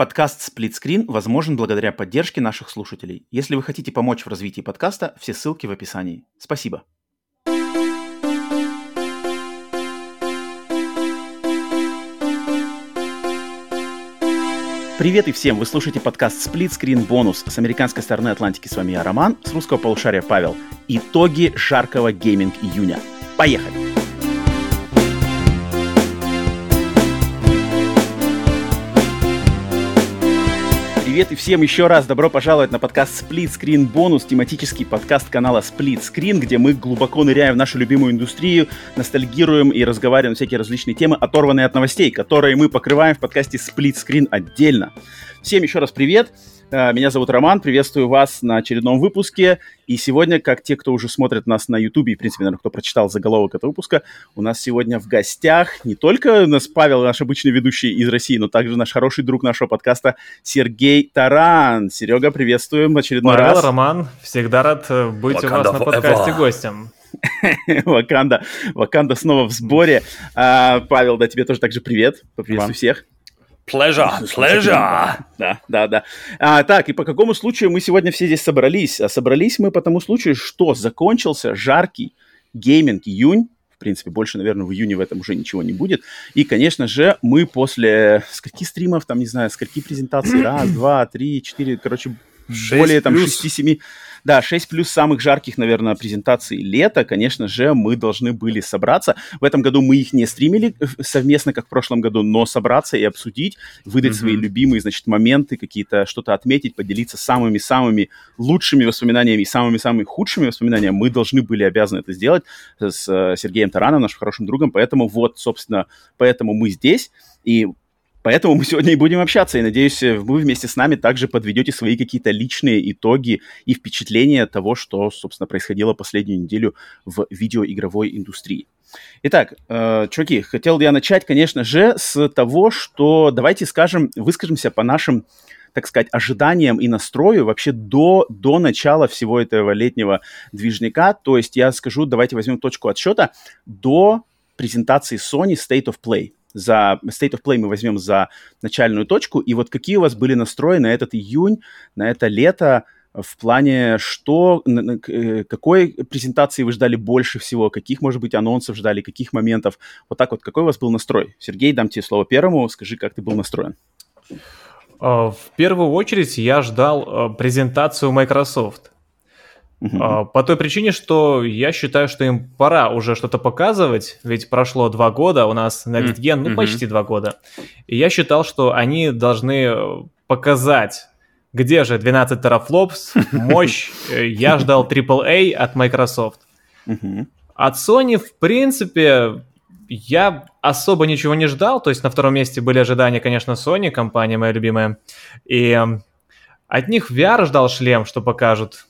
Подкаст «Сплитскрин» возможен благодаря поддержке наших слушателей. Если вы хотите помочь в развитии подкаста, все ссылки в описании. Спасибо. Привет и всем! Вы слушаете подкаст Split Screen Bonus с американской стороны Атлантики. С вами я, Роман, с русского полушария Павел. Итоги жаркого гейминг июня. Поехали! Привет и всем еще раз добро пожаловать на подкаст Split Screen Bonus, тематический подкаст канала Split Screen, где мы глубоко ныряем в нашу любимую индустрию, ностальгируем и разговариваем всякие различные темы, оторванные от новостей, которые мы покрываем в подкасте Split Screen отдельно. Всем еще раз привет! Э, меня зовут Роман, приветствую вас на очередном выпуске. И сегодня, как те, кто уже смотрит нас на YouTube, и, в принципе, наверное, кто прочитал заголовок этого выпуска, у нас сегодня в гостях не только у нас Павел, наш обычный ведущий из России, но также наш хороший друг нашего подкаста Сергей Таран. Серега, приветствуем в очередной Павел, раз. Роман, всегда рад э, быть Wakanda у вас на подкасте гостем. Ваканда, Ваканда снова в сборе. А, Павел, да, тебе тоже также привет. Поприветствую всех. Pleasure, pleasure. Да, да, да. А, так, и по какому случаю мы сегодня все здесь собрались? А собрались мы по тому случаю, что закончился жаркий гейминг июнь. В принципе, больше, наверное, в июне в этом уже ничего не будет. И, конечно же, мы после скольки стримов, там, не знаю, скольки презентаций, раз, два, три, четыре, короче, более там шести-семи да, 6 плюс самых жарких, наверное, презентаций лета, конечно же, мы должны были собраться. В этом году мы их не стримили э, совместно, как в прошлом году, но собраться и обсудить, выдать mm-hmm. свои любимые, значит, моменты, какие-то что-то отметить, поделиться самыми-самыми лучшими воспоминаниями и самыми-самыми худшими воспоминаниями. Мы должны были обязаны это сделать с э, Сергеем Тараном, нашим хорошим другом, поэтому вот, собственно, поэтому мы здесь. И Поэтому мы сегодня и будем общаться, и надеюсь, вы вместе с нами также подведете свои какие-то личные итоги и впечатления того, что, собственно, происходило последнюю неделю в видеоигровой индустрии. Итак, э, чуваки, хотел я начать, конечно же, с того, что давайте скажем, выскажемся по нашим так сказать, ожиданиям и настрою вообще до, до начала всего этого летнего движника. То есть я скажу, давайте возьмем точку отсчета до презентации Sony State of Play за State of Play мы возьмем за начальную точку. И вот какие у вас были настрои на этот июнь, на это лето, в плане, что, э, какой презентации вы ждали больше всего, каких, может быть, анонсов ждали, каких моментов. Вот так вот, какой у вас был настрой? Сергей, дам тебе слово первому, скажи, как ты был настроен. А, в первую очередь я ждал а, презентацию Microsoft. Uh-huh. По той причине, что я считаю, что им пора уже что-то показывать, ведь прошло два года, у нас Next Gen, uh-huh. ну почти два года. И я считал, что они должны э, показать, где же 12 терафлопс, мощь. Э, я ждал AAA от Microsoft. Uh-huh. От Sony, в принципе, я особо ничего не ждал. То есть на втором месте были ожидания, конечно, Sony, компания моя любимая. И эм, от них VR ждал шлем, что покажут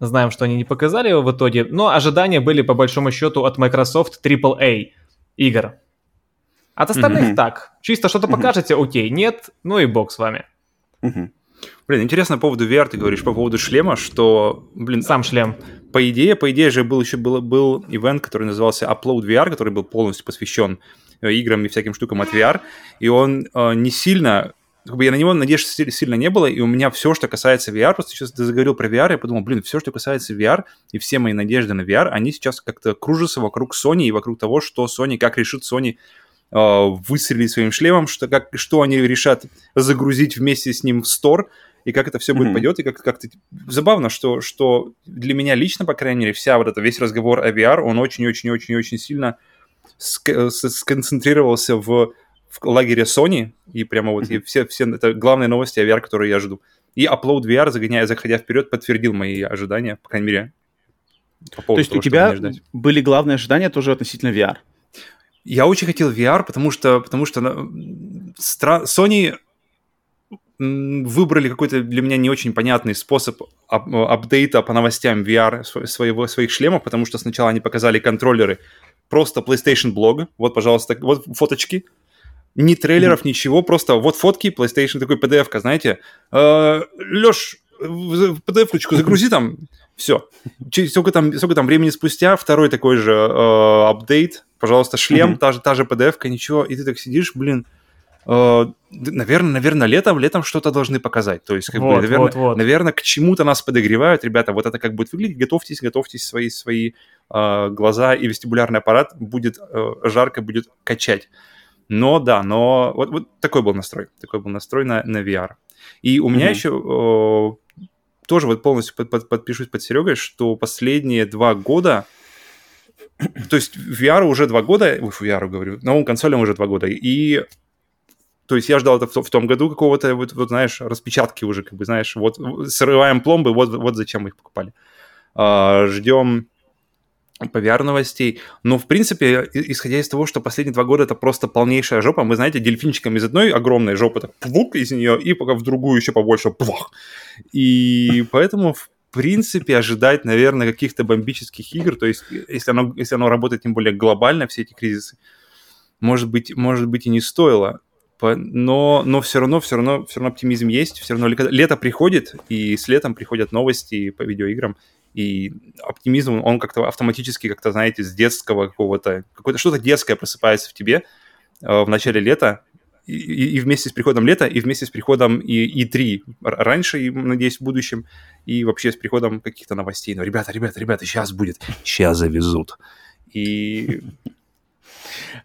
Знаем, что они не показали его в итоге, но ожидания были по большому счету от Microsoft AAA игр. От остальных mm-hmm. так. Чисто что-то mm-hmm. покажете, окей, нет, ну и бог с вами. Mm-hmm. Блин, интересно по поводу VR, ты говоришь по поводу шлема, что, блин... Сам шлем. По идее, по идее же был еще был, был ивент, который назывался Upload VR, который был полностью посвящен э, играм и всяким штукам от VR, и он э, не сильно как бы я на него надежд сильно не было, и у меня все, что касается VR, просто сейчас ты заговорил про VR, я подумал, блин, все, что касается VR, и все мои надежды на VR, они сейчас как-то кружатся вокруг Sony и вокруг того, что Sony, как решит Sony э, выстрелить своим шлемом, что, как, что они решат загрузить вместе с ним в стор, и как это все mm-hmm. будет пойдет, и как, как-то забавно, что, что для меня лично, по крайней мере, вся вот это, весь разговор о VR, он очень-очень-очень-очень сильно ск- сконцентрировался в в лагере Sony, и прямо вот и все, все, это главные новости о VR, которые я жду. И Upload VR, загоняя, заходя вперед, подтвердил мои ожидания, по крайней мере. По То есть того, у тебя были главные ожидания тоже относительно VR? Я очень хотел VR, потому что, потому что Sony выбрали какой-то для меня не очень понятный способ ап апдейта по новостям VR своего, своих шлемов, потому что сначала они показали контроллеры просто PlayStation блог, вот, пожалуйста, вот фоточки, ни трейлеров, mm-hmm. ничего, просто вот фотки, PlayStation такой PDF-ка, знаете. Э, Леш, PDF-ручку загрузи там, все. Сколько там, сколько там времени спустя, второй такой же э, апдейт, пожалуйста, шлем, mm-hmm. та, же, та же PDF-ка, ничего, и ты так сидишь, блин, Э, наверное, наверное, летом, летом что-то должны показать. То есть, как Вот, бы, наверное, вот, вот. наверное, к чему-то нас подогревают, ребята. Вот это как будет выглядеть. Готовьтесь, готовьтесь свои свои э, глаза и вестибулярный аппарат будет э, жарко, будет качать. Но да, но вот, вот такой был настрой, такой был настрой на, на VR. И у меня Мгм. еще э, тоже вот полностью под- под- подпишусь под Серегой, что последние два года, то есть VR уже два года, ой, VR говорю, новым консолям уже два года, и то есть я ждал это в, в том году какого-то, вот, вот, знаешь, распечатки уже, как бы, знаешь, вот срываем пломбы, вот, вот зачем мы их покупали. А, ждем по VR новостей. Но, в принципе, исходя из того, что последние два года это просто полнейшая жопа, мы, знаете, дельфинчиком из одной огромной жопы так пвук из нее, и пока в другую еще побольше плах. И поэтому, в принципе, ожидать, наверное, каких-то бомбических игр, то есть если оно, если оно работает тем более глобально, все эти кризисы, может быть, может быть и не стоило. Но, но все равно, все равно, все равно оптимизм есть, все равно лето приходит, и с летом приходят новости по видеоиграм, и оптимизм, он как-то автоматически, как-то, знаете, с детского какого-то, какое-то что-то детское просыпается в тебе э, в начале лета, и, и- вместе с приходом лета, и вместе с приходом и, И3 р- раньше, и, надеюсь, в будущем, и вообще с приходом каких-то новостей. Ну, ребята, ребята, ребята, сейчас будет, сейчас завезут. И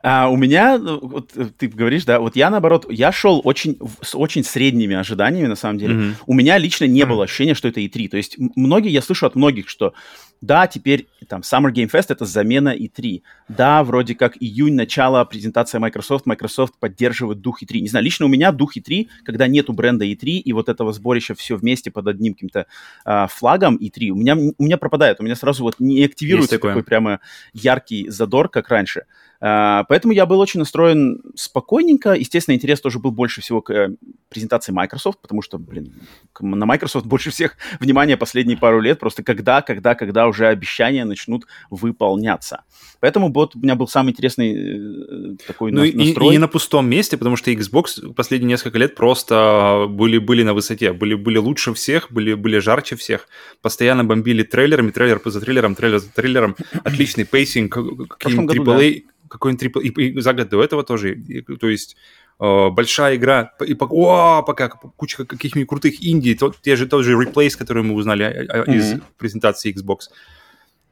А у меня, ну, вот э, ты говоришь, да, вот я наоборот, я шел очень, с очень средними ожиданиями, на самом деле. Мгм. У меня лично не Мгм. было ощущения, что это E3. То есть многие, я слышу от многих, что да, теперь там Summer Game Fest это замена E3. Да, вроде как июнь, начало, презентация Microsoft, Microsoft поддерживает дух E3. Не знаю, лично у меня дух E3, когда нету бренда E3 и вот этого сборища все вместе под одним каким-то а, флагом E3, у меня, у меня пропадает, у меня сразу вот не активируется такой прямо яркий задор, как раньше. А, Поэтому я был очень настроен спокойненько. Естественно, интерес тоже был больше всего к э, презентации Microsoft, потому что, блин, на Microsoft больше всех внимания последние пару лет. Просто когда, когда, когда уже обещания начнут выполняться. Поэтому вот у меня был самый интересный э, такой Ну на- и, и настрой. не на пустом месте, потому что Xbox последние несколько лет просто были, были на высоте, были, были лучше всех, были, были жарче всех, постоянно бомбили трейлерами, трейлер за трейлером, трейлер за трейлером, отличный pacing, какие-нибудь AAA, какой-нибудь AAA, и, и за год до этого тоже, и- то есть большая игра, и пока, о, пока куча каких-нибудь крутых инди, тот, те же, тот же Replace, который мы узнали а, из презентации Xbox.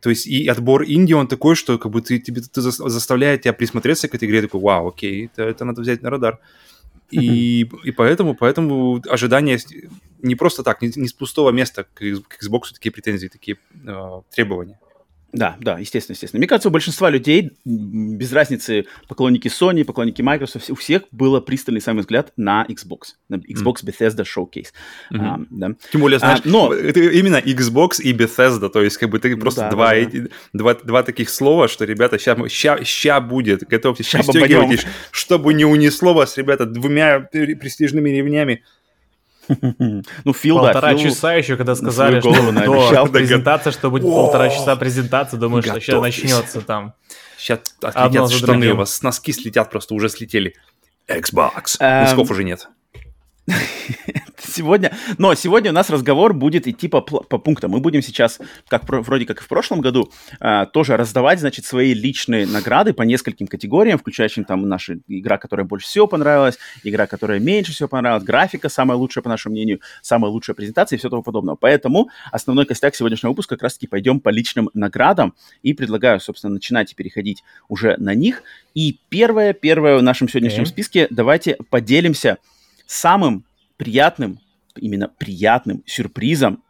То есть и отбор инди, он такой, что как бы ты, тебе, ты зас- заставляет тебя присмотреться к этой игре, такой, вау, окей, это, это надо взять на радар. И, и поэтому, поэтому ожидания не просто так, не, не с пустого места к, к Xbox такие претензии, такие э, требования. Да, да, естественно, естественно. Мне кажется, у большинства людей, без разницы, поклонники Sony, поклонники Microsoft, у всех был пристальный самый взгляд на Xbox, на Xbox Bethesda Showcase. Мгм. А, да. Тем более, знаешь, А, но- это именно Xbox и Bethesda, то есть как бы ты Ну просто да, два, да, да. два, два таких слова, что, ребята, ща, ща, ща будет, готовьтесь, пристегивайтесь, чтобы не унесло вас, ребята, двумя пре- престижными ремнями. Ну, Фил, да, Полтора Фил- часа еще, когда сказали, что до наобещал. презентации, что будет полтора часа презентации, думаешь, что сейчас начнется там. Сейчас отлетят штаны, у вас носки слетят, просто уже слетели. Xbox. Эм, Носков уже нет. Сегодня, но сегодня у нас разговор будет идти по, по пунктам. Мы будем сейчас, как вроде как и в прошлом году, а, тоже раздавать, значит, свои личные награды по нескольким категориям, включающим там наша игра, которая больше всего понравилась, игра, которая меньше всего понравилась, графика самая лучшая, по нашему мнению, самая лучшая презентация и все того подобного. Поэтому основной костяк сегодняшнего выпуска как раз-таки пойдем по личным наградам и предлагаю, собственно, начинать и переходить уже на них. И первое, первое в нашем сегодняшнем Окей. списке, давайте поделимся самым приятным, именно приятным сюрпризом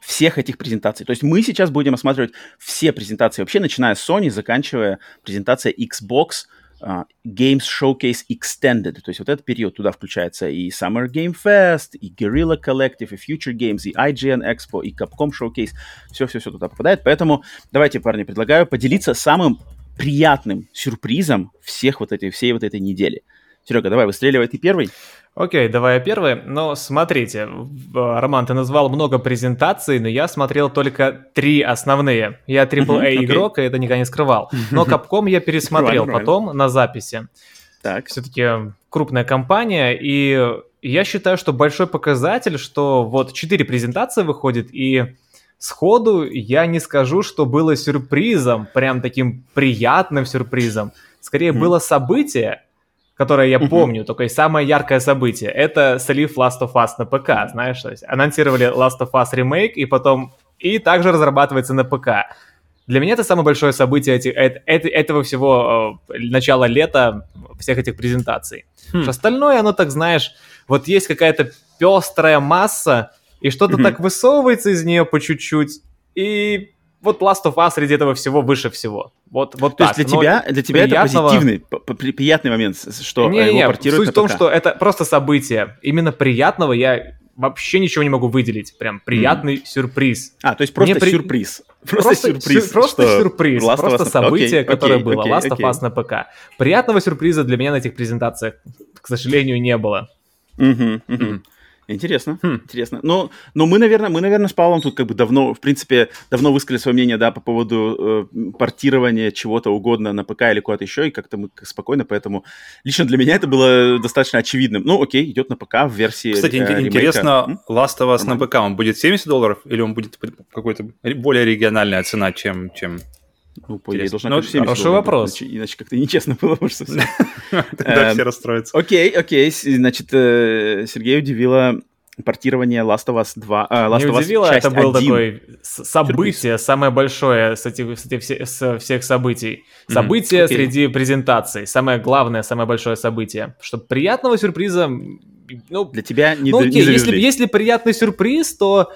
всех этих презентаций. То есть мы сейчас будем осматривать все презентации вообще, начиная с Sony, заканчивая презентацией Xbox а, Games Showcase Extended. То есть вот этот период туда включается и Summer Game Fest, и Guerrilla Collective, и Future Games, и IGN Expo, и Capcom Showcase. Все-все-все туда попадает. Поэтому давайте, парни, предлагаю поделиться самым приятным сюрпризом всех вот этой, всей вот этой недели. Серега, давай, выстреливай ты первый. Окей, давай я первый. Но смотрите, в- Роман, ты назвал много презентаций, но я смотрел только три основные. Я Мгм, AAA окей. игрок, и это никогда не скрывал. Но Capcom я пересмотрел потом на записи. Так. Все-таки крупная компания, и я считаю, что большой показатель, что вот четыре презентации выходит, и сходу я не скажу, что было сюрпризом, прям таким приятным сюрпризом. Скорее, было событие, которое я помню, такое самое яркое событие, это слив Last of Us на ПК, знаешь, то есть анонсировали Last of Us ремейк, и потом, и также разрабатывается на ПК. Для меня это самое большое событие эти, э, это, этого всего э, начала лета, всех этих презентаций. Хм. Остальное, оно так, знаешь, вот есть какая-то пестрая масса, и что-то mm-hmm. так высовывается из нее по чуть-чуть, и вот Last of Us среди этого всего выше всего. Вот, вот То так. есть для тебя, для тебя приятного... это позитивный, приятный момент, что не, его не, портируют Суть в том, что это просто событие. Именно приятного я вообще ничего не могу выделить. Прям приятный mm. сюрприз. А, то есть просто при... сюрприз. Просто, просто сюрприз. Сю... Просто сюрприз. Last просто событие, okay, которое okay, было. Okay, Last of Us на ПК. Приятного сюрприза для меня на этих презентациях, к сожалению, не было. Mm-hmm, mm-hmm. Интересно, хм. интересно. Но, но мы, наверное, мы, наверное, с Павлом тут как бы давно, в принципе, давно высказали свое мнение, да, по поводу э, портирования чего-то угодно на ПК или куда-то еще, и как-то мы спокойно, поэтому лично для меня это было достаточно очевидным. Ну, окей, идет на ПК в версии Кстати, э, интересно, Last of Us на ПК, он будет 70 долларов или он будет какой-то более региональная цена, чем, чем ну, по идее, должна, ну, конечно, Хороший вопрос. Иначе, иначе как-то нечестно было бы, что Тогда эм, все расстроятся. Окей, окей. Значит, э, Сергей удивило портирование Last of Us 2. Э, Last Не of Us удивило, это был такой событие, самое большое с этих, с всех событий. Событие среди презентаций. Самое главное, самое большое событие. Чтобы приятного сюрприза ну, для тебя не, ну, окей, не если, если приятный сюрприз, то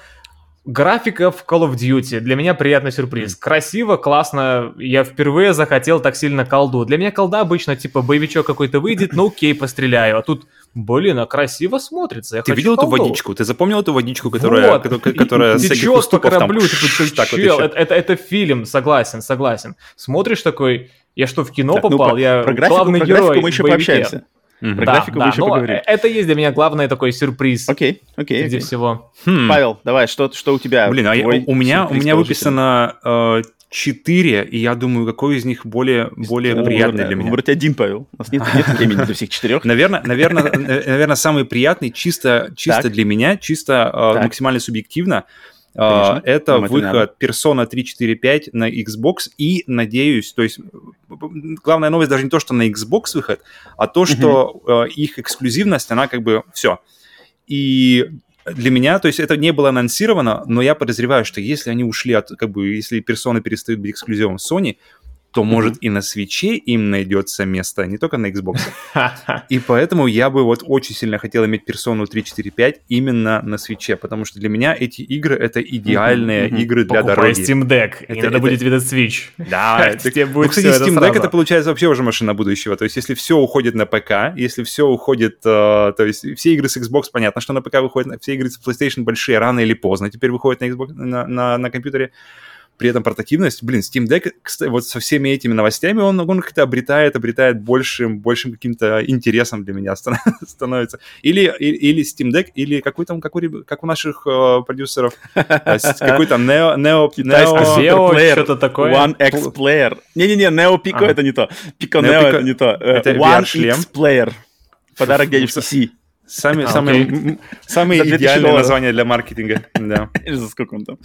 Графика в Call of Duty. Для меня приятный сюрприз. Красиво, классно. Я впервые захотел так сильно колду. Для меня колда обычно, типа, боевичок какой-то выйдет, ну окей, постреляю. А тут, блин, а красиво смотрится. Я Ты видел колду. эту водичку? Ты запомнил эту водичку, которая, вот. которая, которая течет по кораблю? Там, типа, так чел, вот это, это, это фильм, согласен, согласен. Смотришь такой, я что, в кино так, попал? Ну, я про графику, главный про герой мы еще боевике. пообщаемся. Mm-hmm. Про да, графику да, мы еще поговорим. Это есть для меня главный такой сюрприз. Окей, okay, окей. Okay, среди okay. всего. Hmm. Павел, давай, что, что у тебя? Блин, а у, меня, у меня выписано э, 4, и я думаю, какой из них более, более О, приятный для меня. Выбрать один, Павел. У нас нет, нет времени для всех четырех. Наверное, наверное, наверное, самый приятный, чисто, чисто для меня, чисто э, максимально субъективно, Конечно. Это Нам выход это Persona 3, 4, 5 на Xbox и, надеюсь, то есть главная новость даже не то, что на Xbox выход, а то, что угу. их эксклюзивность, она как бы все. И для меня, то есть это не было анонсировано, но я подозреваю, что если они ушли от, как бы, если персоны перестают быть эксклюзивом Sony, то, может, и на свече им найдется место, а не только на Xbox. И поэтому я бы вот очень сильно хотел иметь персону 3, 4, 5 именно на свече, потому что для меня эти игры — это идеальные игры для Покупай дороги. Steam Deck, и надо будет видеть Switch. Да, тебе будет Кстати, Steam Deck — это получается вообще уже машина будущего. То есть если все уходит на ПК, если все уходит... Э, то есть все игры с Xbox, понятно, что на ПК выходят, все игры с PlayStation большие рано или поздно теперь выходят на Xbox, на, на, на компьютере при этом портативность, блин, Steam Deck, кстати, вот со всеми этими новостями он, он как-то обретает, обретает большим, большим каким-то интересом для меня становится. Или, или, Steam Deck, или какой там, какой, как у наших э, продюсеров, э, какой там Neo, Neo, Neo, Neo что-то такое. One X Player. Не-не-не, Neo Pico это не то. Pico Neo это не то. Э, это One X Player. Подарок дядюшки Си. Сами, а, самые самые идеальные названия для маркетинга. Да. За сколько он там?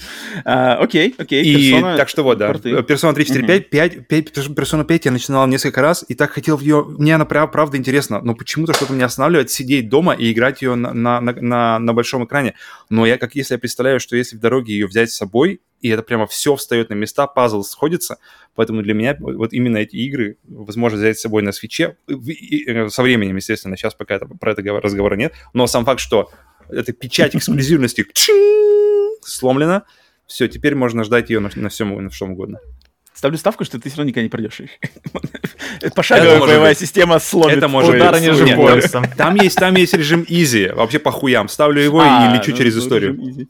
А, окей, окей. И Persona... так что вот, да. Persona 3, 4, 5, 5, 5, Persona 5 я начинал несколько раз, и так хотел в ее... Мне она правда интересна, но почему-то что-то меня останавливает сидеть дома и играть ее на, на, на, на большом экране. Но я, как если я представляю, что если в дороге ее взять с собой, и это прямо все встает на места, пазл сходится. Поэтому для меня вот именно эти игры возможно взять с собой на свече э, со временем, естественно, сейчас пока это, про это разговора нет, но сам факт, что эта печать эксклюзивности сломлена, все, теперь можно ждать ее на, на всем, на чем угодно. Ставлю ставку, что ты все равно никогда не пройдешь их. Пошаговая боевая система сломит. Это может Удара ниже пояса. Там есть, там есть режим easy, вообще по хуям. Ставлю его и а, лечу через ну, историю.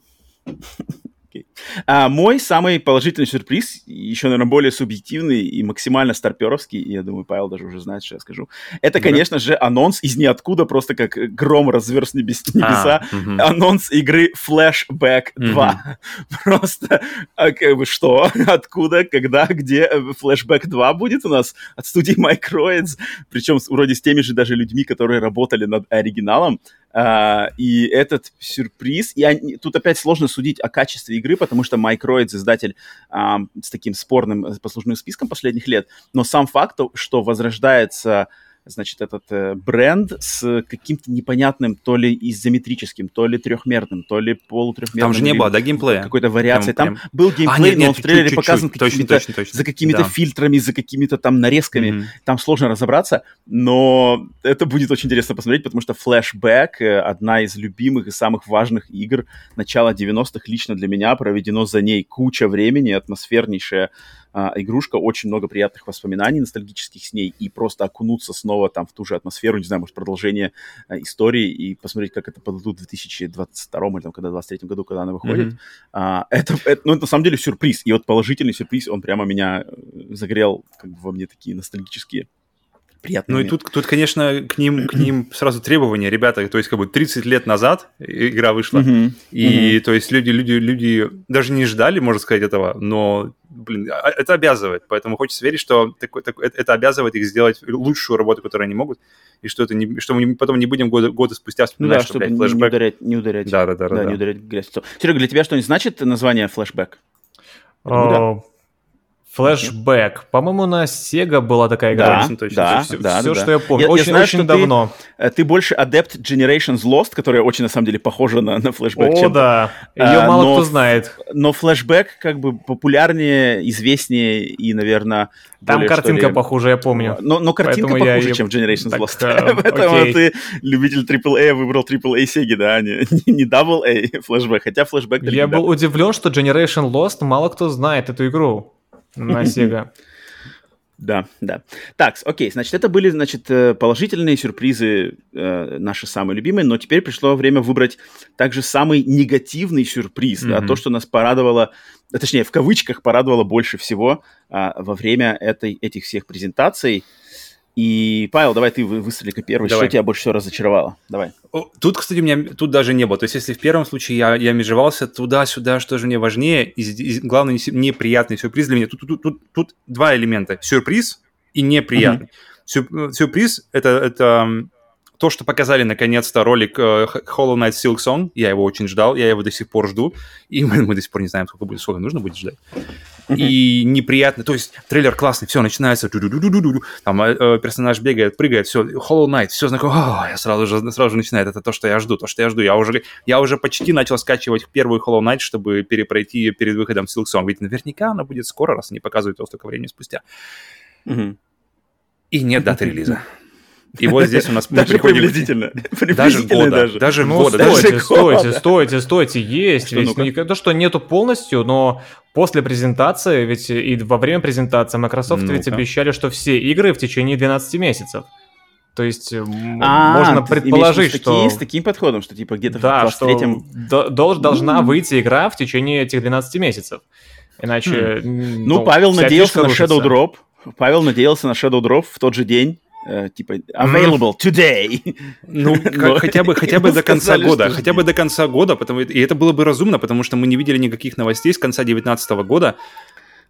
А, мой самый положительный сюрприз, еще, наверное, более субъективный и максимально старперовский, и я думаю, Павел даже уже знает, что я скажу, это, да. конечно же, анонс из ниоткуда, просто как гром разверз небес, а, небеса, а, угу. анонс игры Flashback 2. Угу. Просто, а, как бы, что, откуда, когда, где Flashback 2 будет у нас от студии Microids, причем вроде с теми же даже людьми, которые работали над оригиналом, Uh, и этот сюрприз, и они, тут опять сложно судить о качестве игры, потому что Майк Ройдс, издатель uh, с таким спорным послужным списком последних лет, но сам факт, что возрождается значит, этот э, бренд с каким-то непонятным то ли изометрическим, то ли трехмерным, то ли полутрехмерным. Там же не было, да, геймплея? Какой-то вариации. Прям, там был геймплей, а, нет, нет, но он в трейлере показан точно, точно, точно. за какими-то да. фильтрами, за какими-то там нарезками. Mm-hmm. Там сложно разобраться, но это будет очень интересно посмотреть, потому что Flashback, э, одна из любимых и самых важных игр начала 90-х лично для меня, проведено за ней куча времени, атмосфернейшая а, игрушка, очень много приятных воспоминаний ностальгических с ней, и просто окунуться снова там в ту же атмосферу, не знаю, может, продолжение а, истории, и посмотреть, как это подадут в 2022 или там, когда 2023 году, когда она выходит. Mm-hmm. А, это, это, ну, это на самом деле сюрприз, и вот положительный сюрприз, он прямо меня э, загрел как бы во мне такие ностальгические приятно. Ну и тут, тут, конечно, к ним, к ним сразу требования, ребята, то есть как бы 30 лет назад игра вышла, uh-huh. и uh-huh. то есть люди, люди, люди даже не ждали, можно сказать, этого, но, блин, а, это обязывает, поэтому хочется верить, что такой, такой, это обязывает их сделать лучшую работу, которую они могут, и что это не, что мы потом не будем годы, годы спустя вспоминать, да, что, чтобы блядь, не, ударять, не ударять, да, да, да, да, да, не ударять грязь. Серега, для тебя что-нибудь значит название флешбэк? Флэшбэк. По-моему, на Sega была такая игра. Да, точно, да, все, да, все да, что я помню. Я, очень, я знаю, очень давно. Ты, э, ты больше адепт Generations Lost, которая очень, на самом деле, похожа на, на флешбэк. О, чем да. Ее а, мало но, кто знает. Но флешбэк как бы популярнее, известнее и, наверное, Там более, картинка ли, похуже, я помню. Но, но картинка Поэтому похуже, я... чем в Generations так, Lost. Uh, Поэтому ты любитель AAA, выбрал AAA Sega, да, а не, не Double A флешбэк. Хотя флешбэк... Я был удивлен, что Generation Lost мало кто знает эту игру на Sega. Да, да. Так, окей, значит, это были, значит, э, положительные сюрпризы, э, наши самые любимые, но теперь пришло время выбрать также самый негативный сюрприз, mm-hmm. да, то, что нас порадовало, а, точнее, в кавычках порадовало больше всего а, во время этой, этих всех презентаций. И, Павел, давай ты выстрели-ка первый. Давай. Что тебя больше всего разочаровало? Давай. Тут, кстати, у меня тут даже не было. То есть, если в первом случае я, я межевался туда-сюда, что же мне важнее, и, и главный неприятный сюрприз для меня. Тут, тут, тут, тут два элемента. Сюрприз и неприятный. Mm-hmm. Сюрприз это, это то, что показали наконец-то ролик uh, Hollow Knight Silk Song, я его очень ждал, я его до сих пор жду, и мы, мы до сих пор не знаем, сколько будет, сколько нужно будет ждать. И неприятно, то есть трейлер классный, все, начинается, там э, э, персонаж бегает, прыгает, все, Hollow Knight, все знакомо, я сразу же, сразу же начинает, это то, что я жду, то, что я жду, я уже, я уже почти начал скачивать первую Hollow Knight, чтобы перепройти ее перед выходом Silk Song, ведь наверняка она будет скоро, раз они показывают его столько времени спустя. И нет даты релиза. И вот здесь у нас даже приблизительно. Даже года. Даже, даже ну, года. Стойте, даже стойте, года. стойте, стойте, есть. Что, ведь ну то, что нету полностью, но после презентации, ведь и во время презентации Microsoft ну ведь обещали, что все игры в течение 12 месяцев. То есть а, можно предположить, что... С таким подходом, что типа где-то да, в 23-м... Что дол- должна mm. выйти игра в течение этих 12 месяцев. Иначе... Mm. Ну, ну, Павел надеялся на Shadow Drop. Павел надеялся на Shadow Drop в тот же день. Uh, типа available today. Ну, как, хотя бы, хотя бы до конца сказали, года, хотя бы до конца года, потому и это было бы разумно, потому что мы не видели никаких новостей с конца 2019 года,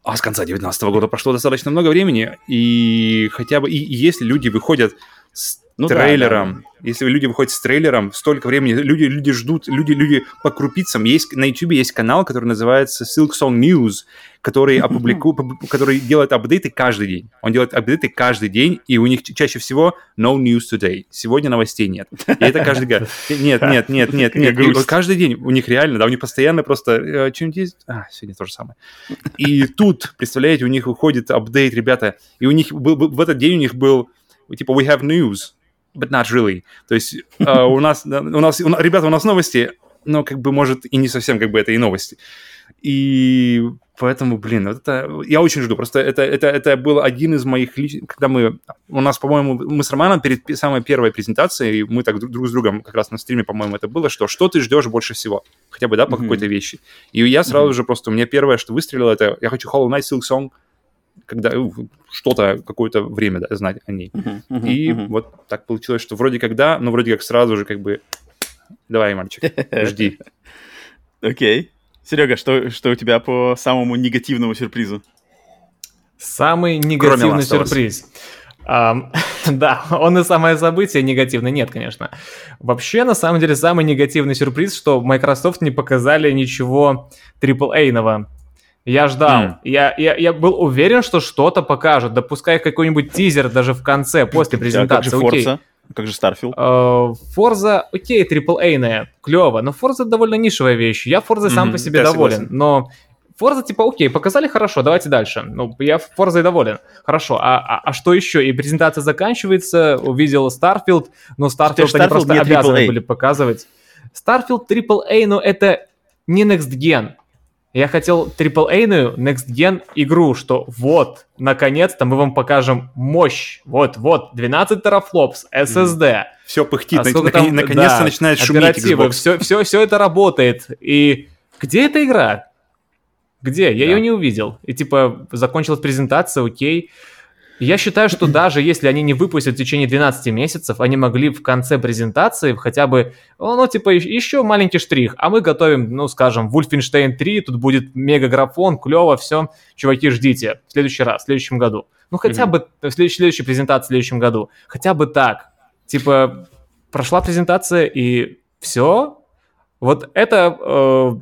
а с конца 2019 года прошло достаточно много времени, и хотя бы, и, и если люди выходят с ну, трейлером, да, да. если люди выходят с трейлером, столько времени, люди, люди ждут, люди, люди по крупицам. Есть, на YouTube есть канал, который называется Silk Song News, который, опублику, который делает апдейты каждый день. Он делает апдейты каждый день, и у них чаще всего no news today. Сегодня новостей нет. И это каждый год. Нет, нет, нет, нет, нет. И каждый день у них реально, да, у них постоянно просто э, что-нибудь есть. А, сегодня то же самое. И тут, представляете, у них выходит апдейт, ребята, и у них был, в этот день у них был типа we have news, but not really. То есть uh, у нас, у нас, у, ребята, у нас новости, но как бы может и не совсем как бы это и новости. И поэтому, блин, вот это я очень жду. Просто это, это, это был один из моих. Когда мы... У нас, по-моему, мы с Романом перед самой первой презентацией, мы так друг с другом как раз на стриме, по-моему, это было, что что ты ждешь больше всего? Хотя бы, да, по mm-hmm. какой-то вещи. И я сразу mm-hmm. же просто... У меня первое, что выстрелило, это я хочу Hollow Knight Silk Song, когда ну, что-то, какое-то время да, знать о ней. Uh-huh, uh-huh, и uh-huh. вот так получилось, что вроде как да, но вроде как сразу же как бы давай, мальчик, жди. Окей. Okay. Серега, что, что у тебя по самому негативному сюрпризу? Самый негативный сюрприз. Um, да, он и самое событие негативное. Нет, конечно. Вообще, на самом деле, самый негативный сюрприз, что Microsoft не показали ничего AAA-ного Я ждал. Mm. Я, я, я был уверен, что что-то покажут. Допускай какой-нибудь тизер даже в конце, после презентации. А как же Forza? Как же Starfield? Uh, Forza, окей, AAA-ная, клево, но Forza довольно нишевая вещь. Я Forza mm-hmm, сам по себе доволен, согласен. но Forza типа, окей, показали хорошо, давайте дальше. Ну, я Forza доволен. Хорошо, а, а, а что еще? И презентация заканчивается, увидел Starfield, но Starfield, Starfield они просто обязаны AAA. были показывать. Starfield AAA, но это не Next Gen. Я хотел AAA-ную Next Gen игру, что вот, наконец-то мы вам покажем мощь. Вот, вот, 12 терафлопс, SSD. Все пыхтит, а наконец- там, наконец-то да, начинает шуметь Xbox. Все, все, все это работает. И где эта игра? Где? Я да. ее не увидел. И типа закончилась презентация, окей. Я считаю, что даже если они не выпустят в течение 12 месяцев, они могли в конце презентации хотя бы, ну, типа, еще маленький штрих, а мы готовим, ну, скажем, Wolfenstein 3, тут будет мега-графон, клево, все, чуваки, ждите, в следующий раз, в следующем году. Ну, хотя mm-hmm. бы в следующей, следующей презентации в следующем году. Хотя бы так. Типа, прошла презентация и все. Вот это э,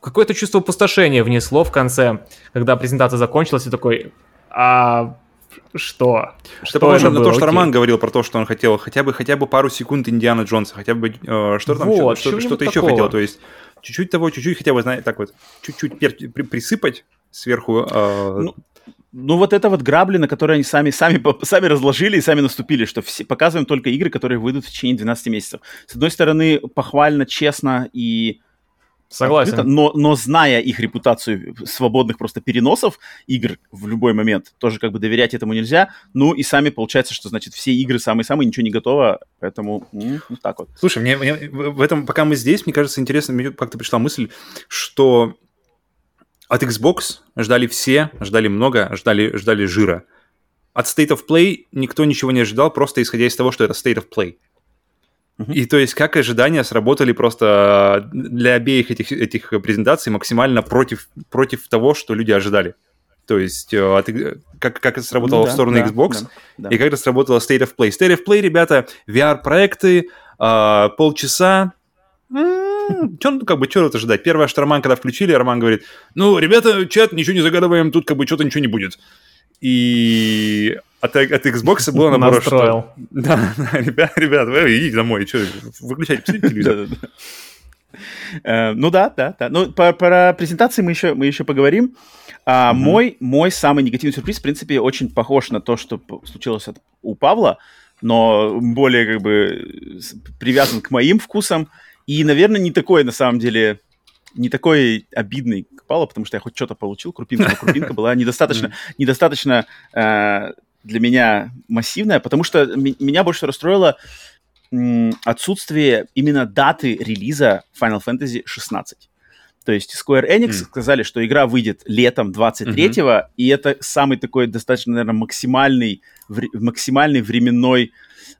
какое-то чувство опустошения внесло в конце, когда презентация закончилась, и такой, а что? Что похоже на то, что Роман говорил про то, что он хотел хотя бы хотя бы пару секунд Индиана Джонса, хотя бы э, что там, вот, что, что-то еще хотел, то есть чуть-чуть того, чуть-чуть хотя бы, знаете, так вот, чуть-чуть пер- при- присыпать сверху. Э, ну, ну, вот это вот грабли, на которые они сами, сами, сами разложили и сами наступили, что все, показываем только игры, которые выйдут в течение 12 месяцев. С одной стороны, похвально, честно и Согласен. Открыто, но, но зная их репутацию свободных просто переносов игр в любой момент, тоже как бы доверять этому нельзя. Ну и сами получается, что значит все игры самые-самые, ничего не готово, поэтому ну, вот так вот. Слушай, мне, мне в этом, пока мы здесь, мне кажется интересно, мне как-то пришла мысль, что от Xbox ждали все, ждали много, ждали, ждали жира. От State of Play никто ничего не ожидал, просто исходя из того, что это State of Play. И то есть как ожидания сработали просто для обеих этих, этих презентаций максимально против, против того, что люди ожидали. То есть э, как, как это сработало ну, да, в сторону да, Xbox, да, да. и как это сработало State of Play. State of Play, ребята, VR-проекты, э, полчаса, Че, ну, как бы, что ожидать? Первое, что Роман, когда включили, Роман говорит, ну, ребята, чат, ничего не загадываем, тут как бы что-то ничего не будет. И от, от Xbox было наоборот, что... Да, да, ребят, ребят, вы идите домой, что, выключайте, посмотрите телевизор. Э, ну да, да, да. Ну, про, про презентации мы еще, мы еще поговорим. А, mm-hmm. мой, мой самый негативный сюрприз, в принципе, очень похож на то, что случилось от, у Павла, но более как бы привязан к моим вкусам. И, наверное, не такой, на самом деле, не такой обидный к Павлу, потому что я хоть что-то получил, крупинка, но крупинка была недостаточно, недостаточно э, для меня массивная, потому что меня больше расстроило отсутствие именно даты релиза Final Fantasy 16. То есть Square Enix mm. сказали, что игра выйдет летом 23-го, mm-hmm. и это самый такой достаточно, наверное, максимальный, максимальный временной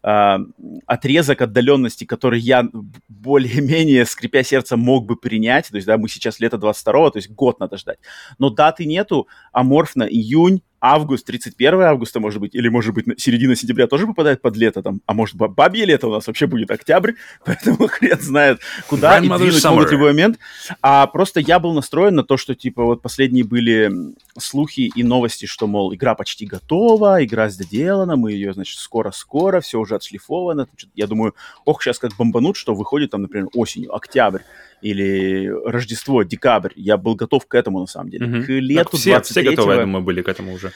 э, отрезок отдаленности, который я более-менее, скрипя сердце, мог бы принять. То есть, да, мы сейчас лето 22-го, то есть год надо ждать. Но даты нету, аморфно июнь, август, 31 августа, может быть, или, может быть, середина сентября тоже попадает под лето там, а может, бабье лето у нас вообще будет октябрь, поэтому хрен знает, куда и двинуть могут в любой момент. А просто я был настроен на то, что, типа, вот последние были слухи и новости, что, мол, игра почти готова, игра сделана, мы ее, значит, скоро-скоро, все уже отшлифовано. Я думаю, ох, сейчас как бомбанут, что выходит там, например, осенью, октябрь или Рождество, декабрь. Я был готов к этому, на самом деле. Угу. К лету все, 23 все готовы, я думаю, были к этому уже.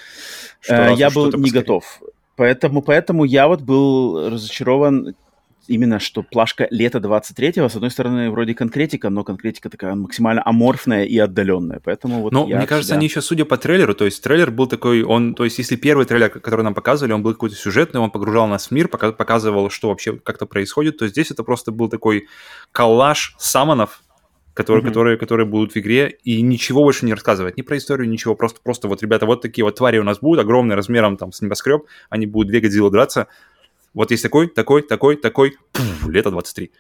Что, я был не готов. Поэтому, поэтому я вот был разочарован именно, что плашка лета 23-го, с одной стороны, вроде конкретика, но конкретика такая максимально аморфная и отдаленная, поэтому вот Ну, мне кажется, себя... они еще, судя по трейлеру, то есть трейлер был такой, он, то есть если первый трейлер, который нам показывали, он был какой-то сюжетный, он погружал нас в мир, показывал, что вообще как-то происходит, то здесь это просто был такой коллаж самонов, которые, mm-hmm. которые, которые будут в игре, и ничего больше не рассказывать, ни про историю, ничего, просто, просто вот, ребята, вот такие вот твари у нас будут, огромные размером там с небоскреб, они будут две Годзиллы драться, вот есть такой, такой, такой, такой, пфф, лето 23.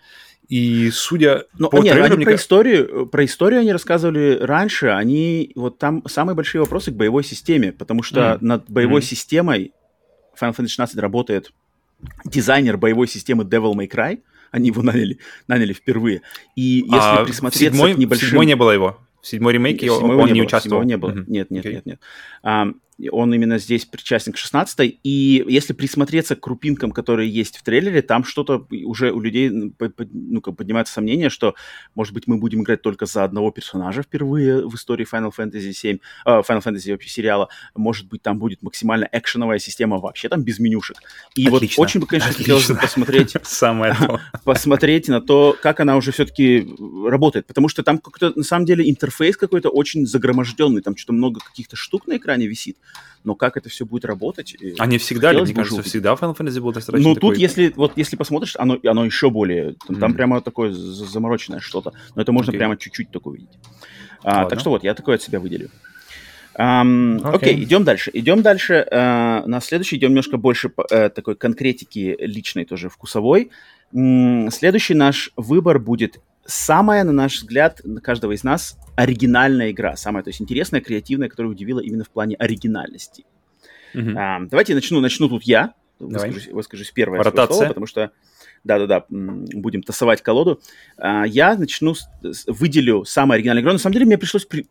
И судя ну, по нет, трейлеру... Они про, историю, про историю они рассказывали раньше, они... Вот там самые большие вопросы к боевой системе, потому что mm. над боевой mm. системой Final Fantasy 16 работает дизайнер боевой системы Devil May Cry, они его наняли, наняли впервые. И если а присмотреться седьмой, к небольшим... седьмой не было его. В седьмой ремейке Седьмого он не, было, участвовал? седьмого не было. Мгм. Нет, нет, Окей. нет, нет. А, он именно здесь причастен к 16 и если присмотреться к крупинкам, которые есть в трейлере, там что-то уже у людей ну, как поднимается сомнение, что, может быть, мы будем играть только за одного персонажа впервые в истории Final Fantasy 7, э, Final Fantasy вообще сериала. Может быть, там будет максимально экшеновая система вообще там без менюшек. И Отлично. вот очень бы, конечно, хотелось бы Отлично. посмотреть Самое посмотреть на то, как она уже все-таки работает. Потому что там как-то, на самом деле, интерфейс какой-то очень загроможденный. Там что-то много каких-то штук на экране висит. Но как это все будет работать? Они всегда, ли, мне кажется, уже всегда Final Fantasy был достаточно Ну, такой- тут, если, вот, если посмотришь, оно, оно еще более... Там, там Мгм. прямо такое за- замороченное что-то. Но это можно Окей. прямо чуть-чуть такое увидеть. А, так что вот, я такое от себя выделю. Ам, Окей. Окей, идем дальше. Идем дальше. А, на следующий идем немножко больше по- э, такой конкретики личной тоже вкусовой. М, Следующий наш выбор будет самая, на наш взгляд, на каждого из нас оригинальная игра. Самая, то есть интересная, креативная, которая удивила именно в плане оригинальности. Мгм. А, давайте начну, начну тут я. Давай. Выскажусь, выскажусь первое Ротация. слово, потому что да-да-да, будем тасовать колоду. А, я начну, с- с- выделю самую оригинальную игру. На самом деле мне пришлось... при-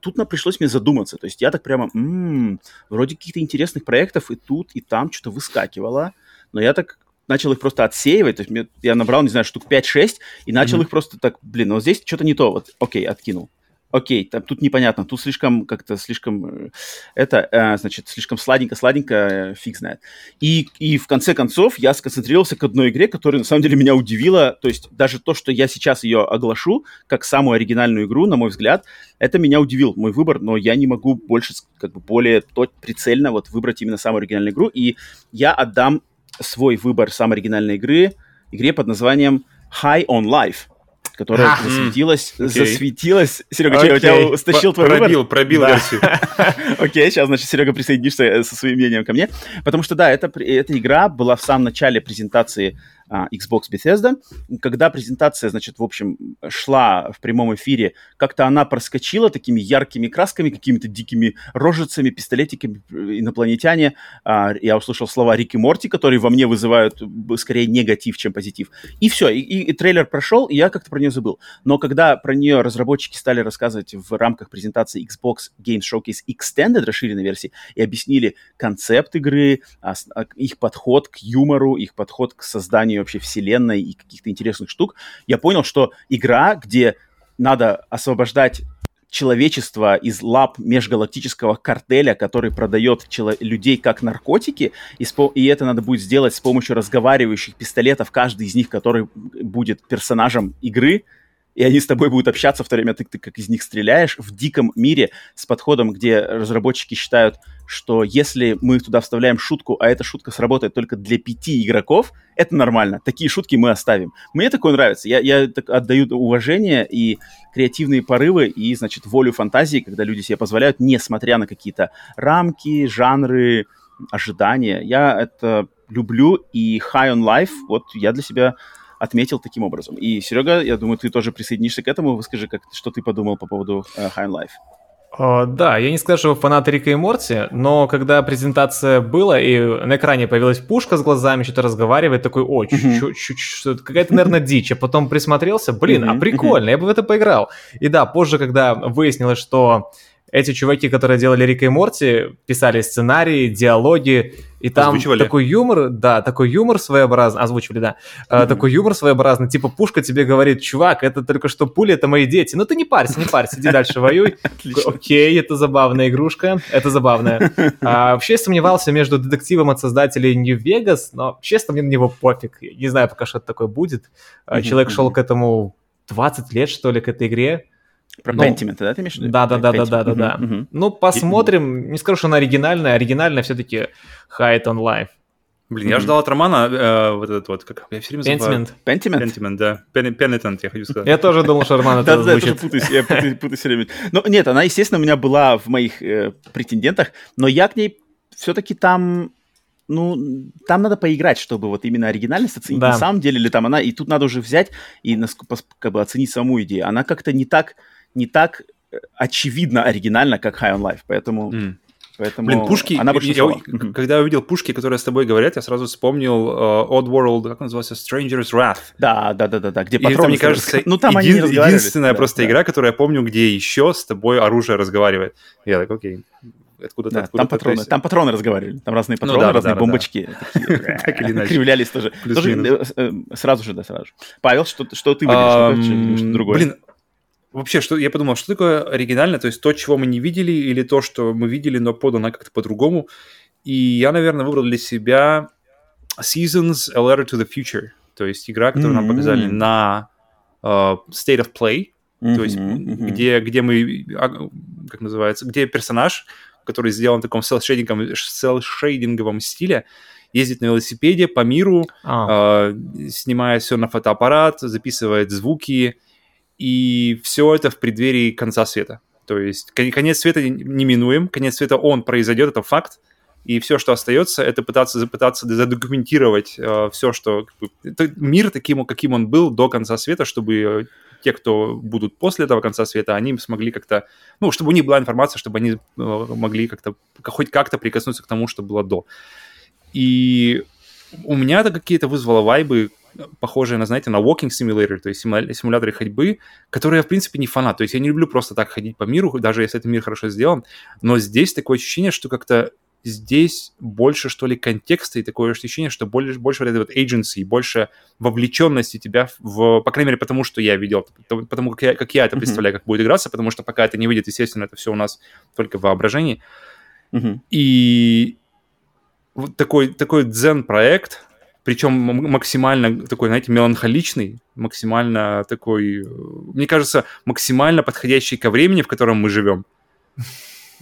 Тут нам пришлось мне задуматься. То есть я так прямо... м, вроде каких-то интересных проектов и тут, и там что-то выскакивало. Но я так начал их просто отсеивать. То есть мне- я набрал, не знаю, штук 5-6 и начал Мгм. их просто так... Блин, ну вот здесь что-то не то. Вот, окей, откинул. Окей, там, тут непонятно, тут слишком как-то слишком э, это, э, значит, слишком сладенько-сладенько, э, фиг знает. И, и в конце концов я сконцентрировался к одной игре, которая на самом деле меня удивила. То есть даже то, что я сейчас ее оглашу как самую оригинальную игру, на мой взгляд, это меня удивил, мой выбор, но я не могу больше, как бы более то, прицельно вот выбрать именно самую оригинальную игру. И я отдам свой выбор самой оригинальной игры, игре под названием High on Life которая А, засветилась, окей. засветилась. Серега, что, у Окей. тебя стащил твой выбор? Пробил, пробил Да. версию. Окей, сейчас, значит, Серега присоединишься э, со своим мнением ко мне. Потому что, да, эта, при- эта игра была в самом начале презентации Xbox Bethesda. Когда презентация, значит, в общем, шла в прямом эфире, как-то она проскочила такими яркими красками, какими-то дикими рожицами, пистолетиками, э, инопланетяне. А, я услышал слова Рик и Морти, которые во мне вызывают скорее негатив, чем позитив. И все, и, и- и трейлер прошел, и я как-то про нее забыл. Но когда про нее разработчики стали рассказывать в рамках презентации Xbox Games Showcase Extended, расширенной версии, и объяснили концепт игры, а, а, их подход к юмору, их подход к созданию вообще вселенной и каких-то интересных штук, я понял, что игра, где надо освобождать человечество из лап межгалактического картеля, который продает чело- людей как наркотики, и, спо- и это надо будет сделать с помощью разговаривающих пистолетов, каждый из них, который будет персонажем игры, и они с тобой будут общаться в то время, ты, ты как из них стреляешь, в диком мире с подходом, где разработчики считают, что если мы туда вставляем шутку, а эта шутка сработает только для пяти игроков, это нормально. Такие шутки мы оставим. Мне такое нравится. Я, я так отдаю уважение и креативные порывы, и, значит, волю фантазии, когда люди себе позволяют, несмотря на какие-то рамки, жанры, ожидания. Я это люблю, и High on Life, вот я для себя отметил таким образом. И, Серега, я думаю, ты тоже присоединишься к этому. Выскажи, как, что ты подумал по поводу э, High Life. О, да, я не скажу, что фанат Рика и Морти, но когда презентация была, и на экране появилась пушка с глазами, что-то разговаривает, такой, о, чуть-чуть, что-то какая-то, наверное, дичь. А потом присмотрелся, блин, а прикольно, я бы в это поиграл. И да, позже, когда выяснилось, что эти чуваки, которые делали Рика и Морти, писали сценарии, диалоги, и там Озвучивали? такой юмор, да, такой юмор своеобразный, озвучивали, да, Мгм. такой юмор своеобразный, типа пушка тебе говорит, чувак, это только что пули, это мои дети, ну ты не парься, не парься, иди дальше воюй. Окей, это забавная игрушка, это забавная. А, вообще сомневался между детективом от создателей New Vegas, но, честно, мне на него пофиг. Не знаю пока, что это такое будет. А, Человек шел к этому 20 лет, что ли, к этой игре. Про Ну, Pentiment, да, ты имеешь в виду? да, да, да, да, Pentiment. да, да, да. Ну, посмотрим. Не скажу, что она оригинальная. Оригинальная все-таки Hide on Life. Блин, я Мгм. ждал от Романа э, вот этот вот, как я все время забываю. Pentiment. Pentiment? Pentiment, да. Pen- Penitent, я хочу сказать. Я тоже думал, что Роман Да, это да, я тоже звучит. путаюсь, я путаюсь, путаюсь всё время. Ну, нет, она, естественно, у меня была в моих э, претендентах, но я к ней все-таки там, ну, там надо поиграть, чтобы вот именно оригинальность оценить. Да. На самом деле ли там она, и тут надо уже взять и как бы оценить саму идею. Она как-то не так, не так э, очевидно оригинально, как High on Life, поэтому М. Поэтому Блин, пушки, она я, когда я увидел пушки, которые с тобой говорят, я сразу вспомнил uh, Odd World, как назывался, Stranger's Wrath. Да, да, да, да, да, где это, мне кажется, ну, там един, они единственная да, просто да. игра, которую я помню, где еще с тобой оружие разговаривает. Я так, окей, откуда-то, да, откуда там, патроны, там патроны разговаривали, там разные патроны, ну, да, разные да, бомбочки. Так или иначе. Кривлялись тоже. Э, сразу же, да, сразу же. Павел, что ты другое? Блин, вообще, что я подумал, что такое оригинально, то есть то, чего мы не видели, или то, что мы видели, но подано как-то по-другому. И я, наверное, выбрал для себя Seasons A Letter to the Future, то есть игра, которую mm-hmm. нам показали на uh, State of Play, mm-hmm, то есть mm-hmm. где, где мы, а, как называется, где персонаж, который сделан в таком селл-шейдинговом стиле, ездит на велосипеде по миру, а. э, снимая все на фотоаппарат, записывает звуки, и все это в преддверии конца света. То есть конец света неминуем, конец света он произойдет, это факт, и все, что остается, это пытаться, пытаться задокументировать э, все, что... Это мир таким, каким он был до конца света, чтобы те, кто будут после этого конца света, они смогли как-то... Ну, чтобы у них была информация, чтобы они э, могли как-то хоть как-то прикоснуться к тому, что было до. И у меня это какие-то вызвало вайбы, похожие на, знаете, на walking simulator, то есть симуляторы ходьбы, которые я, в принципе, не фанат. То есть я не люблю просто так ходить по миру, даже если этот мир хорошо сделан. Но здесь такое ощущение, что как-то здесь больше, что ли, контекста и такое ощущение, что больше, больше вот этой вот agency, больше вовлеченности тебя в, по крайней мере, потому что я видел, потому как я, как я это представляю, mm-hmm. как будет играться, потому что пока это не выйдет, естественно, это все у нас только в воображении. Mm-hmm. И вот такой, такой дзен-проект, причем максимально такой, знаете, меланхоличный, максимально такой, мне кажется, максимально подходящий ко времени, в котором мы живем.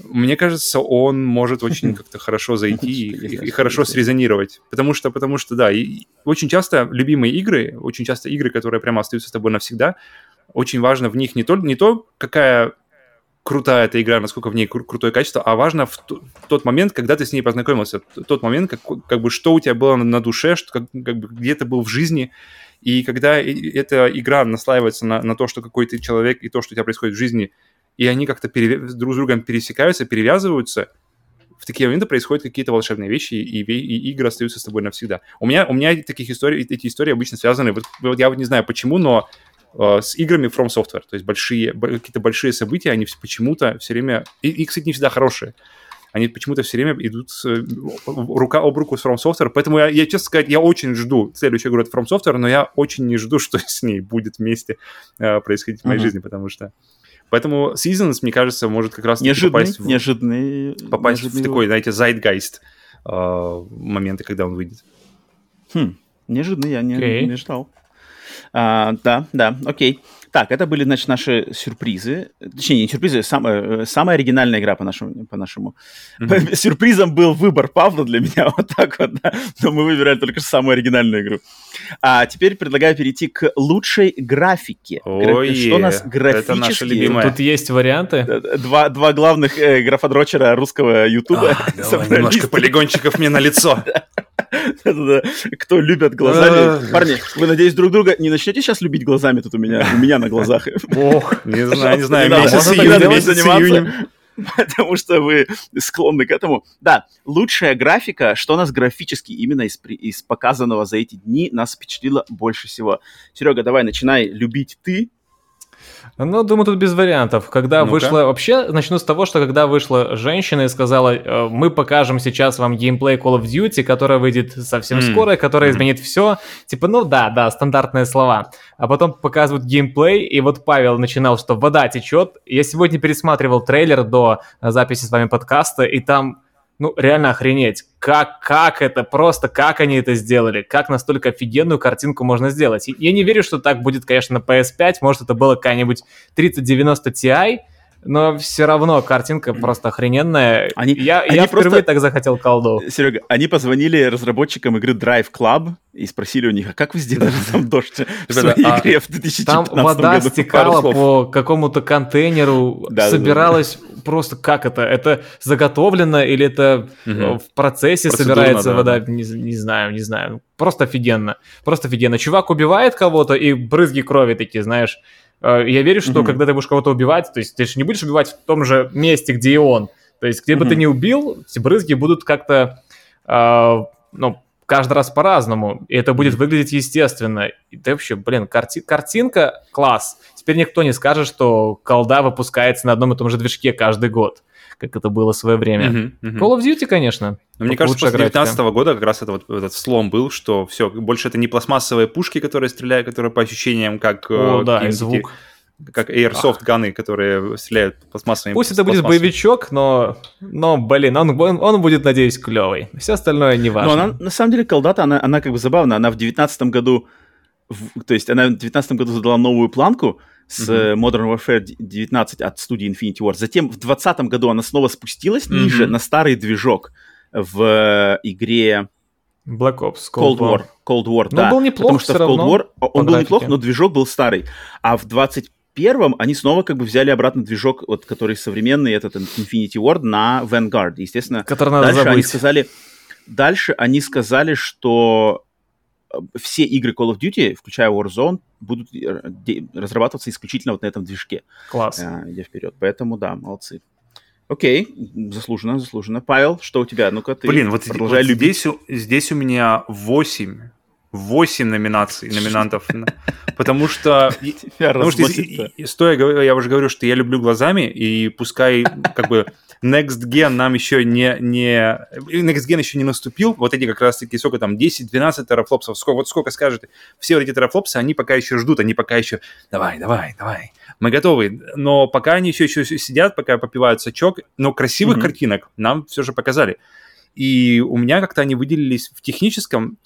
Мне кажется, он может очень как-то хорошо зайти и, и хорошо срезонировать. Потому что, потому что, да, и очень часто любимые игры, очень часто игры, которые прямо остаются с тобой навсегда, очень важно в них не то, не то какая крутая эта игра, насколько в ней кру- крутое качество, а важно в, т- в тот момент, когда ты с ней познакомился, тот момент, как, как бы что у тебя было на, на душе, что, как, как бы где ты был в жизни, и когда эта игра наслаивается на, на то, что какой ты человек и то, что у тебя происходит в жизни, и они как-то пере... друг с другом пересекаются, перевязываются, в такие моменты происходят какие-то волшебные вещи, и, и, игры остаются с тобой навсегда. У меня, у меня таких историй, эти истории обычно связаны, вот, вот я вот не знаю почему, но с играми From Software, то есть большие, какие-то большие события, они почему-то все время, и, и, кстати, не всегда хорошие, они почему-то все время идут с, рука об руку с From Software, поэтому я, я, честно сказать, я очень жду следующую игру от From Software, но я очень не жду, что с ней будет вместе э, происходить в моей mm-hmm. жизни, потому что Поэтому Seasons, мне кажется, может как раз неожиданный, попасть, в, неожиданный, попасть неожиданный... в такой, знаете, zeitgeist э, моменты, когда он выйдет. Хм, неожиданно, я не, okay. не ждал. А, да, да, окей. Так, это были, значит, наши сюрпризы. Точнее, не сюрпризы, самая, э, самая оригинальная игра по нашему. По нашему. Mm-hmm. Сюрпризом был выбор Павла для меня, вот так вот, да. Но мы выбирали только самую оригинальную игру. А теперь предлагаю перейти к лучшей графике. Ой, Что у нас графически... Тут есть варианты. Два, два главных э, графодрочера русского ютуба а, давай, Немножко полигончиков мне на лицо. Кто любят глазами. Парни, вы, надеюсь, друг друга не начнете сейчас любить глазами тут у меня, у меня на глазах. Ох, не знаю, не знаю, месяц июнь, месяц июнь потому что вы склонны к этому. Да, лучшая графика, что нас графически именно из, из показанного за эти дни нас впечатлило больше всего. Серега, давай, начинай любить ты, ну, думаю, тут без вариантов. Когда ну вышла... Вообще, начну с того, что когда вышла женщина и сказала, «Э, мы покажем сейчас вам геймплей Call of Duty, которая выйдет совсем mm. скоро, которая mm. изменит все. Типа, ну да, да, стандартные слова. А потом показывают геймплей, и вот Павел начинал, что вода течет. Я сегодня пересматривал трейлер до записи с вами подкаста, и там ну, реально охренеть. Как, как это, просто как они это сделали, как настолько офигенную картинку можно сделать. Я не верю, что так будет, конечно, на PS5, может, это было какая-нибудь 3090 Ti, но все равно картинка просто охрененная. Они, я они я впервые просто... так захотел колду. Серега, они позвонили разработчикам игры Drive Club и спросили у них, а как вы сделали там дождь в своей а игре в 2015 Там вода стекала по какому-то контейнеру, собиралась просто как это? Это заготовлено или это в процессе собирается вода? Не, не знаю, не знаю. Просто офигенно. Просто офигенно. Чувак убивает кого-то и брызги крови такие, знаешь, Э, я верю, что mm-hmm. когда ты будешь кого-то убивать, то есть ты же не будешь убивать в том же месте, где и он. То есть, где бы ты ни убил, эти брызги будут как-то, э, ну, каждый раз по-разному, и это будет выглядеть естественно. И ты вообще, блин, карти- картинка класс. Теперь никто не скажет, что колда выпускается на одном и том же движке каждый год, как это было в свое время. Мгм, мгм. Call of Duty, конечно. Но мне Лучшая кажется, после графика. 19 года как раз это вот этот слом был, что все, больше это не пластмассовые пушки, которые стреляют, которые по ощущениям как... э, О, да, и звук. Как airsoft ганы, которые стреляют пластмассовыми Пусть это будет боевичок, но, но блин, он, он, он будет, надеюсь, клевый. Все остальное не Но важно. она, на самом деле, колдата, она, она как бы забавная. Она в девятнадцатом году, в- то есть она в девятнадцатом году задала новую планку с э, Modern Warfare 19 от студии Infinity Ward. Затем в двадцатом году она снова спустилась Мгм. ниже на старый движок в э, игре Black Ops, Cold War. Cold War, Ну, да. был неплох Потому что в Cold War он был графике. неплох, но движок был старый. А в 21-м они снова как бы взяли обратно движок, вот, который современный, этот Infinity Ward, на Vanguard. Естественно, Который надо дальше они забыть. сказали, дальше они сказали, что все игры Call of Duty, включая Warzone, будут э, разрабатываться исключительно вот на этом движке, Класс. э, идя вперед. Поэтому да, молодцы. Окей, заслуженно, заслуженно. Павел, что у тебя? Ну-ка ты Блин, вот, продолжай вот любить. здесь, у- здесь у меня 8, 8 номинаций, номинантов. на- Потому что... Потому что стоя, я уже говорю, что я люблю глазами, и пускай как бы Next Gen нам еще не, не... Next Gen еще не наступил, вот эти как раз-таки, сколько там, 10-12 терафлопсов, сколько, вот сколько скажете, все вот эти терафлопсы, они пока еще ждут, они пока еще, давай, давай, давай, мы готовы. Но пока они еще, еще сидят, пока попивают сачок, но красивых Мгм. картинок нам все же показали. И у меня как-то они выделились в техническом,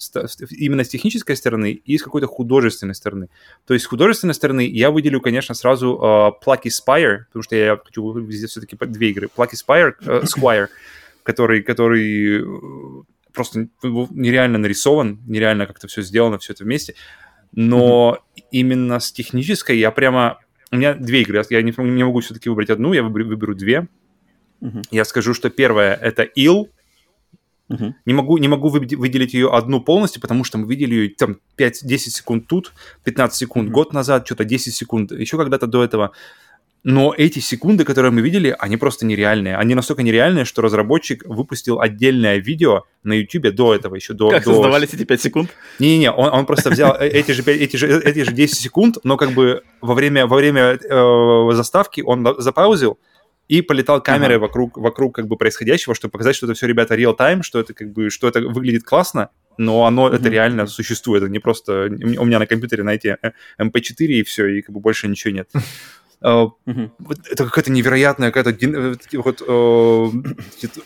именно с технической стороны и с какой-то художественной стороны. То есть с художественной стороны я выделю, конечно, сразу э, Plucky Spire, потому что я хочу везде все-таки две игры. Plucky Spire, э, Squire, который, который э, просто нереально нарисован, нереально как-то все сделано, все это вместе. Но именно с технической я прямо... У меня две игры, я не, не могу все-таки выбрать одну, я выберу, выберу две. Мгм. Я скажу, что первая — это Ил, Мгм. не могу, не могу выде- выделить ее одну полностью, потому что мы видели ее там 5-10 секунд тут, 15 секунд Мгм. год назад, что-то 10 секунд, еще когда-то до этого. Но эти секунды, которые мы видели, они просто нереальные. Они настолько нереальные, что разработчик выпустил отдельное видео на YouTube до этого, еще до... Как до- создавались эти 5 секунд? Не-не-не, он, он просто взял э- эти же, пять- эти, же, эти же 10 секунд, но как бы во время, во время э, заставки он запаузил и полетал камерой Ага. вокруг, вокруг как бы происходящего, чтобы показать, что это все, ребята, real-time, что это как бы, что это выглядит классно, но оно, это Мгм. реально существует, это не просто у меня на компьютере найти MP4 и все, и как бы больше ничего нет. Э, Мгм. вот это какая-то невероятная какая-то э, вот э,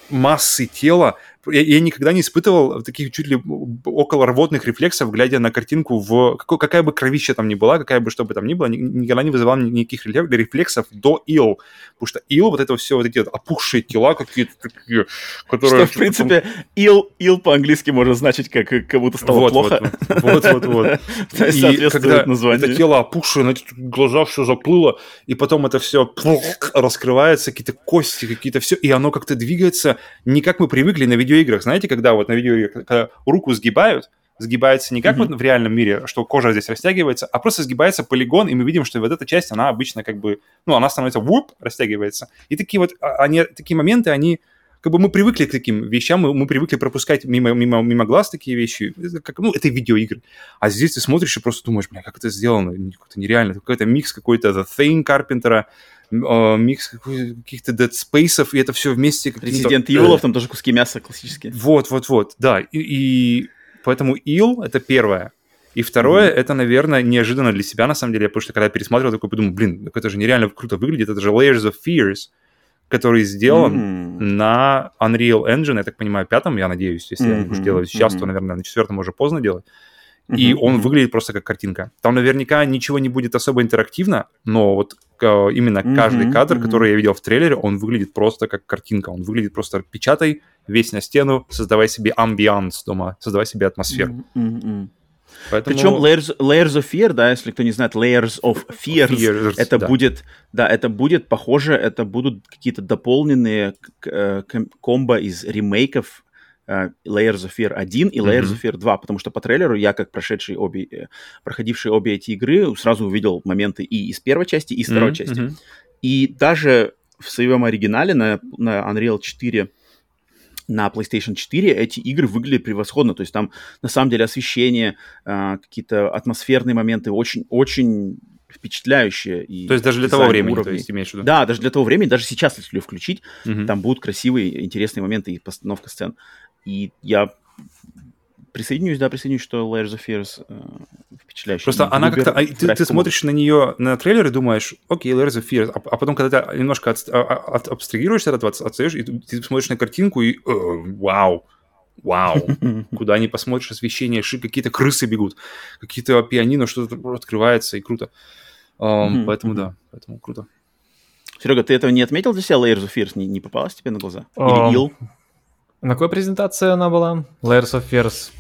массы тела. Я, я никогда не испытывал таких чуть ли около рвотных рефлексов, глядя на картинку в какой- какая бы кровища там ни была, какая бы что бы там ни было, ни- никогда не вызывал ни- никаких рефле- рефлексов до ил, потому что ил вот это все вот эти вот опухшие тела какие-то такие, которые Что, в принципе, ил, ил по-английски может значить, как э, кому-то стало вот, плохо. Вот, вот, вот. То есть соответствует названию. это тело опухшее, на эти глаза все заплыло, и потом это все раскрывается, какие-то кости, какие-то все, и оно как-то двигается не как мы привыкли на видеоиграх. Знаете, когда вот на видеоиграх когда руку сгибают, сгибается не как Мгм. вот в реальном мире, что кожа здесь растягивается, а просто сгибается полигон, и мы видим, что вот эта часть, она обычно как бы, ну, она становится вуп, растягивается. И такие вот, а- они, такие моменты, они как бы мы привыкли к таким вещам, мы, мы привыкли пропускать мимо, мимо, мимо глаз такие вещи, Это как, ну, это видеоигры. А здесь ты смотришь и просто думаешь, бля, как это сделано, как-то нереально, какой-то микс какой-то The Thing Карпентера, э, микс каких-то Dead Space, и это все вместе. какие-то- Resident Evil, там тоже куски мяса классические. Вот, вот, вот, да. И, и поэтому Ил это первое. И второе, это, наверное, неожиданно для себя, на самом деле, потому что когда я пересматривал, такой подумал, блин, так это же нереально круто выглядит, это же Layers of Fears, который сделан М. на Unreal Engine, я так понимаю, пятом, я надеюсь, если я Мгм, буду делать сейчас, то, мгм. наверное, на четвертом уже поздно делать. И он выглядит просто как картинка. Там наверняка ничего не будет особо интерактивно, но вот э, именно каждый кадр, который я видел в трейлере, он выглядит просто как картинка. Он выглядит просто печатай весь на стену, создавай себе амбианс дома, создавай себе атмосферу. Поэтому... Причем Layers, Layers of Fear, да, если кто не знает, Layers of Fears, Fears, это да. будет, да, это будет похоже, это будут какие-то дополненные э, ком- комбо из ремейков Layers of Fear 1 и Layers Мгм. of Fear 2, потому что по трейлеру я, как прошедший обе, э, проходивший обе эти игры, сразу увидел моменты и из первой части, и из второй Мгм, части. И даже в своем оригинале на, на Unreal 4 на PlayStation 4 эти игры выглядели превосходно. То есть там на самом деле освещение, э, какие-то атмосферные моменты очень-очень впечатляющие. И то есть даже для того времени, уровней. то есть имеешь в виду? Да, даже для того времени, даже сейчас, если ее включить, угу. там будут красивые, интересные моменты и постановка сцен. И я присоединюсь, да, присоединюсь, что Layers of Fears э, впечатляющая. Просто она как-то... А, ты, ты смотришь на нее, на трейлер и думаешь, окей, Layers of Fears, а, а потом, когда ты немножко от, а, а, от, абстрагируешься от этого, отстаешь, и ты, ты смотришь на картинку и... Э, вау! Вау! Куда не посмотришь, освещение, ши, какие-то крысы бегут, какие-то пианино, что-то открывается, и круто. Um, поэтому да, поэтому круто. Серега, ты этого не отметил для себя, Layers of Fears? Не, не попалось тебе на глаза? Или Ил? На какой презентации она была? Layers of Fears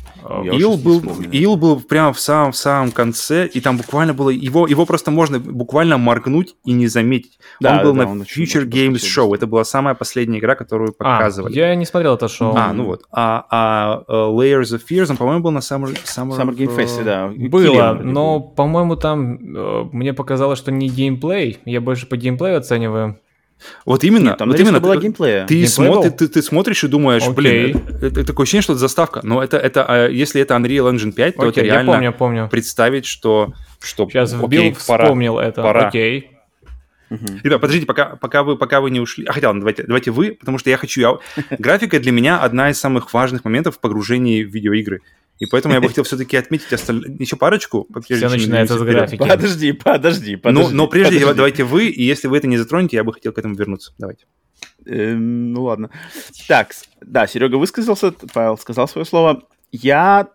Ил был, Ил был прямо в самом, в самом конце, и там буквально было... Его, его просто можно буквально моргнуть и не заметить. Да, он был да, на он Future Games Show. Это была самая последняя игра, которую а, показывали. А, я не смотрел это шоу. А, ну вот. А, а uh, Layers of Fears, он, по-моему, был на Summer... Summer, Summer Game Fest, да. Было, но, по-моему, там uh, мне показалось, что не геймплей. Я больше по геймплею оцениваю. Вот именно, Нет, там вот именно была геймплея. Ты, смотри, ты, ты смотришь и думаешь, okay. блин, это, это такое ощущение, что это заставка. Но это, это, а если это Unreal Engine 5, то okay, это реально я помню, помню. представить, что, что Сейчас вбил, окей, вспомнил пора, это. Пора. Окей. Угу. Ребят, подождите, пока, пока, вы, пока вы не ушли. А хотя ладно, давайте, давайте вы, потому что я хочу... Я... Графика для меня одна из самых важных моментов в погружении в видеоигры. И поэтому я бы хотел все-таки отметить осталь... еще парочку. Все начинается с графики. Подожди, подожди, подожди. Но, но прежде подожди. давайте вы, и если вы это не затронете, я бы хотел к этому вернуться. Давайте. Эм, ну ладно. Так, да, Серега высказался, Павел сказал свое слово. Я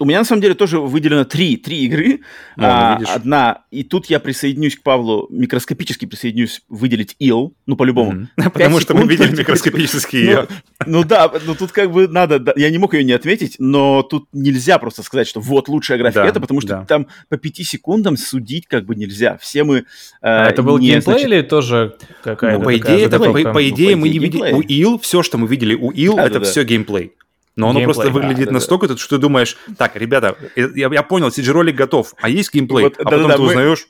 у меня на самом деле тоже выделено три, три игры. Да, а, одна, и тут я присоединюсь к Павлу, микроскопически присоединюсь выделить ил, ну по-любому. Mm-hmm. Потому что мы видели микроскопически ее. Ну, ну да, ну тут как бы надо, да, я не мог ее не отметить, но тут нельзя просто сказать, что вот лучшая графика да, это, потому что да. там по пяти секундам судить как бы нельзя. Все мы... Э, а это был не, геймплей значит... или тоже какая-то ну, по идее, это, по, по идее ну, мы не видели у ил, все, что мы видели у ил, это все геймплей. Но оно геймплей, просто выглядит да, настолько, да, что ты думаешь, так, ребята, я, я понял, CG-ролик готов, а есть геймплей, вот, а да, потом да, ты узнаешь...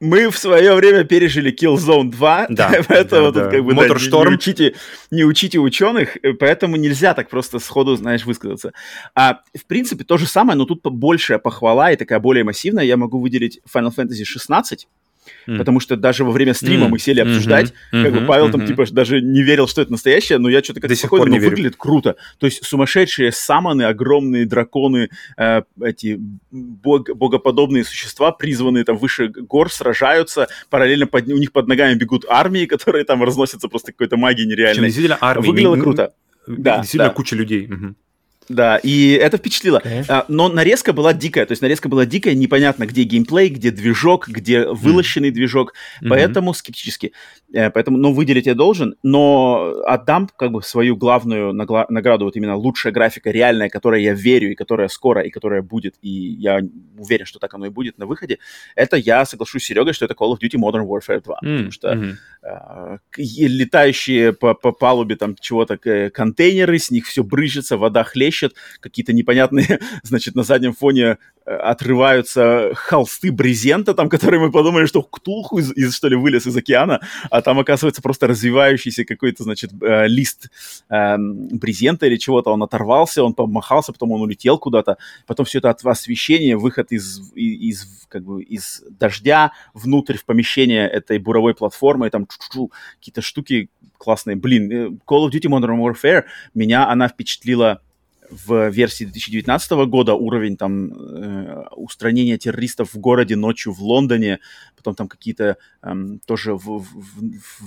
Мы в свое время пережили Killzone 2, да, поэтому да, тут да. как бы да, не, не, учите, не учите ученых, поэтому нельзя так просто сходу, знаешь, высказаться. А в принципе то же самое, но тут большая похвала и такая более массивная. Я могу выделить Final Fantasy 16, Mm. Потому что даже во время стрима mm. мы сели обсуждать, mm-hmm. как бы Павел mm-hmm. там типа даже не верил, что это настоящее, но я что-то как-то спокойно, но выглядит круто. То есть сумасшедшие саманы, огромные драконы, э, эти бог, богоподобные существа, призванные там выше гор, сражаются, параллельно под, у них под ногами бегут армии, которые там разносятся просто какой-то магией нереальной. Действительно, армии. Выглядело круто. Да, действительно да. куча людей. Угу. Да, и это впечатлило. Okay. А, но нарезка была дикая, то есть нарезка была дикая, непонятно, где геймплей, где движок, где вылощенный mm. движок, mm-hmm. поэтому скептически. Э, поэтому, ну, выделить я должен, но отдам как бы свою главную нагла- награду, вот именно лучшая графика реальная, которой я верю, и которая скоро, и которая будет, и я уверен, что так оно и будет на выходе, это я соглашусь с Серегой, что это Call of Duty Modern Warfare 2, mm-hmm. потому что mm-hmm. э, летающие по, по палубе там чего-то контейнеры, с них все брызжется, вода хлещет, какие-то непонятные, значит, на заднем фоне Э, отрываются холсты брезента, там, которые мы подумали, что Ктулху из, из, что ли, вылез из океана, а там, оказывается, просто развивающийся какой-то, значит, э, лист э, брезента или чего-то, он оторвался, он помахался, потом он улетел куда-то, потом все это от освещения, выход из, из, как бы, из дождя внутрь в помещение этой буровой платформы, и там какие-то штуки классные. Блин, э, Call of Duty Modern Warfare, меня она впечатлила в версии 2019 года уровень там э, устранения террористов в городе ночью в Лондоне, потом там какие-то э, тоже в, в, в,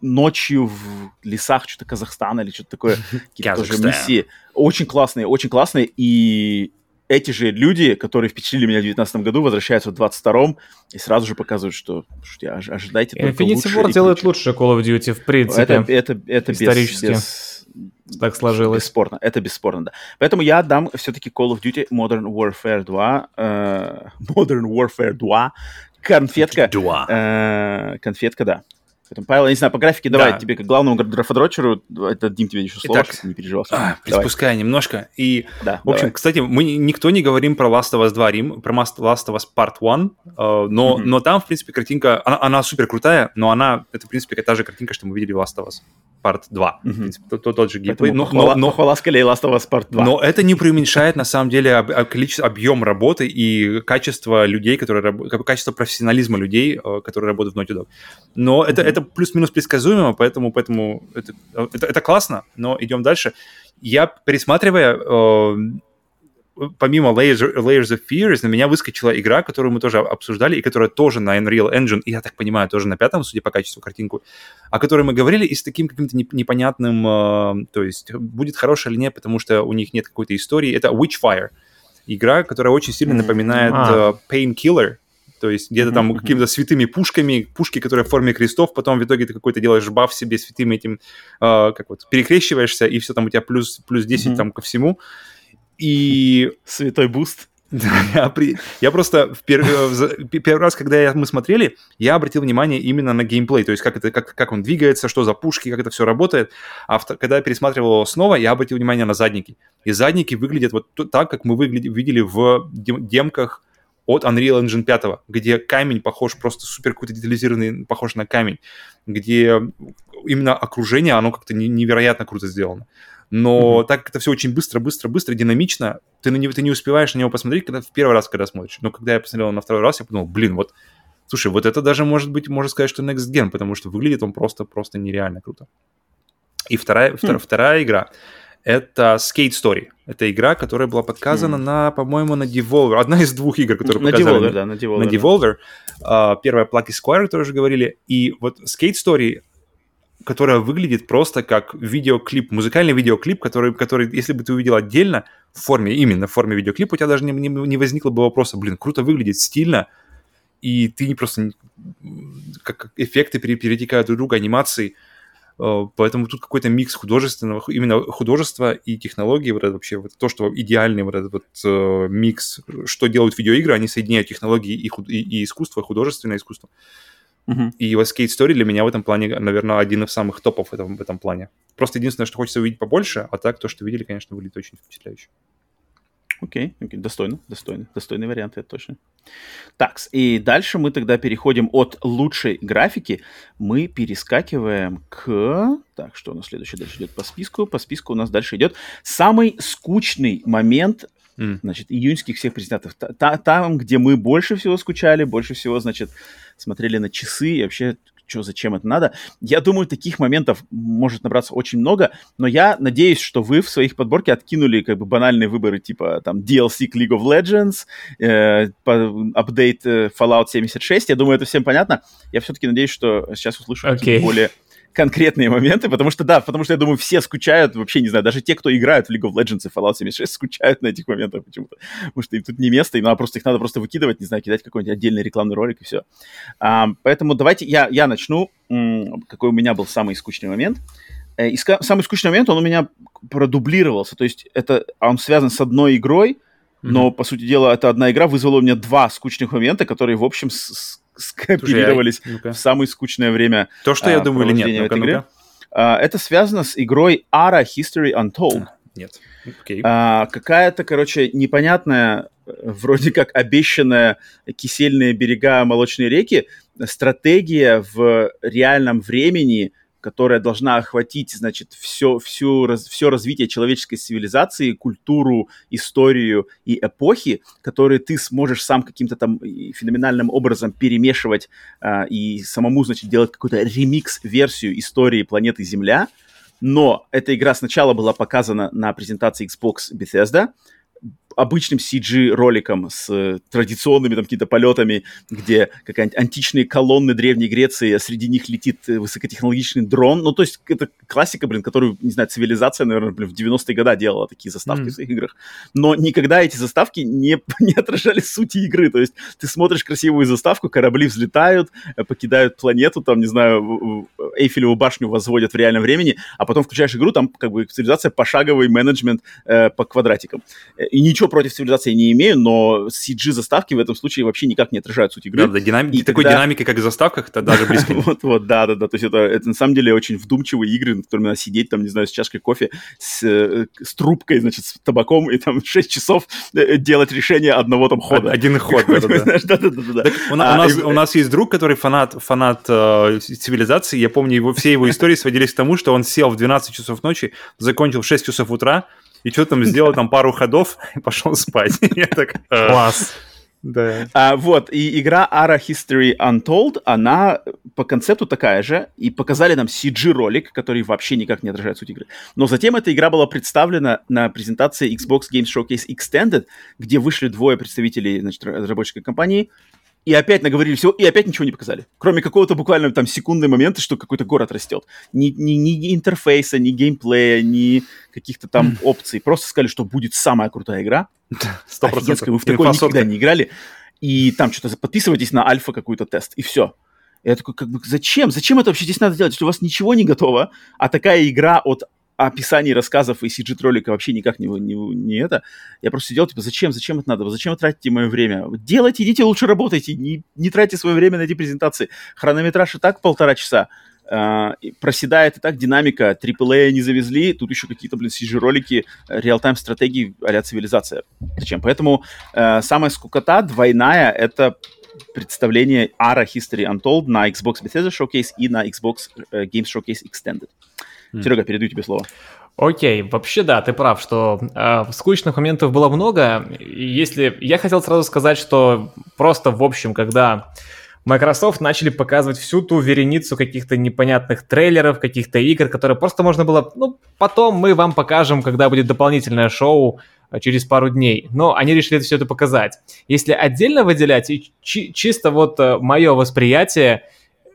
ночью в лесах что-то Казахстана или что-то такое, какие-то тоже миссии. Очень классные, очень классные, и эти же люди, которые впечатлили меня в 2019 году, возвращаются в 22-м и сразу же показывают, что слушайте, ожидайте только Infinity War делает лучше Call of Duty, в принципе. Это, это, это исторически. Без, без, так сложилось. Бесспорно, это бесспорно, да. Поэтому я отдам все-таки Call of Duty Modern Warfare 2, э, Modern Warfare 2, конфетка. 2. Э, конфетка, да. Поэтому, Павел, я не знаю, по графике давай да. тебе как главному графодрочеру, это Дим тебе еще сложно, Итак, не переживал. А, приспуская немножко. И, да, в общем, давай. кстати, мы никто не говорим про Last of Us 2 Рим, про Last of Us Part 1, э, но, mm-hmm. но там, в принципе, картинка, она, она супер крутая, но она, это, в принципе, та же картинка, что мы видели в Last of Us. Part 2. Mm-hmm. В принципе, тот, тот, тот же геймплей. Но, но, но, хвала скале Last of Us Part 2. Но это не преуменьшает, на самом деле, количество, объем работы и качество людей, которые, качество профессионализма людей, э, которые работают в Naughty Dog. Но mm-hmm. это, это плюс-минус предсказуемо, поэтому, поэтому это, это, это классно, но идем дальше. Я, пересматривая э, помимо Layers, Layers of Fears, на меня выскочила игра, которую мы тоже обсуждали, и которая тоже на Unreal Engine, и я так понимаю, тоже на пятом, судя по качеству картинку, о которой мы говорили, и с таким каким-то непонятным, э, то есть будет хорошая или нет, потому что у них нет какой-то истории. Это Witchfire. Игра, которая очень сильно напоминает а. uh, Painkiller, то есть где-то там какими-то святыми пушками, пушки, которые в форме крестов, потом в итоге ты какой-то делаешь баф себе святым этим, э, как вот, перекрещиваешься, и все там у тебя плюс, плюс 10 mm-hmm. там ко всему. И... Святой буст. я, при... я просто в пер... первый раз, когда я... мы смотрели, я обратил внимание именно на геймплей, то есть как, это, как, как он двигается, что за пушки, как это все работает. А в... когда я пересматривал его снова, я обратил внимание на задники. И задники выглядят вот так, как мы выгляд... видели в демках от Unreal Engine 5, где камень похож, просто супер какой-то детализированный, похож на камень, где именно окружение, оно как-то невероятно круто сделано но mm-hmm. так как это все очень быстро, быстро, быстро, динамично, ты, на него, ты не успеваешь на него посмотреть когда, в первый раз, когда смотришь. Но когда я посмотрел на второй раз, я подумал, блин, вот, слушай, вот это даже может быть, можно сказать, что Next Gen, потому что выглядит он просто, просто нереально круто. И вторая, mm. втор, вторая игра это Skate Story. Это игра, которая была показана mm. на, по-моему, на Devolver. Одна из двух игр, которые на показали. Devolver, да, на Devolver. На Devolver. Да. Uh, первая Plucky Squire, которую уже говорили. И вот Skate Story которая выглядит просто как видеоклип, музыкальный видеоклип, который, который, если бы ты увидел отдельно в форме, именно в форме видеоклипа, у тебя даже не, не, не возникло бы вопроса, блин, круто выглядит, стильно, и ты не просто как эффекты перетекают друг друга, анимации, поэтому тут какой-то микс художественного, именно художества и технологии, вот это вообще вот то, что идеальный вот этот вот э, микс, что делают видеоигры, они соединяют технологии и, худ, и, и искусство, художественное искусство. Uh, Uh-huh. И вот Skate Story для меня в этом плане, наверное, один из самых топов в этом, в этом плане. Просто единственное, что хочется увидеть побольше, а так то, что видели, конечно, выглядит очень впечатляюще. Окей, окей, достойно, достойно, достойный вариант, это точно. Так, и дальше мы тогда переходим от лучшей графики, мы перескакиваем к... Так, что у нас следующее дальше идет по списку? По списку у нас дальше идет самый скучный момент Mm. Значит, июньских всех презентатов. Та, там, где мы больше всего скучали, больше всего, значит, смотрели на часы и вообще что, зачем это надо. Я думаю, таких моментов может набраться очень много, но я надеюсь, что вы в своих подборке откинули как бы банальные выборы типа там DLC League of Legends, э, апдейт э, Fallout 76. Я думаю, это всем понятно. Я все-таки надеюсь, что сейчас услышу okay. более конкретные моменты, потому что, да, потому что, я думаю, все скучают, вообще, не знаю, даже те, кто играют в League of Legends и Fallout 76, скучают на этих моментах почему-то, потому что им тут не место, им надо просто, их надо просто выкидывать, не знаю, кидать какой-нибудь отдельный рекламный ролик и все. А, поэтому давайте я, я начну, какой у меня был самый скучный момент. Э, и самый скучный момент, он у меня продублировался, то есть это, он связан с одной игрой, но, mm-hmm. по сути дела, эта одна игра вызвала у меня два скучных момента, которые, в общем, с, скооперировались Слушай, в самое скучное время. То, что а, я думаю, или нет? Ну-ка, ну а, это связано с игрой Ara History Untold. Нет. Okay. А, какая-то, короче, непонятная, вроде как обещанная кисельные берега молочной реки, стратегия в реальном времени – которая должна охватить, значит, все, всю, раз, все развитие человеческой цивилизации, культуру, историю и эпохи, которые ты сможешь сам каким-то там феноменальным образом перемешивать а, и самому, значит, делать какую-то ремикс-версию истории планеты Земля. Но эта игра сначала была показана на презентации Xbox Bethesda, обычным CG-роликом с э, традиционными там какими-то полетами, где какая-нибудь античные колонны Древней Греции, а среди них летит э, высокотехнологичный дрон. Ну, то есть это классика, блин, которую, не знаю, цивилизация, наверное, блин, в 90-е годы делала такие заставки mm. в своих играх. Но никогда эти заставки не, не отражали сути игры. То есть ты смотришь красивую заставку, корабли взлетают, э, покидают планету, там, не знаю, Эйфелеву башню возводят в реальном времени, а потом включаешь игру, там как бы цивилизация пошаговый менеджмент э, по квадратикам. И ничего против цивилизации не имею, но CG-заставки в этом случае вообще никак не отражают суть игры. Да, да, динам... и такой когда... динамики, как в заставках, это даже близко. вот, вот, да, да, да. То есть это, это на самом деле очень вдумчивые игры, на которыми надо сидеть, там, не знаю, с чашкой кофе, с, э, с трубкой, значит, с табаком, и там 6 часов э, делать решение одного там хода. Один ход, да-да-да. У нас есть друг, который фанат фанат э, цивилизации. Я помню, его, все его истории сводились к тому, что он сел в 12 часов ночи, закончил в 6 часов утра, и что там сделал там пару ходов и пошел спать. Я так... Класс. Да. А, вот, и игра Ara History Untold, она по концепту такая же, и показали нам CG-ролик, который вообще никак не отражает суть игры. Но затем эта игра была представлена на презентации Xbox Games Showcase Extended, где вышли двое представителей, значит, разработческой компании, и опять наговорили всего, и опять ничего не показали. Кроме какого-то буквально там секундного момента, что какой-то город растет. Ни, ни, ни интерфейса, ни геймплея, ни каких-то там опций. Просто сказали, что будет самая крутая игра. Сто процентов. Вы в такой никогда не играли. И там что-то подписывайтесь на альфа какой-то тест, и все. Я такой, как бы, зачем? Зачем это вообще здесь надо делать? Если у вас ничего не готово, а такая игра от описаний рассказов и CG-ролика вообще никак не, не, не это. Я просто сидел, типа, зачем, зачем это надо? Зачем вы тратите мое время? Делайте, идите лучше работайте, не, не тратьте свое время на эти презентации. Хронометраж и так полтора часа. Uh, проседает и так динамика, AAA не завезли, тут еще какие-то, блин, CG-ролики, реал-тайм стратегии а цивилизация. Зачем? Поэтому uh, самая скукота двойная — это представление ARA History Untold на Xbox Bethesda Showcase и на Xbox uh, Games Showcase Extended. Mm. Серега, передаю тебе слово. Окей, вообще да, ты прав, что э, скучных моментов было много. Если я хотел сразу сказать, что просто в общем, когда Microsoft начали показывать всю ту вереницу каких-то непонятных трейлеров, каких-то игр, которые просто можно было, ну, потом мы вам покажем, когда будет дополнительное шоу э, через пару дней. Но они решили все это показать. Если отдельно выделять, и чи- чисто вот э, мое восприятие,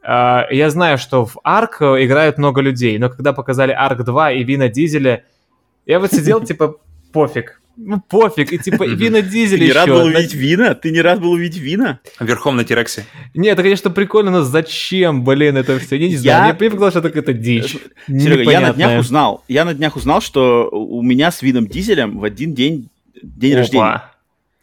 я знаю, что в Арк играют много людей, но когда показали Арк 2 и Вина Дизеля, я вот сидел, типа, пофиг. Ну, пофиг, и типа Вина Дизель Ты не рад был увидеть Вина? Ты не рад был увидеть Вина? Верхом на Тирексе. Нет, это, конечно, прикольно, но зачем, блин, это все? Я не знаю, я... мне показалось, что это дичь. Серега, я на днях узнал, я на днях узнал, что у меня с Вином Дизелем в один день день рождения.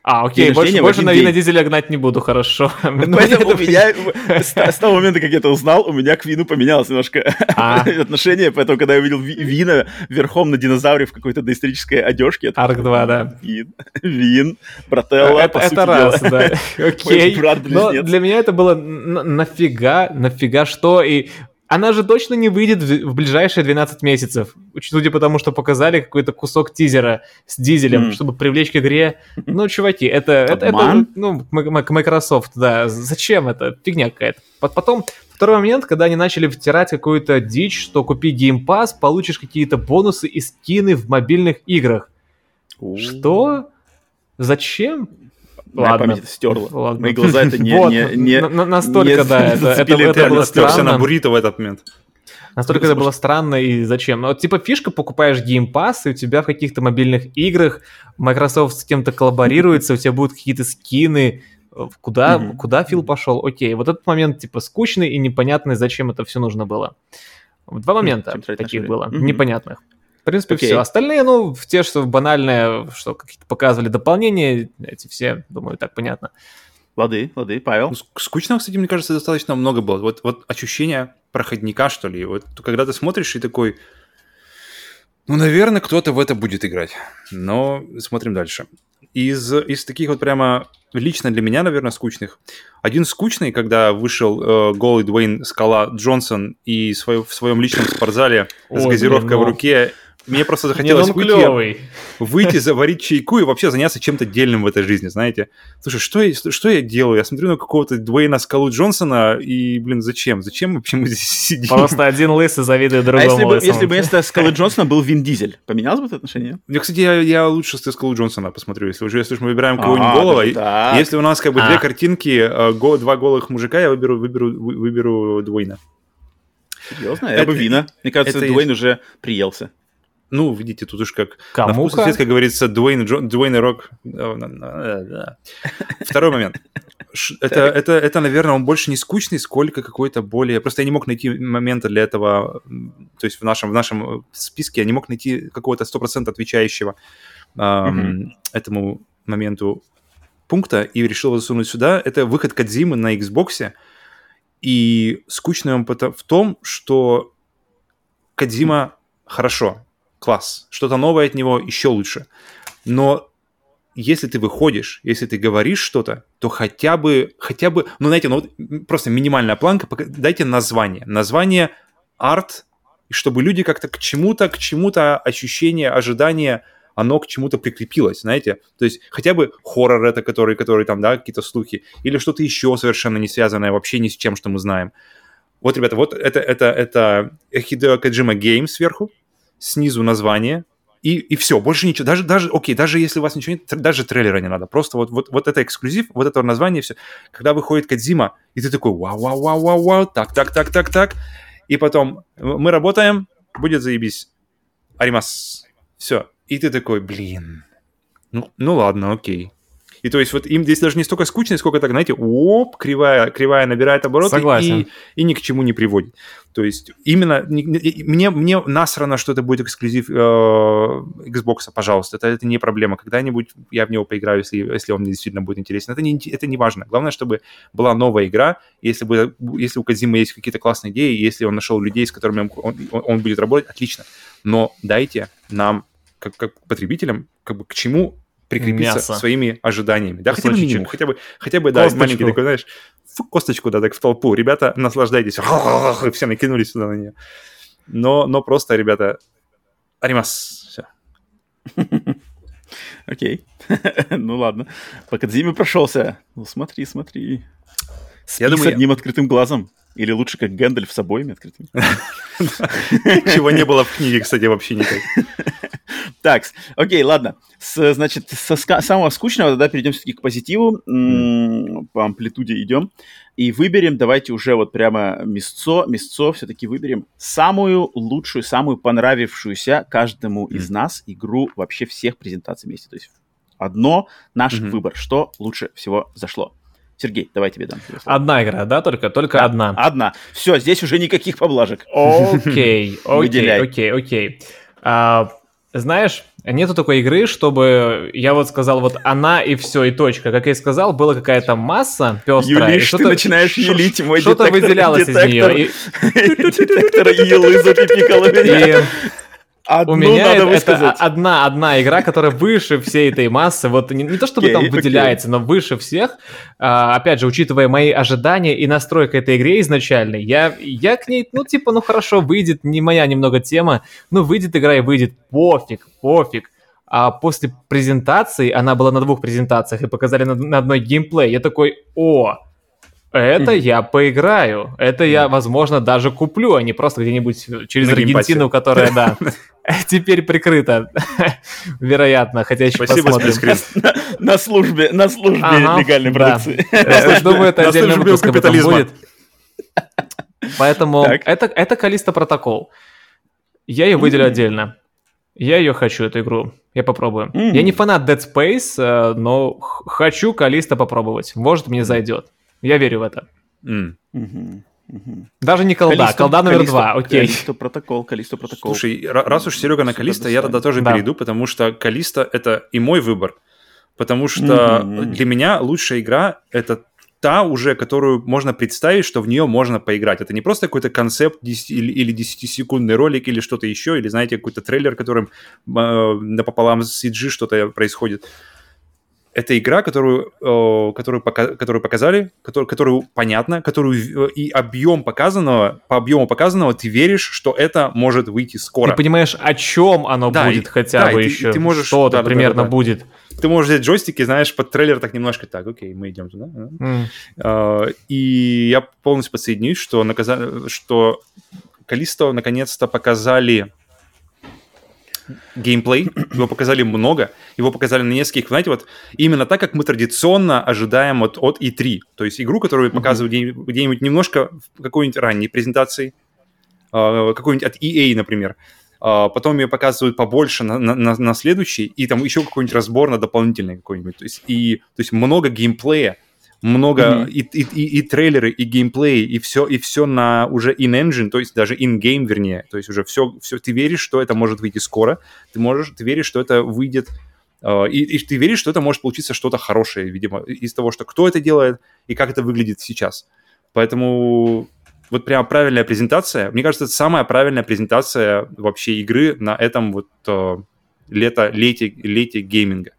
А, окей, больше, больше на Вина Дизеля гнать не буду, хорошо. Ну, поэтому у меня, с того момента, как я это узнал, у меня к Вину поменялось немножко а. отношение, поэтому, когда я увидел Вина верхом на динозавре в какой-то доисторической одежке... Арк 2, да. Вин, Вин, Брателло, Это, это раз, да. Окей. Но для меня это было нафига, нафига что, и она же точно не выйдет в, в ближайшие 12 месяцев. Судя по тому, что показали какой-то кусок тизера с дизелем, mm. чтобы привлечь к игре. Ну, чуваки, это, это, это ну, Microsoft, да. Зачем это? Фигня какая-то. Потом, второй момент, когда они начали втирать какую-то дичь, что купи Game Pass, получишь какие-то бонусы и скины в мобильных играх. Что? Зачем? Ладно. память это стерла. Ладно. Мои глаза это не... вот, не, не настолько, не, да, это, это, это было странно. на буррито в этот момент. Настолько это было странно и зачем? Ну, вот, типа, фишка, покупаешь Game Pass, и у тебя в каких-то мобильных играх Microsoft с кем-то коллаборируется, у тебя будут какие-то скины, куда, mm-hmm. куда Фил пошел? Окей, вот этот момент, типа, скучный и непонятный, зачем это все нужно было. Два момента таких было, mm-hmm. непонятных принципе, okay. все. Остальные, ну, в те, что банальные, что какие-то показывали дополнения, эти все, думаю, так понятно. Лады, лады, Павел. Ну, скучного, кстати, мне кажется, достаточно много было. Вот, вот ощущение проходника, что ли. Вот когда ты смотришь и такой, ну, наверное, кто-то в это будет играть. Но смотрим дальше. Из, из таких вот прямо лично для меня, наверное, скучных. Один скучный, когда вышел э, голый Дуэйн Скала Джонсон и свой, в своем личном спортзале Ой, с газировкой блин, ну... в руке мне просто захотелось выйти, клевый. выйти, заварить чайку и вообще заняться чем-то дельным в этой жизни, знаете. Слушай, что я, что я делаю? Я смотрю на какого-то Дуэйна Скалу Джонсона и, блин, зачем? Зачем вообще мы здесь сидим? Просто один лысый завидует другому. А если бы, если бы вместо Скалы Джонсона был Вин Дизель, поменялось бы это отношение? Я, кстати, я, я лучше с Скалу Джонсона посмотрю. Если уже, если уж мы выбираем кого-нибудь а, голого, да. если у нас как бы а. две картинки, э, го, два голых мужика, я выберу, выберу, выберу Дуэйна. Серьезно? Я бы Вина. Мне кажется, Дуэйн уже приелся. Ну, видите, тут уж как Кому на вкус и цвет, как говорится, Дуэйн, Джо, Дуэйн и Рок. Второй момент. Это, это, это, наверное, он больше не скучный, сколько какой-то более... Просто я не мог найти момента для этого, то есть в нашем, в нашем списке я не мог найти какого-то 100% отвечающего mm-hmm. этому моменту пункта и решил его засунуть сюда. Это выход Кадзимы на Xbox. И скучный он в том, что Кадзима хорошо, класс. Что-то новое от него еще лучше. Но если ты выходишь, если ты говоришь что-то, то хотя бы, хотя бы, ну, знаете, ну, вот просто минимальная планка, дайте название. Название арт, чтобы люди как-то к чему-то, к чему-то ощущение, ожидание, оно к чему-то прикрепилось, знаете? То есть хотя бы хоррор это, который, который там, да, какие-то слухи, или что-то еще совершенно не связанное вообще ни с чем, что мы знаем. Вот, ребята, вот это, это, это Hideo Kojima Game сверху, снизу название, и, и все, больше ничего. Даже, даже, окей, даже если у вас ничего нет, даже трейлера не надо. Просто вот, вот, вот это эксклюзив, вот это название, все. Когда выходит Кадзима, и ты такой, вау, вау, вау, вау, вау, так, так, так, так, так. И потом мы работаем, будет заебись. Аримас. Все. И ты такой, блин. Ну, ну ладно, окей. И то есть вот им здесь даже не столько скучно, сколько так, знаете, оп, кривая, кривая набирает обороты Согласен. И, и ни к чему не приводит. То есть именно не, не, мне, мне насрано, что это будет эксклюзив э, Xbox, пожалуйста, это, это не проблема. Когда-нибудь я в него поиграю, если, если он мне действительно будет интересен. Это не, это не важно. Главное, чтобы была новая игра. Если, бы, если у Кадзимы есть какие-то классные идеи, если он нашел людей, с которыми он, он, он будет работать, отлично. Но дайте нам как, как потребителям, как бы к чему прикрепиться Мясо. своими ожиданиями. Да, хотя бы минимум, хотя бы, хотя бы, да, косточку. маленький такой, знаешь, косточку, да, так в толпу. Ребята, наслаждайтесь. И все накинулись сюда на нее. Но, но просто, ребята, аримас. Все. Окей. ну ладно. По Кадзиме прошелся. Ну смотри, смотри. Спи Я думаю, с одним открытым глазом. Или лучше как Гэндальф с обоими открытыми. Чего не было в книге, кстати, вообще никак. Так, окей, ладно. С, значит, со самого скучного тогда перейдем все-таки к позитиву. Mm. По амплитуде идем. И выберем, давайте уже вот прямо место, место все-таки выберем самую лучшую, самую понравившуюся каждому mm. из нас игру вообще всех презентаций вместе. То есть одно наш mm-hmm. выбор, что лучше всего зашло. Сергей, давай тебе дам. Одна игра, да, только? Только да, одна. Одна. Все, здесь уже никаких поблажек. Окей, окей, окей, окей. А, знаешь, нету такой игры, чтобы я вот сказал вот она и все, и точка. Как я и сказал, была какая-то масса пестрая. Юлиш, ты начинаешь юлить мой Что-то выделялось из нее. Детектор елы запипикала меня. Одну У меня надо это, это одна, одна игра, которая выше всей этой массы. Вот не, не то чтобы okay, там выделяется, okay. но выше всех. А, опять же, учитывая мои ожидания и настройка этой игре изначальной, я, я к ней, ну, типа, ну хорошо, выйдет, не моя немного тема, ну, выйдет игра и выйдет, пофиг, пофиг. А после презентации, она была на двух презентациях и показали на, на одной геймплей, я такой, о, это я поиграю. Это я, возможно, даже куплю, а не просто где-нибудь через На Аргентину, которая, да, теперь прикрыта. Вероятно, хотя еще Спасибо, посмотрим. На, службе, на службе легальной продукции. Думаю, это отдельный выпуск будет. Поэтому это, это Калиста Протокол. Я ее выделю отдельно. Я ее хочу, эту игру. Я попробую. Mm-hmm. Я не фанат Dead Space, э, но хочу Калиста попробовать. Может, мне зайдет. Я верю в это. Mm. Угу. Угу. Даже не колда, Калисто, колда номер Калисто, два, окей. Калисто протокол, Калисто протокол. Слушай, раз уж Серега на Калисто, я тогда тоже да. перейду, потому что Калисто это и мой выбор. Потому что mm-hmm. для меня лучшая игра это та уже, которую можно представить, что в нее можно поиграть. Это не просто какой-то концепт 10, или, или 10-секундный ролик или что-то еще, или, знаете, какой-то трейлер, которым э, напополам с CG что-то происходит это игра, которую, э, которую, пока, которую показали, которую, которую понятно, которую и объем показанного, по объему показанного ты веришь, что это может выйти скоро. Ты понимаешь, о чем оно да, будет и, хотя да, бы и еще, ты, ты можешь, что-то да, примерно да, да, да. будет. Ты можешь взять джойстики, знаешь, под трейлер так немножко так, окей, мы идем туда. Mm. И я полностью подсоединюсь, что, наказа... что Калисто наконец-то показали геймплей, его показали много, его показали на нескольких, знаете, вот именно так, как мы традиционно ожидаем от, от E3, то есть игру, которую показывают mm-hmm. где-нибудь немножко в какой-нибудь ранней презентации, э, какой-нибудь от EA, например, а, потом ее показывают побольше на, на, на следующий, и там еще какой-нибудь разбор на дополнительный какой-нибудь. То есть, и, то есть много геймплея, много mm-hmm. и, и, и, и трейлеры, и геймплей, и все, и все на уже in-engine, то есть даже in-game, вернее. То есть уже все, все, ты веришь, что это может выйти скоро, ты можешь, ты веришь, что это выйдет, э, и, и ты веришь, что это может получиться что-то хорошее, видимо, из того, что кто это делает и как это выглядит сейчас. Поэтому вот прям правильная презентация. Мне кажется, это самая правильная презентация вообще игры на этом вот э, лето, лете, лете гейминга.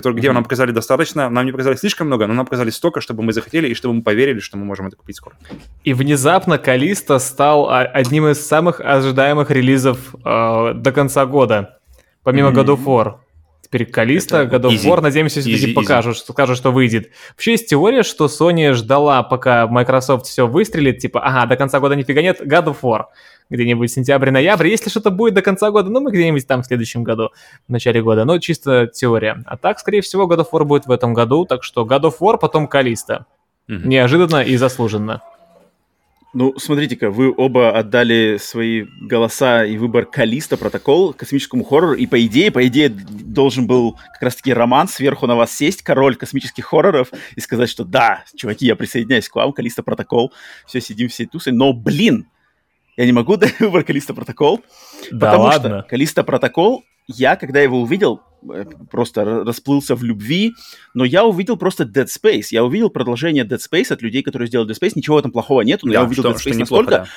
Который, где mm-hmm. нам показали достаточно, нам не показали слишком много, но нам показали столько, чтобы мы захотели и чтобы мы поверили, что мы можем это купить скоро. И внезапно Калиста стал одним из самых ожидаемых релизов э, до конца года, помимо mm-hmm. God of War. Теперь Калиста, God of War, надеемся, все-таки покажут, что скажут, что выйдет. Вообще есть теория, что Sony ждала, пока Microsoft все выстрелит, типа, ага, до конца года нифига нет, God of War. Где-нибудь сентябрь-ноябрь. Если что-то будет до конца года, ну, мы где-нибудь там в следующем году, в начале года. Но чисто теория. А так, скорее всего, God of War будет в этом году. Так что God of War, потом Калиста. Mm-hmm. Неожиданно и заслуженно. Ну, смотрите-ка, вы оба отдали свои голоса и выбор Калиста протокол космическому хоррору, и по идее, по идее, должен был как раз-таки роман сверху на вас сесть, король космических хорроров, и сказать, что да, чуваки, я присоединяюсь к вам, Калиста протокол, все, сидим все тусы, но, блин, я не могу дать выбор Калиста протокол, да потому ладно. что Калиста протокол, я, когда его увидел, Э, просто расплылся в любви, но я увидел просто Dead Space. Я увидел продолжение Dead Space от людей, которые сделали Dead Space. Ничего в этом плохого нет, но да, я увидел что, Dead Space настолько... да на, на,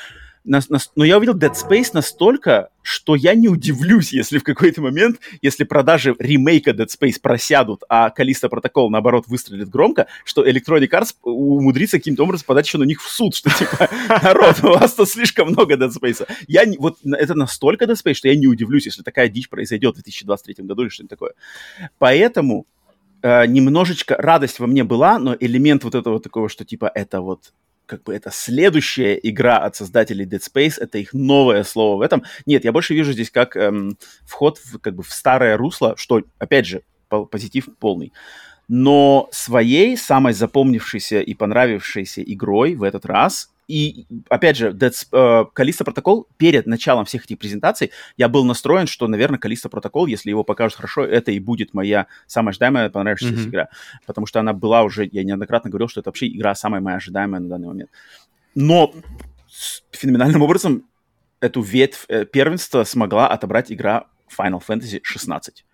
но я увидел Dead Space настолько, что я не удивлюсь, если в какой-то момент, если продажи ремейка Dead Space просядут, а Калиста Протокол, наоборот, выстрелит громко, что Electronic Arts умудрится каким-то образом подать еще на них в суд, что типа, народ, у вас тут слишком много Dead Space. Я не, вот это настолько Dead Space, что я не удивлюсь, если такая дичь произойдет в 2023 году или что-нибудь такое. Поэтому э, немножечко радость во мне была, но элемент вот этого такого, что типа это вот как бы это следующая игра от создателей Dead Space, это их новое слово в этом. Нет, я больше вижу здесь как эм, вход в, как бы в старое русло, что, опять же, позитив полный. Но своей, самой запомнившейся и понравившейся игрой в этот раз и, опять же, uh, Callisto Protocol, перед началом всех этих презентаций, я был настроен, что, наверное, Callisto Protocol, если его покажут хорошо, это и будет моя самая ожидаемая, понравившаяся mm-hmm. игра. Потому что она была уже, я неоднократно говорил, что это вообще игра самая моя ожидаемая на данный момент. Но феноменальным образом эту ветвь э, первенства смогла отобрать игра Final Fantasy 16.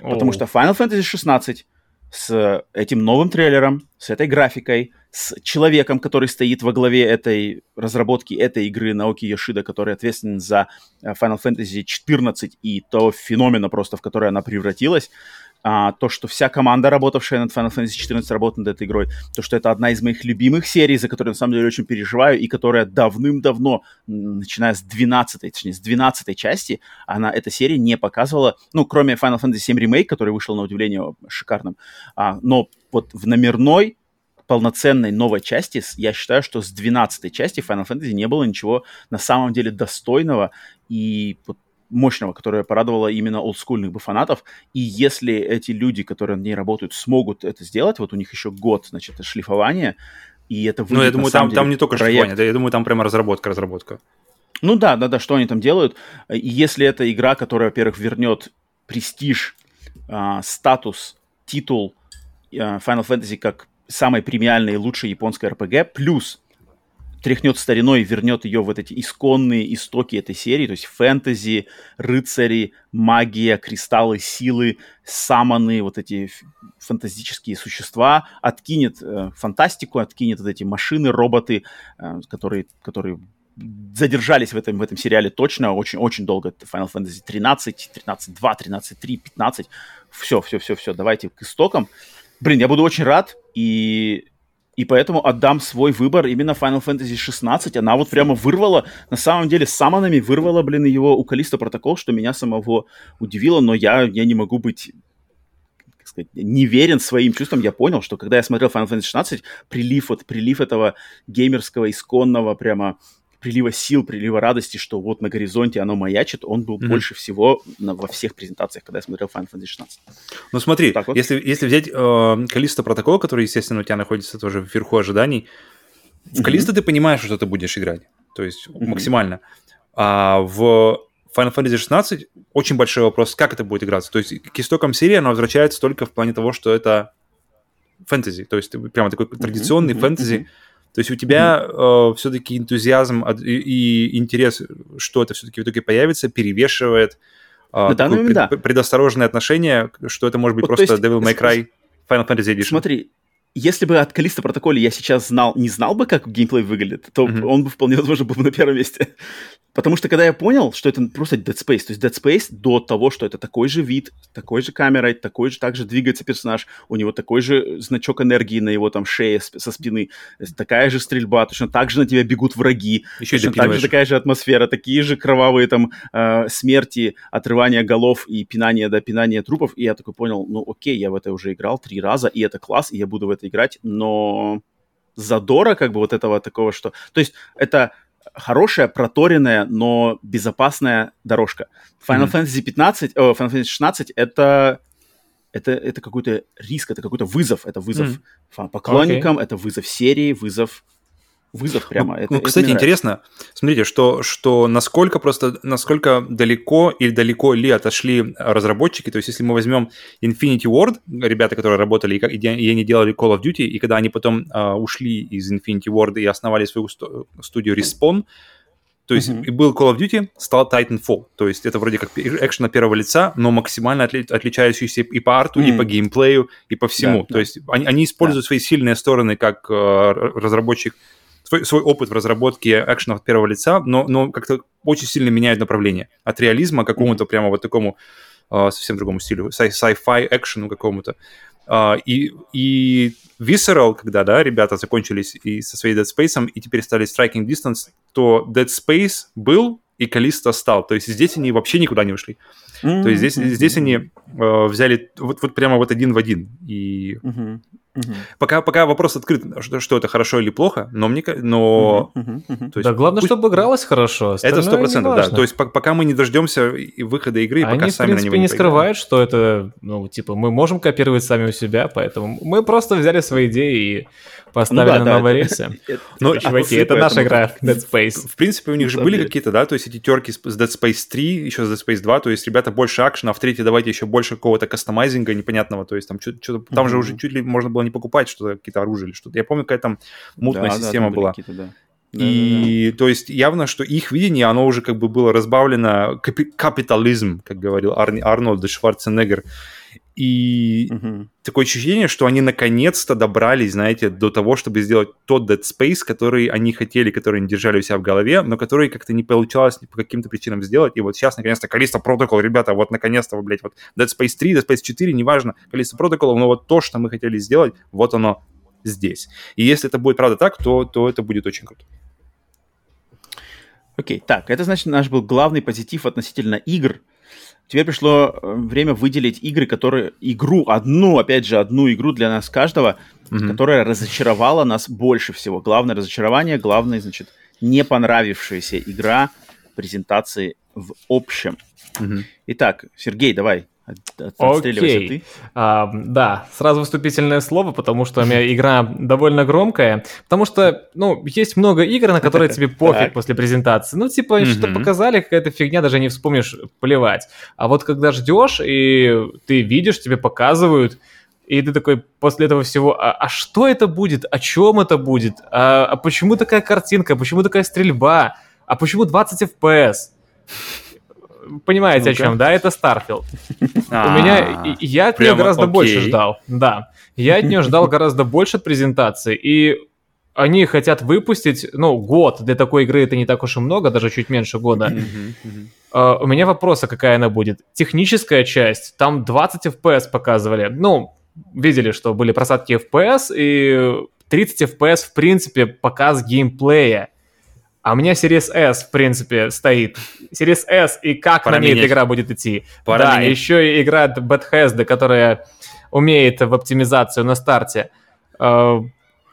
Oh. Потому что Final Fantasy 16 с этим новым трейлером, с этой графикой, с человеком, который стоит во главе этой разработки этой игры, Наоки Йошида, который ответственен за э, Final Fantasy 14 и то феномена просто, в который она превратилась, а, то, что вся команда, работавшая над Final Fantasy 14, работает над этой игрой, то, что это одна из моих любимых серий, за которую на самом деле очень переживаю, и которая давным-давно, начиная с 12 точнее, с 12 части, она, эта серия не показывала, ну, кроме Final Fantasy 7 Remake, который вышел, на удивление, шикарным, а, но вот в номерной полноценной новой части, я считаю, что с 12 части Final Fantasy не было ничего на самом деле достойного и вот мощного, которое порадовало именно олдскульных бы фанатов. И если эти люди, которые над ней работают, смогут это сделать, вот у них еще год, значит, шлифование, и это выйдет, Ну, я думаю, там, деле, там не только проект... шлифование, да, я думаю, там прямо разработка, разработка. Ну да, да, да, что они там делают. И если это игра, которая, во-первых, вернет престиж, э, статус, титул э, Final Fantasy как самой премиальной и лучшей японской RPG, плюс тряхнет стариной и вернет ее в вот эти исконные истоки этой серии, то есть фэнтези, рыцари, магия, кристаллы, силы, саманы, вот эти фантастические существа, откинет э, фантастику, откинет вот эти машины, роботы, э, которые, которые задержались в этом, в этом сериале точно очень-очень долго. Final Fantasy 13, 13, 2, 13, 3, 15. Все, все, все, все, давайте к истокам. Блин, я буду очень рад, и, и поэтому отдам свой выбор именно Final Fantasy 16. Она вот прямо вырвала, на самом деле, самонами вырвала, блин, его у Калиста протокол, что меня самого удивило, но я, я не могу быть не верен своим чувствам, я понял, что когда я смотрел Final Fantasy 16, прилив, вот, прилив этого геймерского, исконного прямо прилива сил, прилива радости, что вот на горизонте оно маячит, он был mm-hmm. больше всего на, во всех презентациях, когда я смотрел Final Fantasy 16. Ну смотри, вот. если, если взять э, Калиста протокол, который, естественно, у тебя находится тоже вверху ожиданий, в Калиста mm-hmm. ты понимаешь, что ты будешь играть, то есть mm-hmm. максимально. А в Final Fantasy 16 очень большой вопрос, как это будет играться. То есть к истокам серии она возвращается только в плане того, что это фэнтези, то есть прямо такой традиционный mm-hmm, фэнтези. Mm-hmm. То есть у тебя mm-hmm. э, все-таки энтузиазм и, и интерес, что это все-таки в итоге появится, перевешивает э, пред, да. предосторожное отношение, что это может быть вот, просто есть, Devil May Cry Final Fantasy Edition. Смотри, если бы от Калиста протоколе я сейчас знал, не знал бы, как геймплей выглядит, то mm-hmm. он бы вполне возможно был бы на первом месте. Потому что когда я понял, что это просто Dead Space, то есть Dead Space до того, что это такой же вид, такой же камерой, такой же, также двигается персонаж, у него такой же значок энергии на его там шее со спины, такая же стрельба, точно так же на тебя бегут враги, Еще точно так же такая же атмосфера, такие же кровавые там э, смерти, отрывания голов и пинание до пинания трупов, и я такой понял, ну окей, я в это уже играл три раза, и это класс, и я буду в это играть, но задора как бы вот этого такого, что... То есть это хорошая, проторенная, но безопасная дорожка. Final mm-hmm. Fantasy 15, о, Final Fantasy 16 это это, это какой-то риск, это какой-то вызов, это вызов mm. поклонникам, okay. это вызов серии, вызов вызов прямо. Ну, это, ну кстати, это интересно, смотрите, что, что насколько просто, насколько далеко или далеко ли отошли разработчики, то есть если мы возьмем Infinity Ward, ребята, которые работали и, и они делали Call of Duty, и когда они потом uh, ушли из Infinity Ward и основали свою студию Respawn, то есть mm-hmm. и был Call of Duty, стал Titanfall. То есть это вроде как экшен на первого лица, но максимально отли- отличающийся и по арту, mm-hmm. и по геймплею, и по всему. Да, То да. есть они, они используют да. свои сильные стороны как э, разработчик свой, свой опыт в разработке экшена от первого лица, но, но как-то очень сильно меняют направление. От реализма к какому-то прямо вот такому uh, совсем другому стилю, sci-fi экшену какому-то. Uh, и, и Visceral, когда, да, ребята закончились и со своей Dead Space, и теперь стали Striking Distance, то Dead Space был, и Калиста стал. То есть здесь они вообще никуда не ушли. Mm-hmm. То есть здесь, здесь они э, взяли вот, вот прямо вот один в один. И mm-hmm. Угу. Пока, пока вопрос открыт, что, что это хорошо или плохо, но мне но угу, угу. То есть, да, главное, пусть... чтобы игралось хорошо. Это сто процентов, да. То есть пока мы не дождемся выхода игры, Они, пока сами в принципе, на него не, не скрывают, что это, ну, типа, мы можем копировать сами у себя, поэтому мы просто взяли свои идеи и поставили ну, да, на да, новые это, рельсы. Но, типа, чуваки, это наша игра Dead Space. В принципе, у них же были какие-то, да, то есть эти терки с Dead Space 3, еще с Dead Space 2, то есть ребята больше акшена, а в третьей давайте еще больше какого-то кастомайзинга непонятного, то есть там что-то, там же уже чуть ли можно было не покупать что-то, какие-то оружия или что-то. Я помню, какая там мутная система была. И то есть явно, что их видение, оно уже как бы было разбавлено капи- капитализм, как говорил Ар- Арнольд Шварценеггер. И угу. такое ощущение, что они наконец-то добрались, знаете, до того, чтобы сделать тот Dead Space, который они хотели, который они держали у себя в голове, но который как-то не получалось по каким-то причинам сделать. И вот сейчас, наконец-то, Калиста Протокол, ребята, вот наконец-то, блядь, вот Dead Space 3, Dead Space 4, неважно, Калиста Протокол, но вот то, что мы хотели сделать, вот оно здесь. И если это будет правда так, то, то это будет очень круто. Окей, okay, так, это значит наш был главный позитив относительно игр, Теперь пришло э, время выделить игры, которые... Игру, одну, опять же, одну игру для нас каждого, mm-hmm. которая разочаровала нас больше всего. Главное разочарование, главное, значит, не понравившаяся игра презентации в общем. Mm-hmm. Итак, Сергей, давай, Окей. Ты. А, да, сразу вступительное слово, потому что у меня игра довольно громкая. Потому что, ну, есть много игр, на которые тебе пофиг после презентации. Ну, типа, что показали, какая-то фигня, даже не вспомнишь, плевать. А вот когда ждешь, и ты видишь, тебе показывают, и ты такой после этого всего, а, а что это будет? О чем это будет? А, а почему такая картинка? Почему такая стрельба? А почему 20 FPS? Понимаете, о чем, да? Это Starfield. У меня... Я от нее гораздо больше ждал. Да. Я от нее ждал гораздо больше презентации. И они хотят выпустить, ну, год для такой игры это не так уж и много, даже чуть меньше года. Uh, у меня вопрос, а какая она будет? Техническая часть, там 20 FPS показывали. Ну, видели, что были просадки FPS, и 30 FPS, в принципе, показ геймплея. А у меня Series S, в принципе, стоит. Series S, и как Пора на ней эта игра будет идти. Пора да, менять. еще и игра Bethesda, которая умеет в оптимизацию на старте. Э,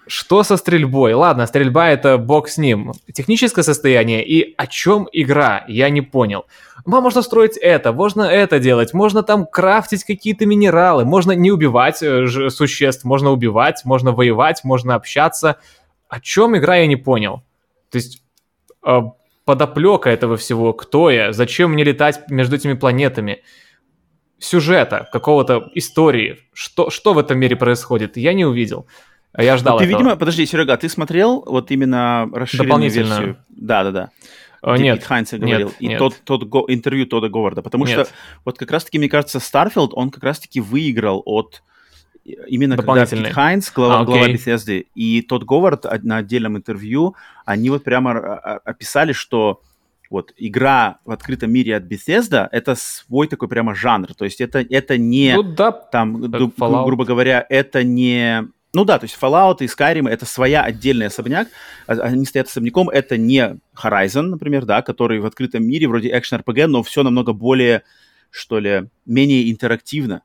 что со стрельбой? Ладно, стрельба это бог с ним. Техническое состояние и о чем игра, я не понял. Можно строить это, можно это делать, можно там крафтить какие-то минералы, можно не убивать э, существ, можно убивать, можно воевать, можно общаться. О чем игра, я не понял. То есть подоплека этого всего, кто я, зачем мне летать между этими планетами, сюжета, какого-то истории, что, что в этом мире происходит, я не увидел. А я ждал ну, ты, этого. видимо, подожди, Серега, ты смотрел вот именно расширенную версию? Да, да, да. О, где нет, Пит говорил, нет, и нет. тот, тот го- интервью Тода Говарда, потому Нет. что вот как раз-таки, мне кажется, Starfield, он как раз-таки выиграл от э, именно когда Дополнительный. Пит Хайнс, глава, А, глава окей. Bethesda, и тот Говард на отдельном интервью, они вот прямо а- а- описали, что вот игра в открытом мире от Bethesda это свой такой прямо жанр, то есть это, это не Ну да, там, ду- гру- грубо говоря, это не... Ну да, то есть Fallout и Skyrim это своя отдельный особняк, а- они стоят особняком, это не Horizon, например, да, который в открытом мире вроде экшен-РПГ, но все намного более, что ли, менее интерактивно.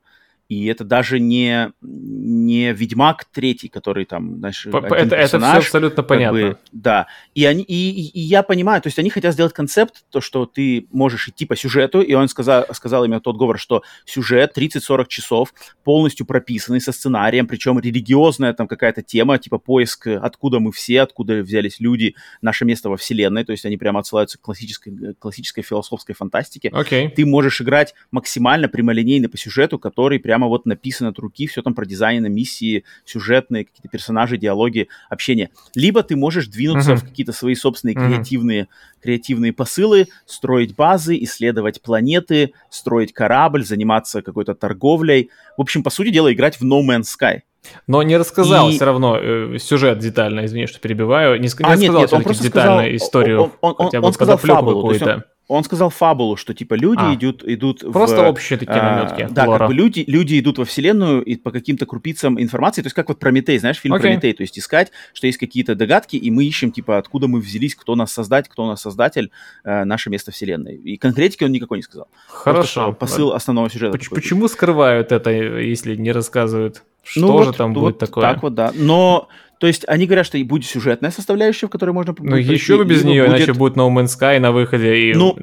И это даже не, не Ведьмак третий, который там, знаешь, п- это, это все персонаж, абсолютно как понятно. бы, да. И, они, и, и- я понимаю, то есть они хотят сделать концепт, то, что ты можешь идти по сюжету, и он сказал, сказал именно тот говор, что сюжет 30-40 часов, полностью прописанный со сценарием, причем религиозная там какая-то тема, типа поиск, откуда мы все, откуда взялись люди, наше место во вселенной, то есть они прямо отсылаются к классической, э, классической философской фантастике Окей. ты можешь играть максимально прямолинейно по сюжету, который прямо вот написан от руки, все там продизайнено, миссии, сюжетные, какие-то персонажи, диалоги, общение. Либо ты можешь двинуться Мгм. в какие-то свои собственные Мгм. креативные, креативные посылы, строить базы, исследовать планеты, строить корабль, заниматься какой-то торговлей. В общем, по сути дела, играть в No Man's Sky. Но не рассказал И- все равно э, сюжет детально, извини, что перебиваю. Не, ск- не А, нет, рассказал нет, он просто детально сказал- историю, он- он- он- хотя бы он сказал фабулу, какую-то. Он сказал фабулу, что типа люди А. идут, идут Просто в... общие такие А, наметки. Да, лора. как бы люди, люди идут во вселенную и по каким-то крупицам информации, то есть как вот Прометей, знаешь, фильм Окей. Прометей, то есть искать, что есть какие-то догадки, и мы ищем, типа, откуда мы взялись, кто нас создать, кто нас создатель, э, наше место вселенной. И конкретики он никакой не сказал. Просто, Хорошо. что посыл основного сюжета. Поч-. Почему скрывают это, если не рассказывают? Что Ну же вот- там вот будет такое? Так вот, да. Но, то есть они говорят, что и будет сюжетная составляющая, в которой можно... Ну, еще бы без нее, будет- иначе будет No Man's Sky на выходе, и Ну,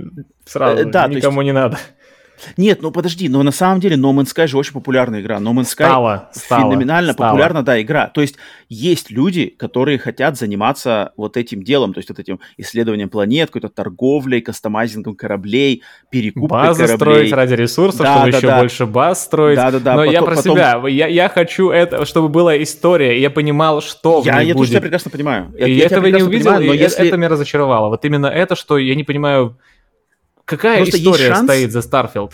сразу э, да, то есть- никому не надо. Нет, ну подожди, но на самом деле No Man's Sky же очень популярная игра. No Man's Sky стало, феноменально стало. популярна, да, игра. То есть есть люди, которые хотят заниматься вот этим делом, то есть вот этим исследованием планет, какой-то торговлей, кастомайзингом кораблей, перекупкой Базы кораблей. строить ради ресурсов, Да, чтобы да, еще да. больше баз строить. Да-да-да, Но я потом- про потом- себя. Я, я хочу это, чтобы была история, я понимал, что в Я, ней я тоже будет. тебя прекрасно понимаю. Я- и я этого не увидел, понимаю, но и если... это меня разочаровало. Вот именно это, что я не понимаю, какая Просто история шанс- стоит за Starfield.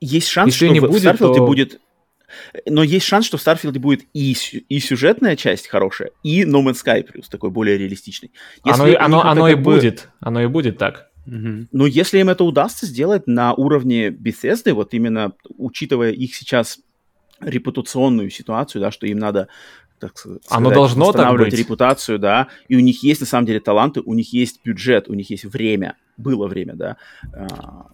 есть шанс, Если что не в будет, Старфилде то- будет... Но есть шанс, что в Старфилде будет и, и сюжетная часть хорошая, и No Man's Sky плюс, такой более реалистичный. Оно, Если оно, это оно и бы- будет. Оно и будет так. Мгм. Но если им это удастся сделать на уровне Bethesda, вот именно учитывая их сейчас репутационную ситуацию, да, что им надо так сказать, Оно должно так восстанавливать быть. репутацию, да, и у них есть на самом деле таланты, у них есть бюджет, у них есть время, было время, да, а,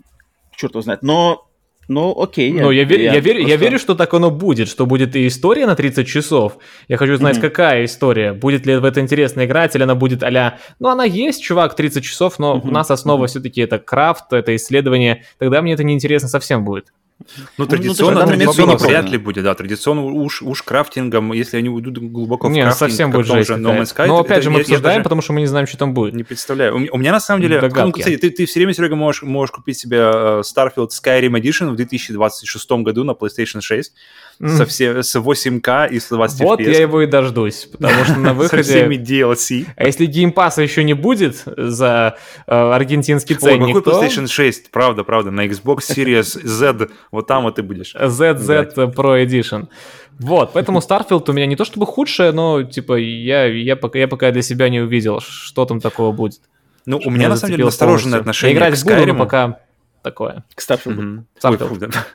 черт его знает, но, но окей. Но я, верю, я, верю, я просто- верю, что так оно будет, что будет и история на 30 часов. Я хочу знать, Мгм. какая история. Будет ли в это интересно играть, или она будет а Ну, она есть, чувак, 30 часов, но у Мгм. нас основа все-таки это крафт, это исследование. Тогда мне это неинтересно совсем будет. Ну, ну, традиционно, на данный момент традиционно вряд ли будет, да. Традиционно уж, уж крафтингом, если они уйдут глубоко не, ну, крафтинг, совсем будет жесть же No. Man's Sky, Но это- опять же мы обсуждаем, даже потому что мы не знаем, что там будет. Не представляю. У меня, у меня на самом деле... Догадки. Ну, кстати, ты, ты все время, Серега, можешь, можешь купить себе э, Starfield Skyrim Edition в 2026 году на PlayStation 6 со, все, с 8К и с 20 Вот FPS. я его и дождусь, потому что на Со выходе... всеми DLC. А если геймпаса еще не будет за э, аргентинский Ой, ценник, какой то PlayStation 6, правда, правда, на Xbox Series Z, вот там вот ты будешь. ZZ Pro Edition. Вот, поэтому Starfield у меня не то чтобы худшее, но типа я, я, пока, я пока для себя не увидел, что там такого будет. Ну, у меня на самом деле настороженное отношение Я играть к буду, Skyrim. пока такое. К да.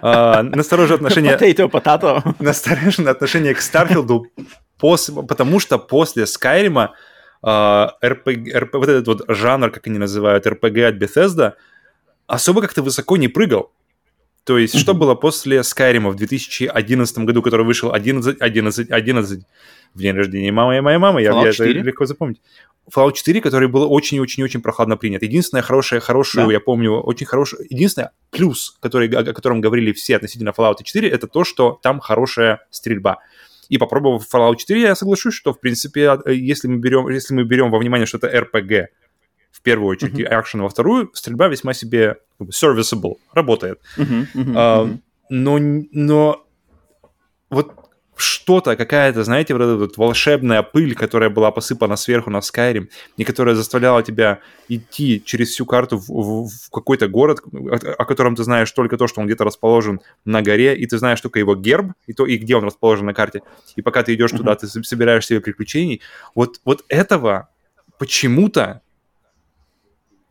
А, Настороженное отношение Potato, potato. настороженное отношение к Старфилду, после, потому что после Скайрима RPG, RP, вот этот вот жанр, как они называют, RPG от Bethesda, особо как-то высоко не прыгал. То есть, что было после Скайрима в 2011 году, который вышел 11, 11, 11 в день рождения мамы и моей мамы, я, я это 4? легко запомнить. Fallout 4, который был очень-очень-очень прохладно принят. Единственное хорошее, хорошую, Да. я помню, очень хорошее, единственное плюс, который, о котором говорили все относительно Fallout 4, это то, что там хорошая стрельба. И попробовав Fallout 4, я соглашусь, что, в принципе, э, если мы берем, если мы берем во внимание, что это RPG, в первую очередь, и экшен во вторую, стрельба весьма себе как бы, serviceable, работает. Мгм, А, мгм. но, но вот что-то, какая-то, знаете, вот эта вот волшебная пыль, которая была посыпана сверху на Skyrim, и которая заставляла тебя идти через всю карту в, в- в какой-то город, о, о котором ты знаешь только то, что он где-то расположен на горе, и ты знаешь только его герб, и то, и где он расположен на карте. И пока ты идешь туда, ты собираешь себе приключений. Вот, вот этого почему-то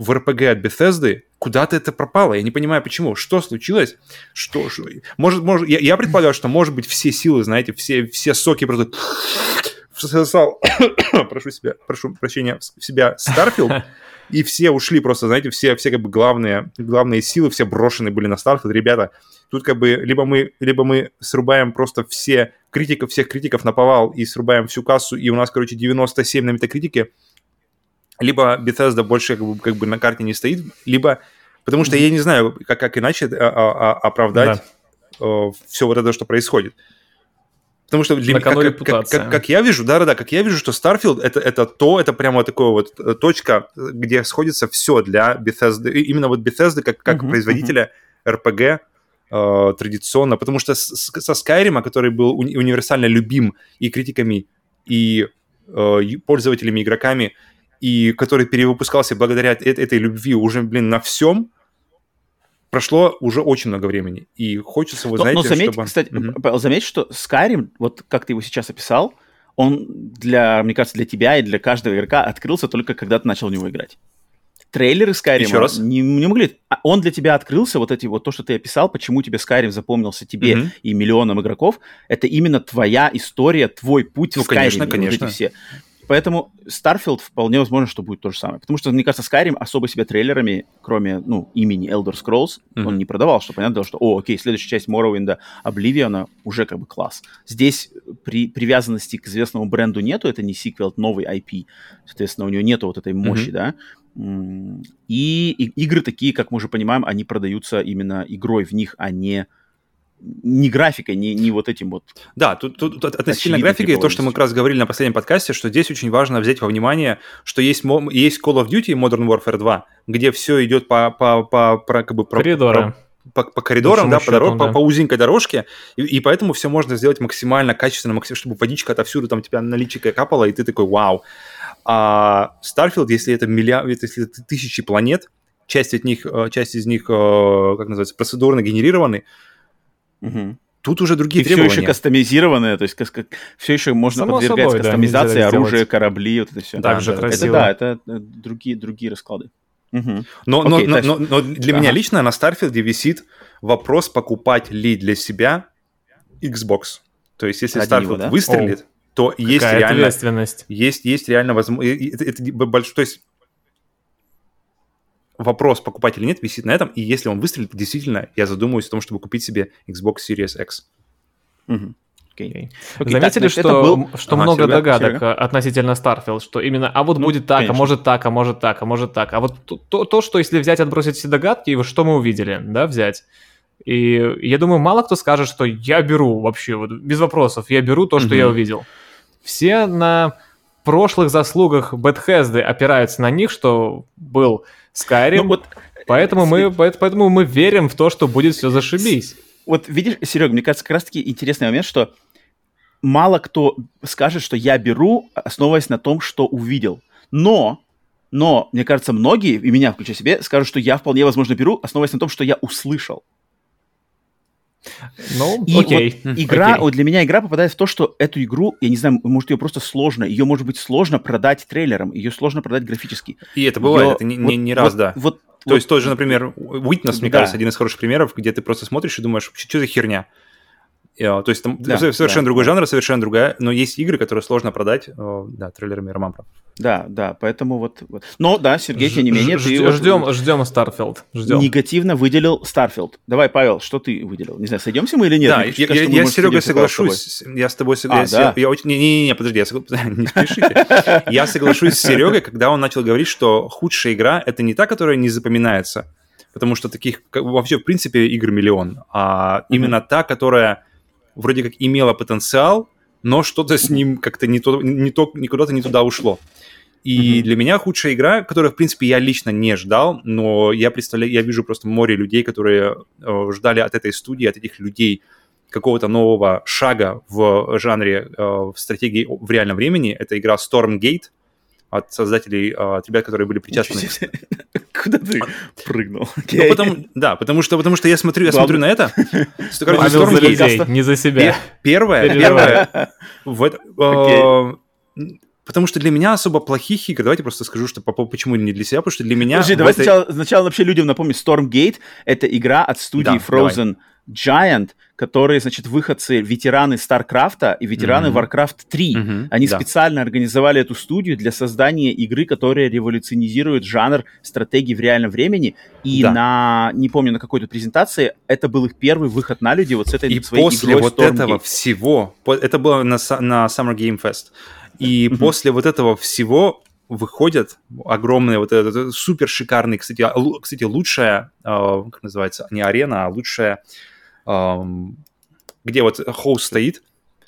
в РПГ от Bethesda куда-то это пропало. Я не понимаю, почему. Что случилось? Что? что- Может, может, я, я предполагаю, что, может быть, все силы, знаете, все, все соки просто всосал, прошу себя, прошу прощения, в себя Starfield, и все ушли просто, знаете, все, все как бы главные, главные силы, все брошены были на Starfield. Ребята, тут как бы либо мы, либо мы срубаем просто все критиков, всех критиков на повал и срубаем всю кассу, и у нас, короче, 97 на метакритике, либо Bethesda больше как бы, как бы на карте не стоит, либо... Потому что я не знаю, как, как иначе а, а, а, оправдать все вот это, что происходит. Потому что для как, как- как- как я вижу, да-да-да, как я вижу, что Starfield это, это то, это прямо такое вот э, точка, где сходится все для Bethesda, именно вот Bethesda как, как Мгм, производителя RPG э, традиционно, потому что с- с- со Skyrim, который был уни- универсально любим и критиками, и э, пользователями, игроками, и который перевыпускался благодаря этой любви уже, блин, на всем, прошло уже очень много времени. И хочется, вот, но, знаете, но заметь, чтобы... кстати. Павел, заметь, что Skyrim, вот как ты его сейчас описал, он для, мне кажется, для тебя и для каждого игрока открылся только когда ты начал в него играть. Трейлеры Skyrim Еще раз? Не, не могли... а Он для тебя открылся, вот эти вот то, что ты описал, почему тебе Skyrim запомнился тебе Мгм. и миллионам игроков, это именно твоя история, твой путь Ну, в Skyrim. конечно, вот конечно. все. Поэтому Starfield вполне возможно, что будет то же самое. Потому что, мне кажется, Skyrim особо себя трейлерами, кроме, ну, имени Elder Scrolls, Мгм. он не продавал, что понятно что, о, окей, следующая часть Morrowind, Oblivion уже как бы класс. Здесь при привязанности к известному бренду нету, это не сиквел, это новый IP, соответственно, у него нету вот этой мощи, Мгм. да. И, и игры такие, как мы уже понимаем, они продаются именно игрой в них, а не не графикой, не, не вот этим вот Да, тут, тут, тут относительно графики, то, что мы типовостью. как раз говорили на последнем подкасте, что здесь очень важно взять во внимание, что есть, есть Call of Duty Modern Warfare 2, где все идет по, по, по, про- как бы, про- Коридоры. по, по коридорам, да, по, дорог- счету, по, да. по узенькой дорожке, и, и поэтому все можно сделать максимально качественно, максим- чтобы водичка отовсюду там тебя наличика капала, и ты такой вау. А Starfield, если это миллиард, если это тысячи планет, часть, от них, э, часть из них, э, как называется, процедурно генерированы, Мгм. тут уже другие И все требования. еще кастомизированное, то есть все еще можно Само подвергать собой, да, кастомизации оружия, сделать. корабли, вот это все. Так же да, красиво. Это да, это э, другие, другие расклады. Мгм. Но, но- Окей, но, дальше. но- но для Ага. меня лично на Starfield висит вопрос, покупать ли для себя Xbox. То есть, если него, да? выстрелит, то есть Какая реально, ответственность. есть, есть реально возможность... Это, это большой... То есть, вопрос, покупать или нет, висит на этом. И если он выстрелит, действительно, я задумываюсь о том, чтобы купить себе Xbox Series X. Окей. Окей. Окей, Заметили, так, что, был- что Ага, много Серега, догадок Серега. э, относительно Starfield, что именно, а вот Ну, будет так, конечно. а может так, а может так, а может так. А вот то- то, то, что если взять, отбросить все догадки, и что мы увидели, да, взять. И я думаю, мало кто скажет, что я беру вообще, вот без вопросов, я беру то, что Мгм. я увидел. Все на прошлых заслугах Bethesda опираются на них, что был Skyrim, Ну, вот, поэтому, мы, поэт- поэтому мы верим в то, что будет все зашибись. вот видишь, Серега, мне кажется, как раз-таки интересный момент, что мало кто скажет, что я беру, основываясь на том, что увидел. Но, но, мне кажется, многие, и меня включая себе, скажут, что я вполне возможно беру, основываясь на том, что я услышал. Ну, И окей. вот игра, окей. вот для меня игра попадает в то, что эту игру, я не знаю, может, ее просто сложно, ее может быть сложно продать трейлером, ее сложно продать графически. И это бывает, Её- это не, вот- не, не раз, вот- да. Вот, То вот- есть тот же, например, Witness, мне Да. кажется, один из хороших примеров, где ты просто смотришь и думаешь, что за херня? Э, То есть там Да, совершенно да, другой да. жанр, совершенно другая, но есть игры, которые сложно продать, э, да, трейлерами Роман прав. Да, да, поэтому вот... вот. Но да, Сергей, тем не менее, ж- ты ждем, ждем Starfield. Ждем. негативно выделил Starfield. Давай, Павел, что ты выделил? Не знаю, сойдемся мы или нет? да, Мне я, кажется, я- я с Серегой соглашусь, я с тобой А, соглашусь. да? я, очень... Не-не-не, подожди, я согла- не спешите. Я соглашусь с Серегой, когда он начал говорить, что худшая игра — это не та, которая не запоминается, потому что таких, как- вообще, в принципе, игр миллион, а именно та, которая вроде как имела потенциал, но что-то с ним как-то не, то, не, то, не куда-то не туда ушло. И mm-hmm. для меня худшая игра, которую, в принципе, я лично не ждал, но я представляю, я вижу просто море людей, которые э, ждали от этой студии, от этих людей какого-то нового шага в жанре э, в стратегии в реальном времени. Это игра Stormgate от создателей, э, от ребят, которые были причастны. Куда ты прыгнул? Ну, потому, да, потому что, потому что я смотрю, я смотрю на это. Короче, за людей, не за себя. Первое, первое, в это, Потому что для меня особо плохих игр, давайте просто скажу, что по, почему не для себя, потому что для меня... Подожди, давай этой... сначала, сначала вообще людям напомню, Stormgate — это игра от студии да, Frozen давай. Giant, которые, значит, выходцы, ветераны StarCraft и ветераны mm-hmm. Warcraft 3. Mm-hmm, Они да. специально организовали эту студию для создания игры, которая революционизирует жанр стратегии в реальном времени. И да. на, не помню, на какой-то презентации, это был их первый выход на люди вот с этой и своей после вот Stormgate. этого всего, это было на, на Summer Game Fest, и mm-hmm. после вот этого всего выходят огромные, вот этот супер шикарный, кстати, кстати, лучшая, э, как называется, не арена, а лучшая, э, где вот хост стоит,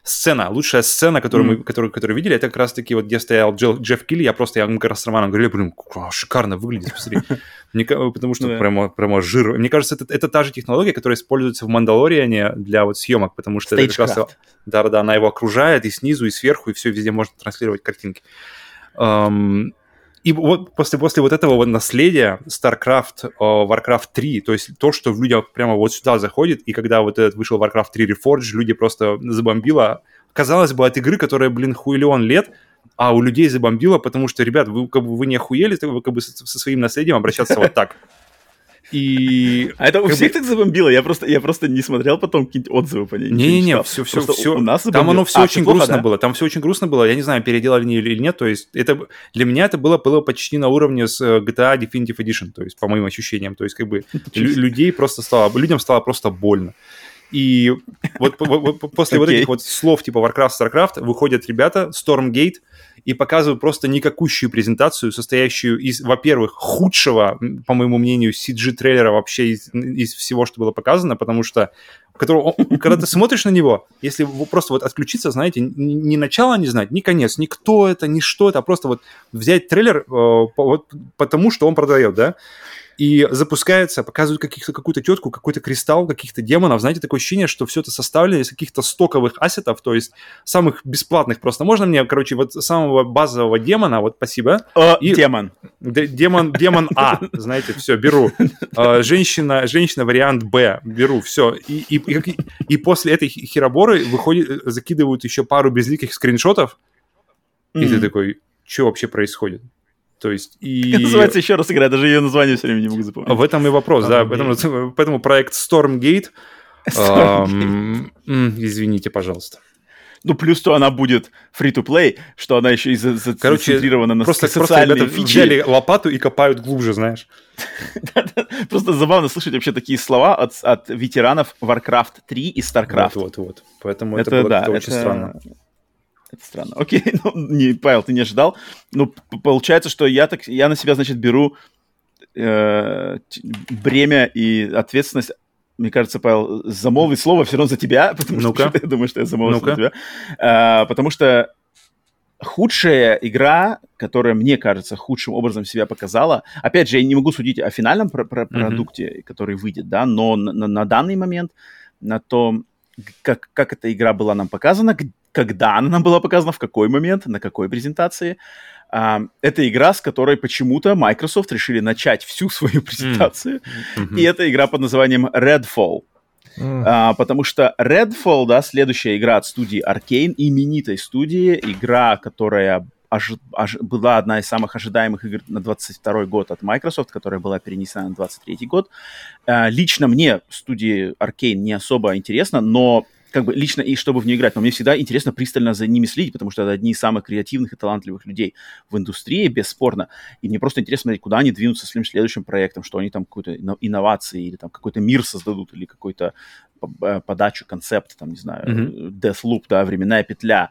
сцена, лучшая сцена, которую mm-hmm. мы которую, которую видели, это как раз-таки вот где стоял Джо, Джефф Килли, я просто, я как раз с Романом говорил, блин, шикарно выглядит, посмотри. Мне, потому что прямо, прямо жир. Мне кажется, это, это та же технология, которая используется в Мандалориане для вот съемок, потому что это как раз... Да-да-да, она его окружает и снизу, и сверху, и все везде можно транслировать картинки. Um, и вот после, после вот этого вот наследия StarCraft, uh, Warcraft 3, то есть то, что в людях прямо вот сюда заходит, и когда вот этот вышел Warcraft 3 Reforged, люди просто забомбило. Казалось бы, от игры, которая, блин, хуиллион лет, а у людей забомбило, потому что, ребят, вы как бы вы не охуели, вы как бы со, со своим наследием обращаться вот так. И... А это у всех так забомбило? Я просто, я просто не смотрел потом какие-нибудь отзывы по ней. Не-не-не, все, все, все. У нас там оно все а, очень грустно было. Там все очень грустно было. Я не знаю, переделали они или нет. То есть это для меня это было, было почти на уровне с э, GTA Definitive Edition. То есть по моим ощущениям. То есть как бы людей просто стало, людям стало просто больно. И вот после вот этих вот слов типа Warcraft, StarCraft выходят ребята, Stormgate, и показывают просто никакущую презентацию, состоящую из, во-первых, худшего, по моему мнению, CG-трейлера вообще из, из всего, что было показано, потому что которого, когда ты смотришь на него, если просто вот отключиться, знаете, ни, ни начала не знать, ни конец, ни кто это, ни что это, а просто вот взять трейлер э, по, вот, потому, что он продает, да, и запускается, показывают какую-то тетку, какой-то кристалл, каких-то демонов. Знаете, такое ощущение, что все это составлено из каких-то стоковых ассетов, то есть самых бесплатных просто. Можно мне, короче, вот самого базового демона, вот спасибо. О, и... Демон. Демон, демон А, знаете, все, беру. А, женщина, женщина вариант Б, беру, все. И, и, и, и после этой хероборы выходит, закидывают еще пару безликих скриншотов, и ты такой, что вообще происходит? То есть и... Называется еще раз игра? Даже ее название все время не могу запомнить. В этом и вопрос, да. Поэтому, поэтому проект Stormgate... Stormgate. Эм, извините, пожалуйста. Ну, плюс то она будет free-to-play, что она еще и зацентрирована на просто, социальные просто фичи. взяли лопату и копают глубже, знаешь. Просто забавно слышать вообще такие слова от, от ветеранов Warcraft 3 и StarCraft. Вот, вот, вот. Поэтому это, это, было, да, это очень странно. Это странно. Окей, ну, не, Павел, ты не ожидал. Ну, получается, что я, так, я на себя, значит, беру э, бремя и ответственность мне кажется, Павел, замолвить слово все равно за тебя, потому ну что я думаю, что я замолвил ну за тебя. А, потому что худшая игра, которая, мне кажется, худшим образом себя показала, опять же, я не могу судить о финальном про- про- продукте, который выйдет, да, но на, на данный момент, на том, как, как эта игра была нам показана, когда она нам была показана, в какой момент, на какой презентации. Uh, это игра, с которой почему-то Microsoft решили начать всю свою презентацию. Mm-hmm. И это игра под названием Redfall. Mm. Uh, потому что Redfall, да, следующая игра от студии Arkane, именитой студии, игра, которая ожи- ожи- была одна из самых ожидаемых игр на 22 год от Microsoft, которая была перенесена на 23 год. Uh, лично мне студии Arkane не особо интересно, но как бы лично и чтобы в нее играть, но мне всегда интересно пристально за ними следить, потому что это одни из самых креативных и талантливых людей в индустрии, бесспорно. И мне просто интересно смотреть, куда они двинутся с своим следующим проектом, что они там какую-то инновации или там какой-то мир создадут, или какой-то Э, подачу, концепт, там, не знаю, mm-hmm. Deathloop, да, временная петля,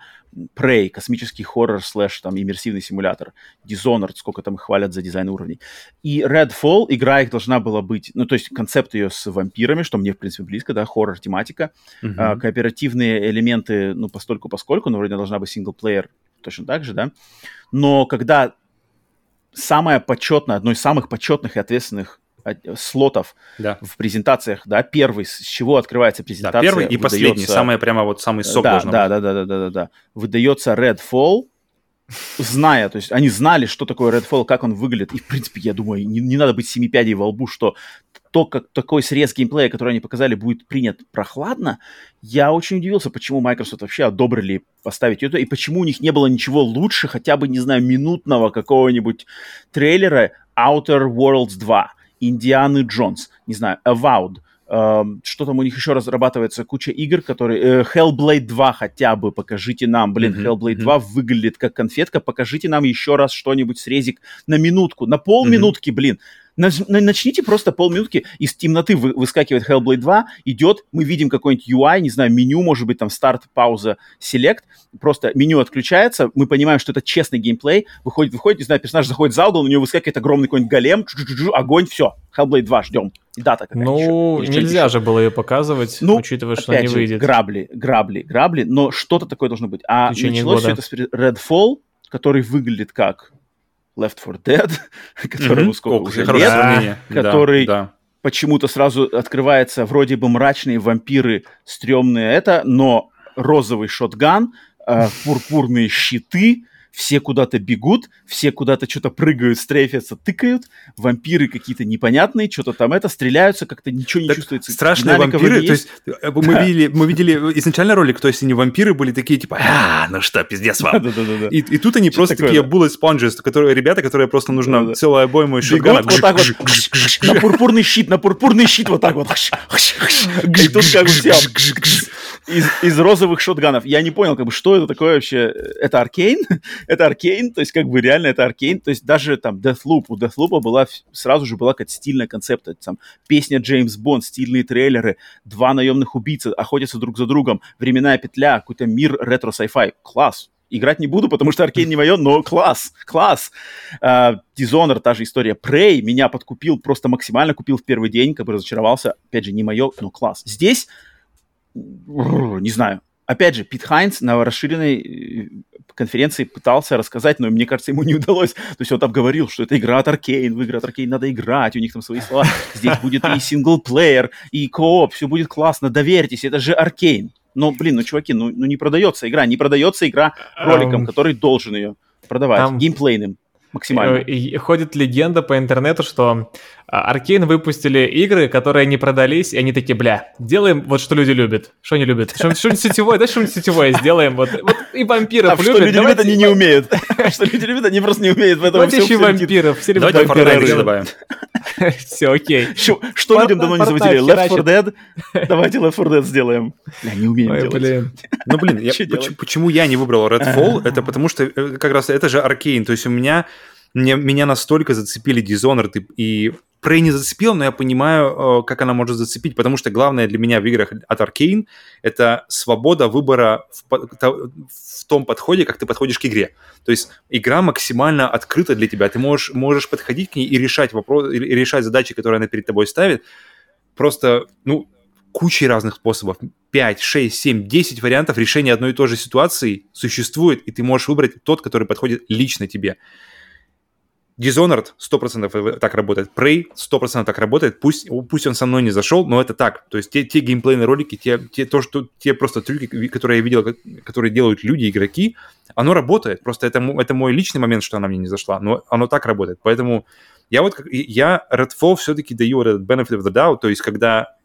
Prey, космический хоррор слэш, там, иммерсивный симулятор, Dishonored, сколько там хвалят за дизайн уровней. И Redfall, игра их должна была быть, ну, то есть концепт ее с вампирами, что мне, в принципе, близко, да, хоррор-тематика, mm-hmm. а, кооперативные элементы, ну, постольку поскольку, но вроде должна быть синглплеер точно так же, да. Но когда самое почетное, одно из самых почетных и ответственных слотов да. в презентациях, да, первый, с чего открывается презентация. Да, первый и выдается... последний, самое прямо вот самый сок да, должен да, быть. Да, да, да, да, да, да. Выдается Redfall, зная, то есть они знали, что такое Redfall, как он выглядит. И, в принципе, я думаю, не, не надо быть семи пядей во лбу, что то, как такой срез геймплея, который они показали, будет принят прохладно, я очень удивился, почему Microsoft вообще одобрили поставить это, и почему у них не было ничего лучше, хотя бы, не знаю, минутного какого-нибудь трейлера Outer Worlds 2, Индианы Джонс, не знаю, Avowed, Uh, что там у них еще разрабатывается? Куча игр, которые... Uh, Hellblade 2 хотя бы покажите нам. Блин, mm-hmm. Hellblade 2 выглядит как конфетка. Покажите нам еще раз что-нибудь срезик на минутку, на полминутки, mm-hmm. блин. Начните просто полминутки, из темноты вы, выскакивает Hellblade 2, идет, мы видим какой-нибудь UI, не знаю, меню, может быть, там старт, пауза, селект, просто меню отключается, мы понимаем, что это честный геймплей, выходит, выходит, не знаю, персонаж заходит в зал, у него выскакивает огромный какой-нибудь голем, огонь, все, Hellblade 2 ждем. Дата какая Ну, еще. нельзя же было ее показывать, ну, учитывая, что не же, выйдет. грабли, грабли, грабли, но что-то такое должно быть. А началось года. все это с Redfall, который выглядит как Left 4 Dead, которому mm-hmm. сколько О, уже лет, сравнение. который да, да. почему-то сразу открывается вроде бы мрачные вампиры, стрёмные это, но розовый шотган, э, пурпурные щиты, все куда-то бегут, все куда-то что-то прыгают, стрейфятся, тыкают, вампиры какие-то непонятные, что-то там это, стреляются, как-то ничего не так чувствуется. Страшные вампиры, то есть э, мы видели, мы видели изначально ролик, то есть они вампиры были такие, типа, а, ну что, пиздец вам. И, и тут они просто такие bullet sponges, которые, ребята, которые просто нужно целую обойму еще Бегут вот так вот, на пурпурный щит, на пурпурный щит вот так вот. И тут как все из, из розовых шотганов. Я не понял, как бы, что это такое вообще. Это Arkane? это Arkane, то есть как бы реально это Arkane. То есть даже там Deathloop, у Deathloop была сразу же была какая-то стильная концепция. Там песня Джеймс Бонд, стильные трейлеры, два наемных убийцы охотятся друг за другом, временная петля, какой-то мир ретро- sci-fi. Класс, играть не буду, потому что Arkane не мое, но класс, класс. Uh, та же история. Prey меня подкупил, просто максимально купил в первый день, как бы разочаровался. Опять же, не мое, но класс. Здесь не знаю. Опять же, Пит Хайнс на расширенной э, конференции пытался рассказать, но мне кажется, ему не удалось. То есть он там говорил, что это игра от Arkane, в игры от Arkane надо играть, у них там свои слова. Здесь будет и синглплеер, и кооп, все будет классно, доверьтесь, это же Arkane. Но, блин, ну, чуваки, ну, ну не продается игра, не продается игра роликом, эм, который должен ее продавать, там, геймплейным максимально. И ходит легенда по интернету, что Аркейн выпустили игры, которые не продались, и они такие, бля, делаем вот что люди любят. Что они любят? Что-нибудь сетевое, да что-нибудь сетевое сделаем. Вот, вот и вампиров а любят. что люди любят, они не умеют. Что люди любят, они просто не умеют в этом Вот еще вампиров. Все любят Давайте добавим. Все, окей. Что людям давно не заводили? Left 4 Dead? Давайте Left 4 Dead сделаем. Бля, не умеем делать. Ну, блин, почему я не выбрал Redfall? Это потому что э, как раз это же Аркейн. То есть у меня меня настолько зацепили Dishonored и Prey не зацепил, но я понимаю, э, как она может зацепить, потому что главное для меня в играх от Arkane — это свобода выбора в, в том подходе, как ты подходишь к игре. То есть игра максимально открыта для тебя. Ты можешь, можешь подходить к ней и решать, вопрос, и решать задачи, которые она перед тобой ставит, просто, ну, кучей разных способов. 5, 6, 7, 10 вариантов решения одной и той же ситуации существует, и ты можешь выбрать тот, который подходит лично тебе. Dishonored 100% так работает, Prey 100% так работает, пусть, пусть он со мной не зашел, но это так. То есть те, те геймплейные ролики, те, те, то, что, те просто трюки, которые я видел, которые делают люди, игроки, оно работает. Просто это, это мой личный момент, что она мне не зашла, но оно так работает. Поэтому я вот, я Redfall все-таки даю этот benefit of the doubt, то есть когда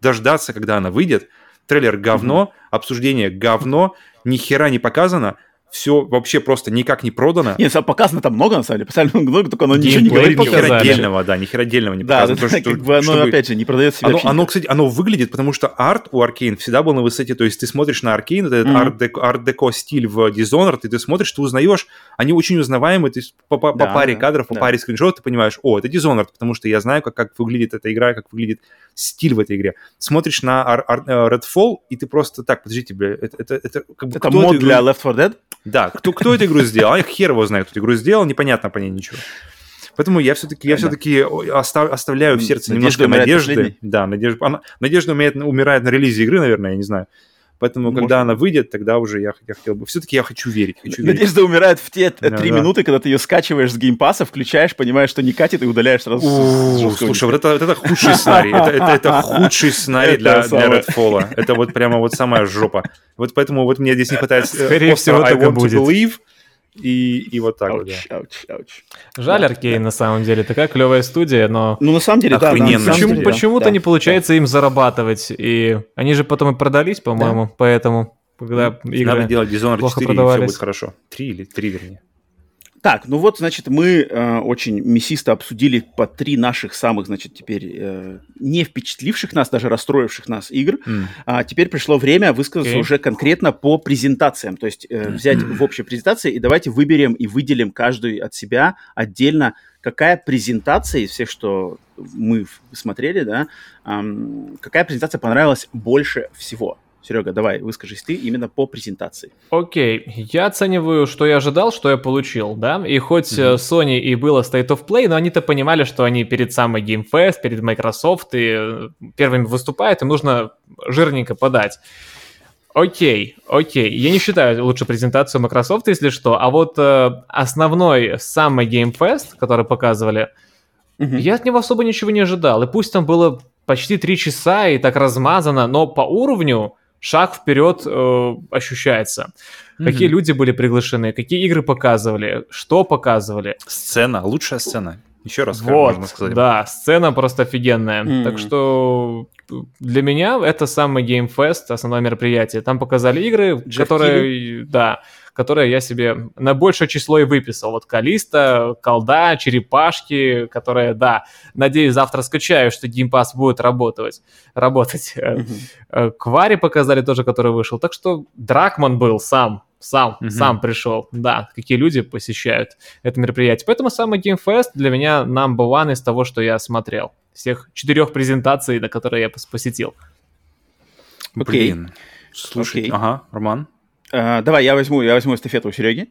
дождаться, когда она выйдет, трейлер говно, mm-hmm. обсуждение говно, ни хера не показано, все вообще просто никак не продано. Нет, показано там много, на самом деле. Поставили много, только оно ничего не говорит. Ни хера отдельного, да, ни хера отдельного не показано. Да, как бы оно, опять же, не продает себя оно, оно, кстати, оно выглядит, потому что арт у Arkane всегда был на высоте, то есть ты смотришь на Arkane, этот арт-деко стиль в Dishonored, и ты смотришь, ты узнаешь, они очень узнаваемые, то есть по, паре кадров, по паре скриншотов ты понимаешь, о, это Dishonored, потому что я знаю, как, как выглядит эта игра, как выглядит стиль в этой игре. Смотришь на э, Redfall, и ты просто так, подождите, бля, это, это, это, как бы, это мод для Left 4 Dead? Да, кто, кто эту игру сделал, а хер его знает, кто эту игру сделал, непонятно по ней ничего. Поэтому я все-таки, я все-таки остав, оставляю в сердце надежда немножко надежды. Да, надежда, она, надежда умеет, умирает на релизе игры, наверное, я не знаю. Поэтому, Может. когда она выйдет, тогда уже я, я хотел бы... Все-таки я хочу верить. Хочу верить. Надежда умирает в те Да, три да. минуты, когда ты ее скачиваешь с Game Pass а, включаешь, понимаешь, что не катит, и удаляешь сразу. Слушай, вот это, вот это худший сценарий. Это, это, это худший сценарий Это для, для. Redfall. Это вот прямо вот самая жопа. Вот поэтому вот мне здесь не хватает э, Скорее всего, I want to believe и, и вот так вот, да. Ауч, ауч, ауч. Жаль, Да, Аркейн, на самом деле. Такая клевая студия, но... Ну, на самом деле, да. Охрененно. самом Почему, деле, да. почему-то Да, не да. получается им зарабатывать. И они же потом и продались, по-моему, поэтому, когда игры... Надо делать Dishonored плохо 4, и все будет хорошо. Три или три, вернее. Так, ну вот, значит, мы э, очень мясисто обсудили по три наших самых, значит, теперь э, не впечатливших нас, даже расстроивших нас игр. М. А теперь пришло время высказаться Окей. уже конкретно по презентациям. То есть э, взять в общей презентации и давайте выберем и выделим каждый от себя отдельно, какая презентация из всех, что мы смотрели, да, ам, какая презентация понравилась больше всего. Серега, давай, выскажись ты именно по презентации. Окей, я оцениваю, что я ожидал, что я получил, да, и хоть э, Sony и было State of Play, но они-то понимали, что они перед самой Game Fest, перед Microsoft и э, первыми выступают, им нужно жирненько подать. Окей, окей, я не считаю лучше презентацию Microsoft, если что, а вот э, основной самый Game Fest, который показывали, я от него особо ничего не ожидал. И пусть там было почти три часа и так размазано, но по уровню шаг вперед э, ощущается. Какие Мгм. люди были приглашены, какие игры показывали, что показывали. Сцена, лучшая сцена. Еще раз, как вот, можно сказать. да, сцена просто офигенная. Мгм. Так что э, для меня это самый Game Fest, основное мероприятие. Там показали игры, Джефф которые, да, которые я себе на большее число и выписал. Вот Калиста, Колда, Черепашки, которые, да, надеюсь, завтра скачаю, что Pass будет работать. работать. Э, э, Квари показали тоже, который вышел. Так что Дракман был сам, сам, Мгм. сам пришел. Да, какие люди посещают это мероприятие. Поэтому самый Game Fest для меня number one из того, что я смотрел. Всех четырех презентаций, на которые я пос- посетил. Окей. Блин. Слушай, Окей. ага, Роман. А, давай, я возьму, я возьму эстафету у Сереги.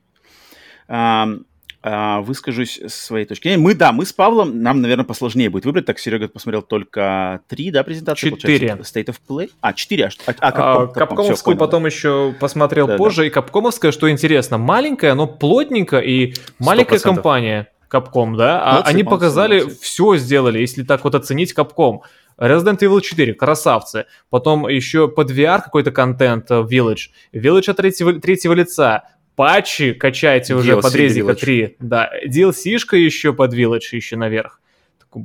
Ам, а, выскажусь с своей точки зрения. Мы, да, мы с Павлом, нам, наверное, посложнее будет выбрать. Так, Серега посмотрел только три, да, презентации? Четыре. State of Play. А, четыре. А, что- а, а, А, Capcom, Капкомовскую всё, понял, да. потом еще посмотрел Да-да. позже. И Капкомовская, что интересно, маленькая, но плотненько и маленькая 100%. компания Капком, да? А Молодцы, они молодцы, показали, молодцы. все сделали, если так вот оценить Капком. Resident Evil 4, красавцы. Потом еще под VR какой-то контент э, Village. Village от третьего, третьего лица. Патчи качайте уже DLC под резика Village. 3. Да, DLC-шка еще под Village еще наверх.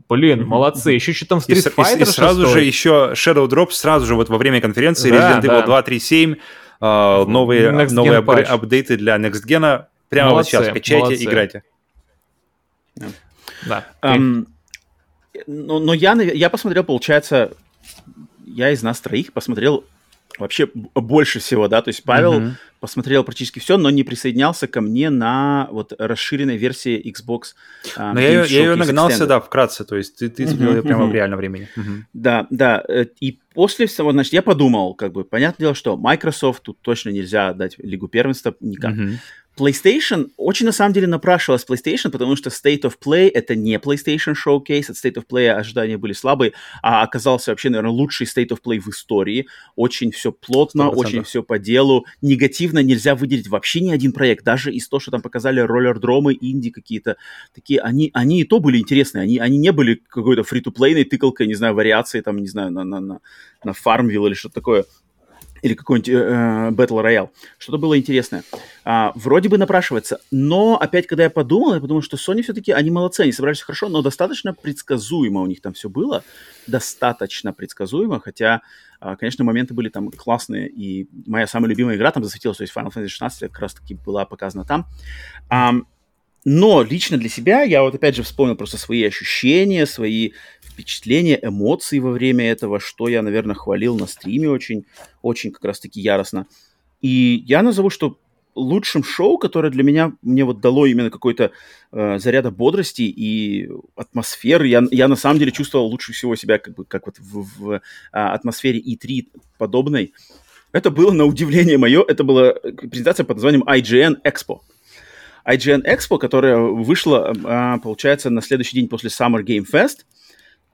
Блин, молодцы. Еще что там И, Street с- и и Fighter сразу 6. же еще Shadow Drop сразу же вот во время конференции Да, Resident Evil да. 2, 3, 7, э, новые, Next новые патч. апдейты для Next Gen. Прямо Молодцы, вот сейчас качайте, молодцы. играйте. Да. Ам, но, но я, я посмотрел, получается, я из нас троих посмотрел вообще больше всего, да, то есть Павел Мгм. посмотрел практически все, но не присоединялся ко мне на вот расширенной версии Xbox. а, Но я, я ее нагнался, да, вкратце, то есть ты, ты Мгм, смотрел её прямо в реальном времени. Мгм. Да, да. э, И после всего, значит, я подумал, как бы, понятное дело, что Microsoft тут точно нельзя отдать Лигу первенства никак. Мгм. PlayStation очень на самом деле напрашивалась PlayStation, потому что State of Play это не PlayStation Showcase, от State of Play ожидания были слабые, а оказался вообще, наверное, лучший State of Play в истории. Очень все плотно, 100%. очень все по делу. Негативно нельзя выделить вообще ни один проект, даже из того, что там показали роллердромы, инди какие-то такие, они, они и то были интересные, они, они не были какой-то фри-то-плейной тыкалкой, не знаю, вариацией там, не знаю, на, на, на, на Farmville или что-то такое или какой-нибудь э, Battle Royale. Что-то было интересное. А, вроде бы напрашивается. Но опять, когда я подумал, я подумал, что Sony все-таки, они молодцы, они собрались хорошо, но достаточно предсказуемо у них там все было. Достаточно предсказуемо, хотя, а, конечно, моменты были там классные, и моя самая любимая игра там засветилась, то есть Final Fantasy 16 как раз-таки была показана там. Ам, но лично для себя я вот опять же вспомнил просто свои ощущения, свои впечатления, эмоции во время этого, что я, наверное, хвалил на стриме очень, очень как раз-таки яростно. И я назову, что лучшим шоу, которое для меня мне вот дало именно какой-то э, заряда бодрости и атмосферы. Я, я на самом деле чувствовал лучше всего себя как бы как вот в, в а, атмосфере E3 подобной. Это было на удивление мое. Это была презентация под названием IGN Expo. IGN Expo, которая вышла, а, получается, на следующий день после Summer Game Fest.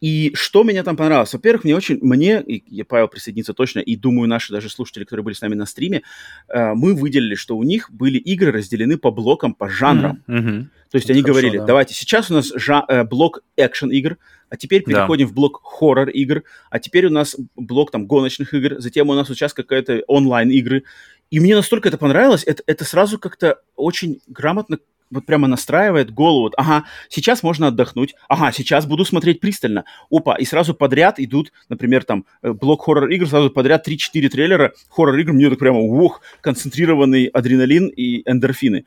И что меня там понравилось? Во-первых, мне очень, мне, и Павел присоединится точно, и думаю, наши даже слушатели, которые были с нами на стриме, э, мы выделили, что у них были игры разделены по блокам, по жанрам. Mm-hmm. То есть Это они хорошо, говорили, да. давайте, сейчас у нас жа- э, блок экшен игр, а теперь переходим да. в блок хоррор игр, а теперь у нас блок там гоночных игр, затем у нас сейчас какая-то онлайн игры. И мне настолько это понравилось, это, это сразу как-то очень грамотно вот прямо настраивает голову. Ага, сейчас можно отдохнуть. Ага, сейчас буду смотреть пристально. Опа, и сразу подряд идут, например, там, э, блок хоррор-игр, сразу подряд 3-4 трейлера хоррор-игр. Мне так прямо, ух, концентрированный адреналин и эндорфины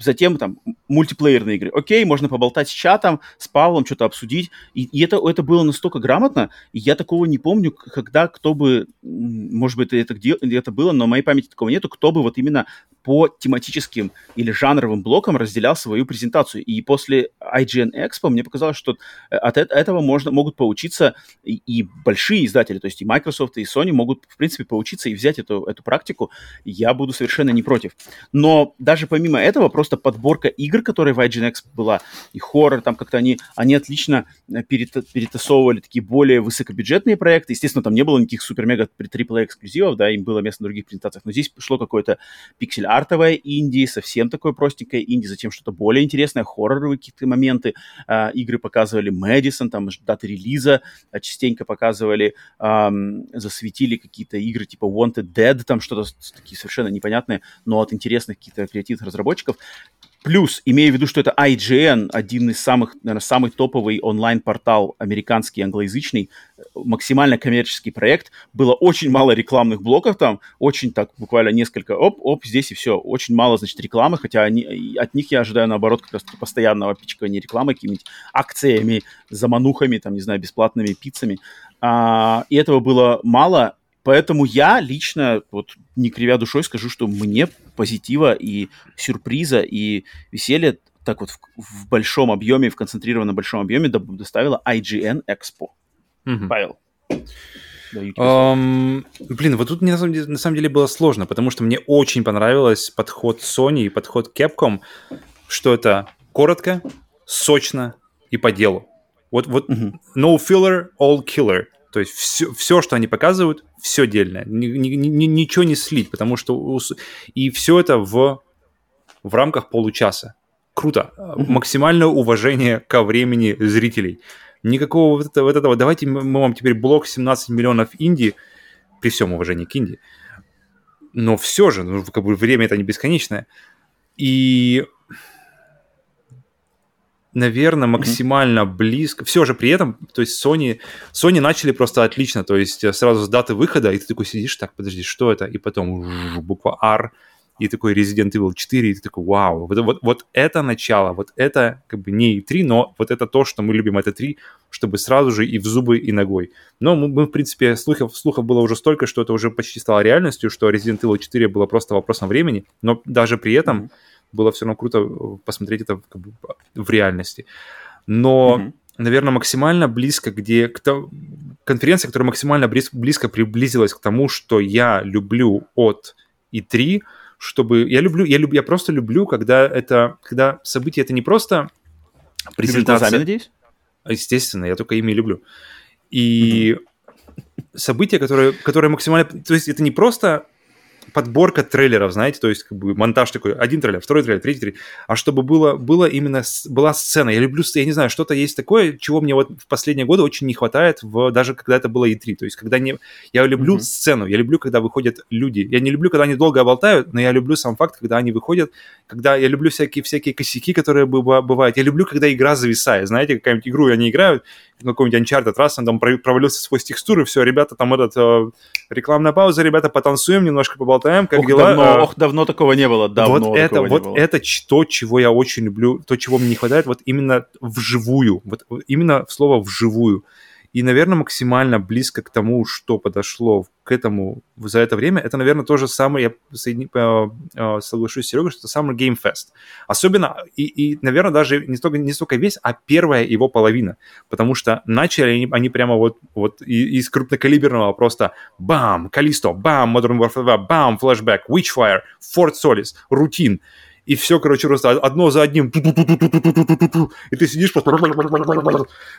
затем там мультиплеерные игры. Окей, можно поболтать с чатом, с Павлом, что-то обсудить. И, и это, это было настолько грамотно, и я такого не помню, когда кто бы, может быть, это, где, это было, но в моей памяти такого нету, кто бы вот именно по тематическим или жанровым блокам разделял свою презентацию. И после IGN Expo мне показалось, что э, от этого можно, могут поучиться и, и большие издатели, то есть и Microsoft, и Sony могут, в принципе, поучиться и взять эту, эту практику. Я буду совершенно не против. Но даже помимо этого, просто подборка игр, которые в IGN Expo была, и хоррор, там как-то они, они отлично э, перетасовывали такие более высокобюджетные проекты. Естественно, там не было никаких супер-мега AAA эксклюзивов, да, им было место на других презентациях, но здесь шло какое-то пиксель артовая инди, совсем такое простенькое инди, затем что-то более интересное, хорроровые какие-то моменты. Э, игры показывали Мэдисон, там даты релиза э, частенько показывали, э, засветили какие-то игры типа Wanted Dead, там что-то такие совершенно непонятные, но от интересных каких-то креативных разработчиков. Плюс, имея в виду, что это IGN, один из самых, наверное, самый топовый онлайн-портал американский, англоязычный, максимально коммерческий проект, было очень мало рекламных блоков там, очень так, буквально несколько, оп, оп, здесь и все, очень мало, значит, рекламы, хотя они, от них я ожидаю, наоборот, как раз постоянного пичкания рекламы, какими-нибудь акциями, заманухами, там, не знаю, бесплатными пиццами, а, и этого было мало, Поэтому я лично, вот не кривя душой, скажу, что мне позитива и сюрприза и веселья так вот в, в большом объеме, в концентрированном большом объеме доставила IGN Expo. Mm-hmm. Павел. Um, блин, вот тут мне на самом, деле, на самом деле было сложно, потому что мне очень понравилось подход Sony и подход Capcom, что это коротко, сочно и по делу. Вот, вот mm-hmm. no filler, all killer. То есть все, все, что они показывают, все дельное. Ни, ни, ни, ничего не слить, потому что... И все это в, в рамках получаса. Круто. Максимальное уважение ко времени зрителей. Никакого вот этого, вот этого. Давайте мы вам теперь блок 17 миллионов инди, при всем уважении к инди. Но все же, ну, как бы время это не бесконечное. И наверное, максимально mm-hmm. близко. Все же при этом, то есть Sony, Sony начали просто отлично, то есть э, сразу с даты выхода, и ты такой сидишь, так, подожди, что это? И потом буква R, и такой Resident Evil 4, и ты такой, вау, вот, вот, вот это начало, вот это как бы не 3, но вот это то, что мы любим, это 3, чтобы сразу же и в зубы, и ногой. Но мы, мы в принципе, слухов, слухов было уже столько, что это уже почти стало реальностью, что Resident Evil 4 было просто вопросом времени, но даже при этом mm-hmm было все равно круто э, посмотреть это как бы, в реальности. Но, mm-hmm. наверное, максимально близко, где кто, конференция, которая максимально близ, близко приблизилась к тому, что я люблю от И3, чтобы я люблю, я люблю, я просто люблю, когда это, когда событие это не просто презентация. Глазами, надеюсь? Естественно, я только ими люблю. И mm-hmm. событие, которое, которое максимально, то есть это не просто подборка трейлеров, знаете, то есть как бы монтаж такой, один трейлер, второй трейлер, третий трейлер, а чтобы было, было именно, была сцена. Я люблю, я не знаю, что-то есть такое, чего мне вот в последние годы очень не хватает, в, даже когда это было E3, то есть когда не... Я люблю mm-hmm. сцену, я люблю, когда выходят люди. Я не люблю, когда они долго болтают, но я люблю сам факт, когда они выходят, когда я люблю всякие, всякие косяки, которые бывают. Я люблю, когда игра зависает, знаете, какая-нибудь игру они играют, какой-нибудь Uncharted, раз он там провалился сквозь текстуры, все, ребята, там этот, э, рекламная пауза, ребята, потанцуем, немножко поболтаем, как ох, дела. Давно, а, ох, давно такого не было, давно Вот это, вот было. это то, чего я очень люблю, то, чего мне не хватает, вот именно вживую, вот именно слово вживую. И, наверное, максимально близко к тому, что подошло к этому за это время, это, наверное, то же самое, я соедини, э, э, соглашусь с Серегой, что это самый Game Fest. Особенно, и, и, наверное, даже не столько, не столько весь, а первая его половина. Потому что начали они, они прямо вот, вот из крупнокалиберного просто бам, Калисто, бам, Modern Warfare 2, бам, Flashback, Witchfire, Fort Solis, Routine. И все, короче, просто одно за одним, и ты сидишь просто,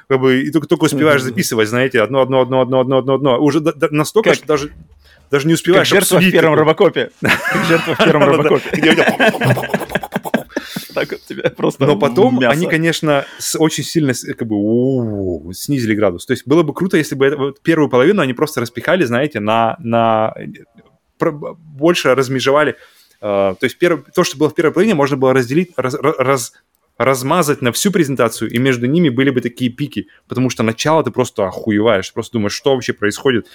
как бы, и только, только успеваешь записывать, знаете, одно, одно, одно, одно, одно, одно, одно, уже настолько, что даже даже не успеваешь как жертва в первом робокопе. Как жертва в первом робокопе. Так вот тебя просто Но потом мясо. они, конечно, очень сильно как бы снизили градус. То есть было бы круто, если бы вот первую половину они просто распихали, знаете, на, на больше размежевали. Uh, то есть перв... то, что было в первой половине, можно было разделить, раз, раз, размазать на всю презентацию, и между ними были бы такие пики, потому что начало ты просто охуеваешь, просто думаешь, что вообще происходит.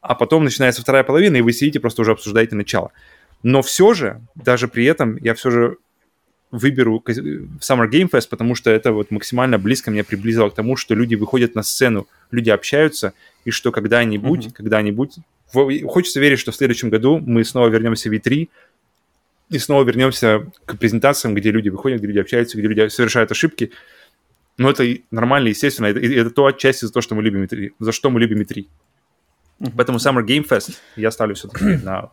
А потом начинается вторая половина, и вы сидите, просто уже обсуждаете начало. Но все же, даже при этом, я все же выберу Summer Game Fest, потому что это вот максимально близко меня приблизило к тому, что люди выходят на сцену, люди общаются, и что когда-нибудь, mm-hmm. когда-нибудь, хочется верить, что в следующем году мы снова вернемся в E3, и снова вернемся к презентациям, где люди выходят, где люди общаются, где люди совершают ошибки. Но это нормально, естественно, это, это то отчасти за то, что мы любим E3, за что мы любим E3. Mm-hmm. Поэтому Summer Game Fest я ставлю все-таки на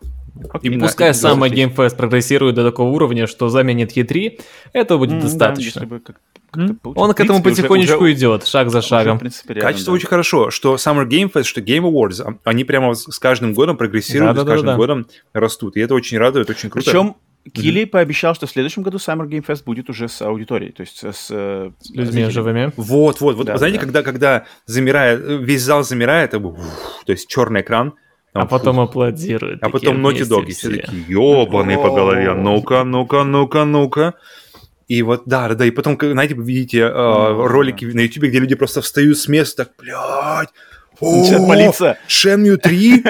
Именно Пускай сам Game Fest прогрессирует до такого уровня, что заменит E3, этого будет mm, достаточно. Да, бы как, как Он к этому потихонечку уже, идет, шаг за шагом. Уже, принципе, реально, Качество да. очень хорошо, что Summer Game Fest, что Game Awards, а, они прямо с каждым годом прогрессируют, да, да, с каждым да, да. годом растут. И это очень радует, очень круто. Причем Килли mm-hmm. пообещал, что в следующем году Summer Game Fest будет уже с аудиторией, то есть с, с э, людьми живыми. Вот, вот, вот. Да, Знаете, да. когда когда замирает, весь зал замирает, то есть черный экран, там, а потом фу. аплодируют. А потом Naughty Dog, все такие, ебаные по голове, ну-ка, ну-ка, ну-ка, ну-ка. И вот, да, да, и потом, знаете, вы видите э, ролики на YouTube, где люди просто встают с места, так, блядь, Начинает молиться. Шенмю 3?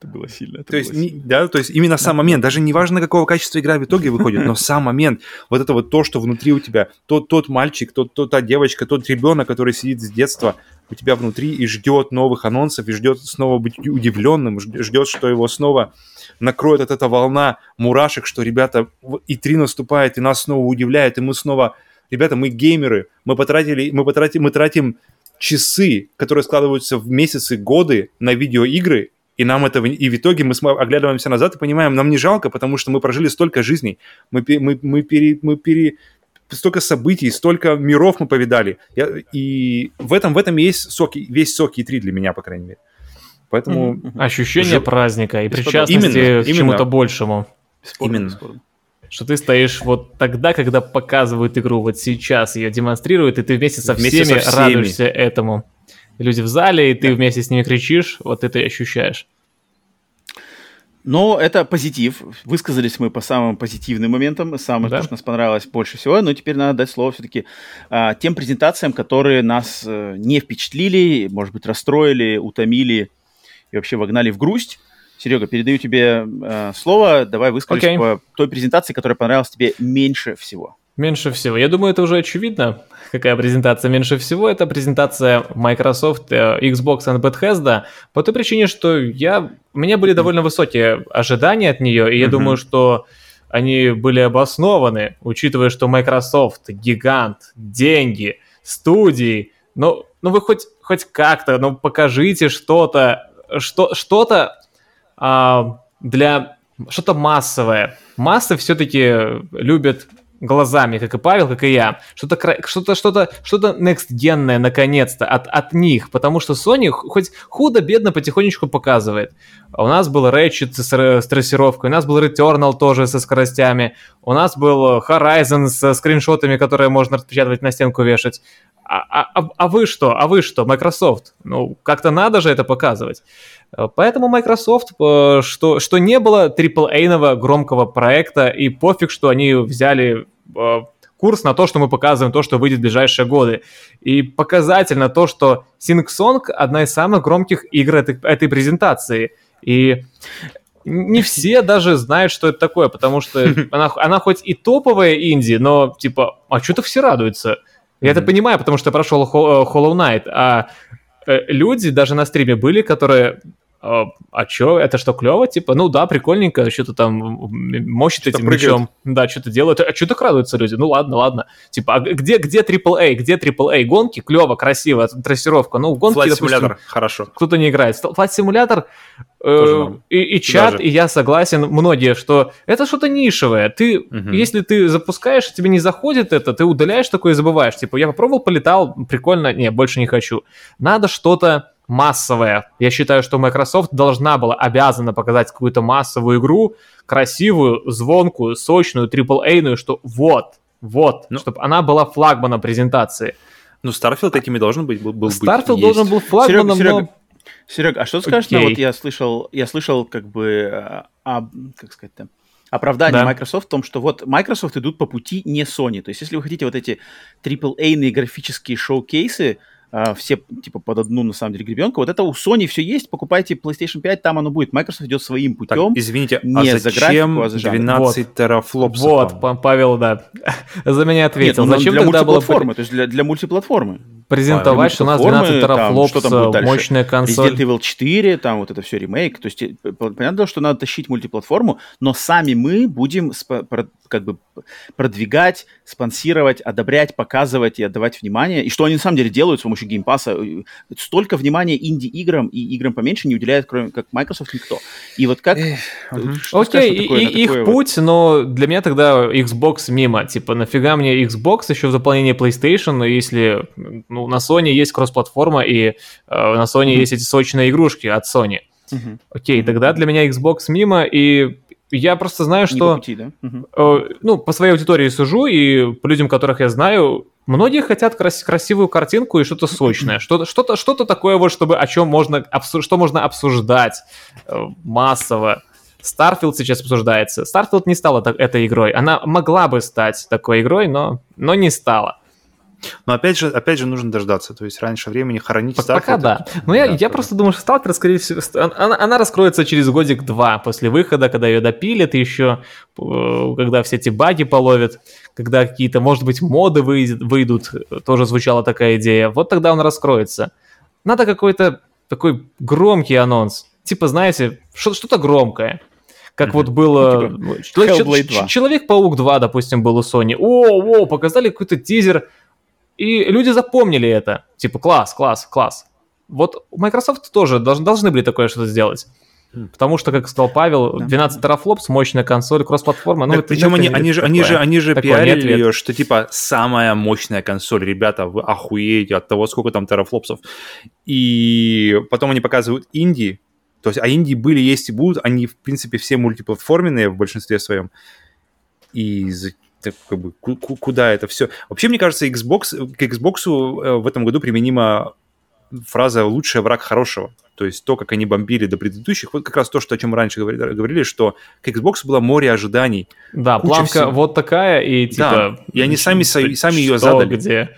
Это было сильно. Это то, есть, сильно. Не, да, то есть именно сам момент, даже не важно, какого качества игра в итоге выходит, но сам момент, вот это вот то, что внутри у тебя, тот, тот мальчик, тот, тот, та девочка, тот ребенок, который сидит с детства у тебя внутри и ждет новых анонсов, и ждет снова быть удивленным, ждет, что его снова накроет от эта волна мурашек, что, ребята, и 3 наступает, и нас снова удивляет, и мы снова... Ребята, мы геймеры, мы потратили, мы потратим, мы тратим часы, которые складываются в месяцы, годы на видеоигры, и нам этого... И в итоге мы оглядываемся назад и понимаем, нам не жалко, потому что мы прожили столько жизней, мы, мы, мы, пере, мы пере, столько событий, столько миров мы повидали. Я, и в этом, в этом есть сок, весь сок E3 для меня, по крайней мере. Поэтому... Mm-hmm. Ощущение Ж... праздника и причастности именно, к именно. чему-то большему. Бесспорно, именно. Бесспорно. Что ты стоишь вот тогда, когда показывают игру, вот сейчас ее демонстрируют, и ты вместе со вместе всеми, со всеми. радуешься этому люди в зале, и ты да. вместе с ними кричишь, вот это и ощущаешь. Но это позитив. Высказались мы по самым позитивным моментам, самое, да. что нас понравилось больше всего. Но теперь надо дать слово все-таки а, тем презентациям, которые нас а, не впечатлили, может быть, расстроили, утомили и вообще вогнали в грусть. Серега, передаю тебе а, слово. Давай выскажись okay. по той презентации, которая понравилась тебе меньше всего. Меньше всего. Я думаю, это уже очевидно, какая презентация меньше всего. Это презентация Microsoft, э, Xbox и Bethesda по той причине, что я, у меня были довольно высокие ожидания от нее, и я mm-hmm. думаю, что они были обоснованы, учитывая, что Microsoft, гигант, деньги, студии. Ну, ну вы хоть, хоть как-то, ну покажите что-то, что, что-то а, для что-то массовое. Массы все-таки любят глазами, как и Павел, как и я, что-то что-то что-то что-то next-генное наконец-то от, от них, потому что Sony хоть худо-бедно потихонечку показывает. У нас был Ratchet с, с трассировкой, у нас был Returnal тоже со скоростями, у нас был Horizon со скриншотами, которые можно распечатывать на стенку вешать. А, а, а, а вы что? А вы что, Microsoft? Ну, как-то надо же это показывать. Э, поэтому Microsoft, э, что, что не было AAA-ного громкого проекта, и пофиг, что они взяли э, курс на то, что мы показываем, то, что выйдет в ближайшие годы. И показательно то, что Sing Song одна из самых громких игр этой, этой презентации. И не все даже знают, что это такое, потому что она, она хоть и топовая инди, но типа, а что-то все радуются. Я mm-hmm. это понимаю, потому что прошел Hollow Knight, а люди даже на стриме были, которые а, а чё, это что, клево? Типа, ну да, прикольненько, что-то там мощит этим прыгают. мечом. Да, что-то делают. А что так радуются люди? Ну ладно, ладно. Типа, а где, где AAA? Где AAA? Гонки? Клево, красиво, трассировка. Ну, гонки, Flight допустим, хорошо. Кто-то не играет. Flight Simulator э, и, и чат, Даже. и я согласен, многие, что это что-то нишевое. Ты, угу. если ты запускаешь, тебе не заходит это, ты удаляешь такое и забываешь. Типа, я попробовал, полетал, прикольно, не, больше не хочу. Надо что-то массовая. Я считаю, что Microsoft должна была, обязана показать какую-то массовую игру, красивую, звонкую, сочную, AAA-ную, что вот, вот, ну, чтобы она была флагманом презентации. Ну, Starfield такими должен быть, был, был Starfield быть, должен был флагманом, Серега, Серега, но... Серег, а что скажешь? Okay. Ну, вот я слышал, я слышал, как бы, а, а как сказать-то, оправдание да. Microsoft в том, что вот Microsoft идут по пути не Sony. То есть, если вы хотите вот эти AAA-ные графические шоу-кейсы, а, все типа под одну, на самом деле, гребенку. Вот это у Sony все есть, покупайте PlayStation 5, там оно будет. Microsoft идет своим путем. Так, извините, а не а зачем за графику, а за 12 вот. Вот, Павел, да, за меня ответил. Нет, ну, зачем для тогда мультиплатформы, было... то есть для, для мультиплатформы презентовать, что у нас 12 терафлопс, мощная консоль. Resident Evil 4, там вот это все ремейк. То есть э, понятно, что надо тащить мультиплатформу, но сами мы будем как бы продвигать, спонсировать, одобрять, показывать и отдавать внимание. И что они на самом деле делают с помощью Game Pass а. Столько внимания инди-играм и играм поменьше не уделяет, кроме как Microsoft, никто. И вот как... Окей, их путь, но для меня тогда Xbox мимо. Типа, нафига мне Xbox еще в дополнение PlayStation, если ну, на Sony есть кросс-платформа, и э, на Sony есть эти сочные игрушки от Sony. Окей, тогда для меня Xbox мимо, и я просто знаю, что... пути, да? Угу. ну, по своей аудитории сужу, и по людям, которых я знаю, многие хотят крас- красивую картинку и что-то сочное, что-то, что-то, что-то такое вот, чтобы о чем можно, обсу- что можно обсуждать э, массово. Starfield сейчас обсуждается. Starfield не стала так, этой игрой. Она могла бы стать такой игрой, но, но не стала. Но опять же, опять же нужно дождаться. То есть раньше времени хоронить. Пока да. Но я, да, я просто думаю, что Stalker, скорее всего, она, она раскроется через годик-два после выхода, когда ее допилят еще, э, когда все эти баги половят, когда какие-то, может быть, моды выйдет, выйдут. Тоже звучала такая идея. Вот тогда он раскроется. Надо какой-то такой громкий анонс. Типа, знаете, что-то громкое. Как mm-hmm. вот было... Ну, типа, Человек-паук 2, допустим, был у Sony. О, о, показали какой-то тизер и люди запомнили это. Типа, класс, класс, класс. Вот Microsoft тоже должны, должны были такое что-то сделать. Хм. Потому что, как сказал Павел, 12 терафлопс, мощная консоль, кросс-платформа. Ну, причем они, они, же, они же, они же пиарили ее, что типа самая мощная консоль. Ребята, вы охуеете от того, сколько там терафлопсов. И потом они показывают инди. То есть, а инди были, есть и будут. Они, в принципе, все мультиплатформенные в большинстве своем. И так, как бы, куда это все. Вообще, мне кажется, Xbox, к Xbox э, в этом году применима фраза «лучший враг хорошего». То есть то, как они бомбили до предыдущих, вот как раз то, что, о чем мы раньше говорили, говорили что к Xbox было море ожиданий. Да, планка всего. вот такая, и типа... Да, и они сами, сами ее задали. где?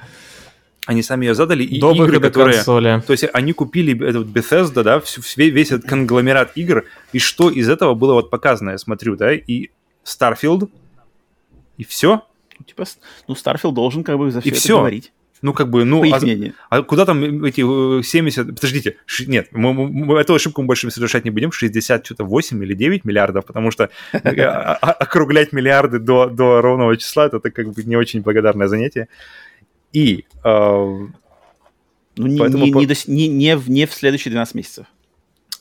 Они сами ее задали, и До игры, которые... Консоли. То есть они купили этот Bethesda, да, весь этот конгломерат игр, и что из этого было вот показано, я смотрю, да, и Starfield, и все? Ну, типа, ну, Starfield должен как бы за все и это все. говорить. Ну, как бы, ну, а, а куда там эти 70... Э, подождите, ш... нет, мы, мы эту ошибку мы больше совершать не будем, 60, что-то 8 или 9 миллиардов, потому что э, а, а, округлять миллиарды до, до ровного числа, это как бы не очень благодарное занятие. И... Э, ну, не, не, не, не, не, в, не в следующие 12 месяцев.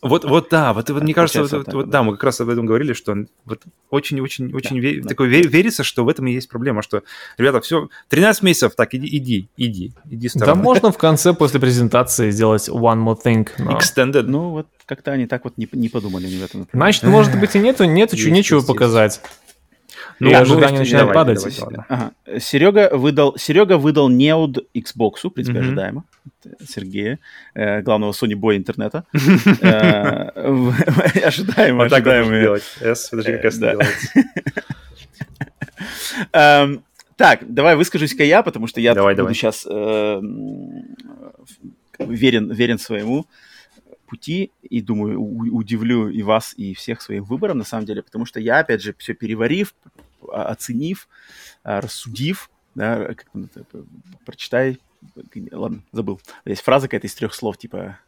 Вот, вот да, вот, вот мне кажется, вот, вот, вот, да, мы как раз об этом говорили, что вот очень-очень очень да, ве- да. такой ве- верится, что в этом и есть проблема, что, ребята, все, 13 месяцев, так, иди, иди, иди, иди Да можно в конце, после презентации, сделать one more thing. Но... Extended. Ну, вот как-то они так вот не, не подумали не в этом. Значит, может быть, и нету, нету, нечего показать. Ну, и ожидания начинают давай, падать. Давай, давай, ага. Серега выдал, Серега выдал неуд Xbox, в принципе, mm-hmm. ожидаемо. Сергея, э, главного Sony Boy интернета. Э, ожидаемо, ожидаемо. S, подожди, как S делается. Эм, так, давай выскажусь-ка я, потому что я буду сейчас верен, верен своему пути и думаю, удивлю и вас, и всех своим выбором, на самом деле, потому что я, опять же, все переварив, оценив, а, рассудив, да, как прочитай, ладно, забыл. Есть фраза какая-то из трех слов, типа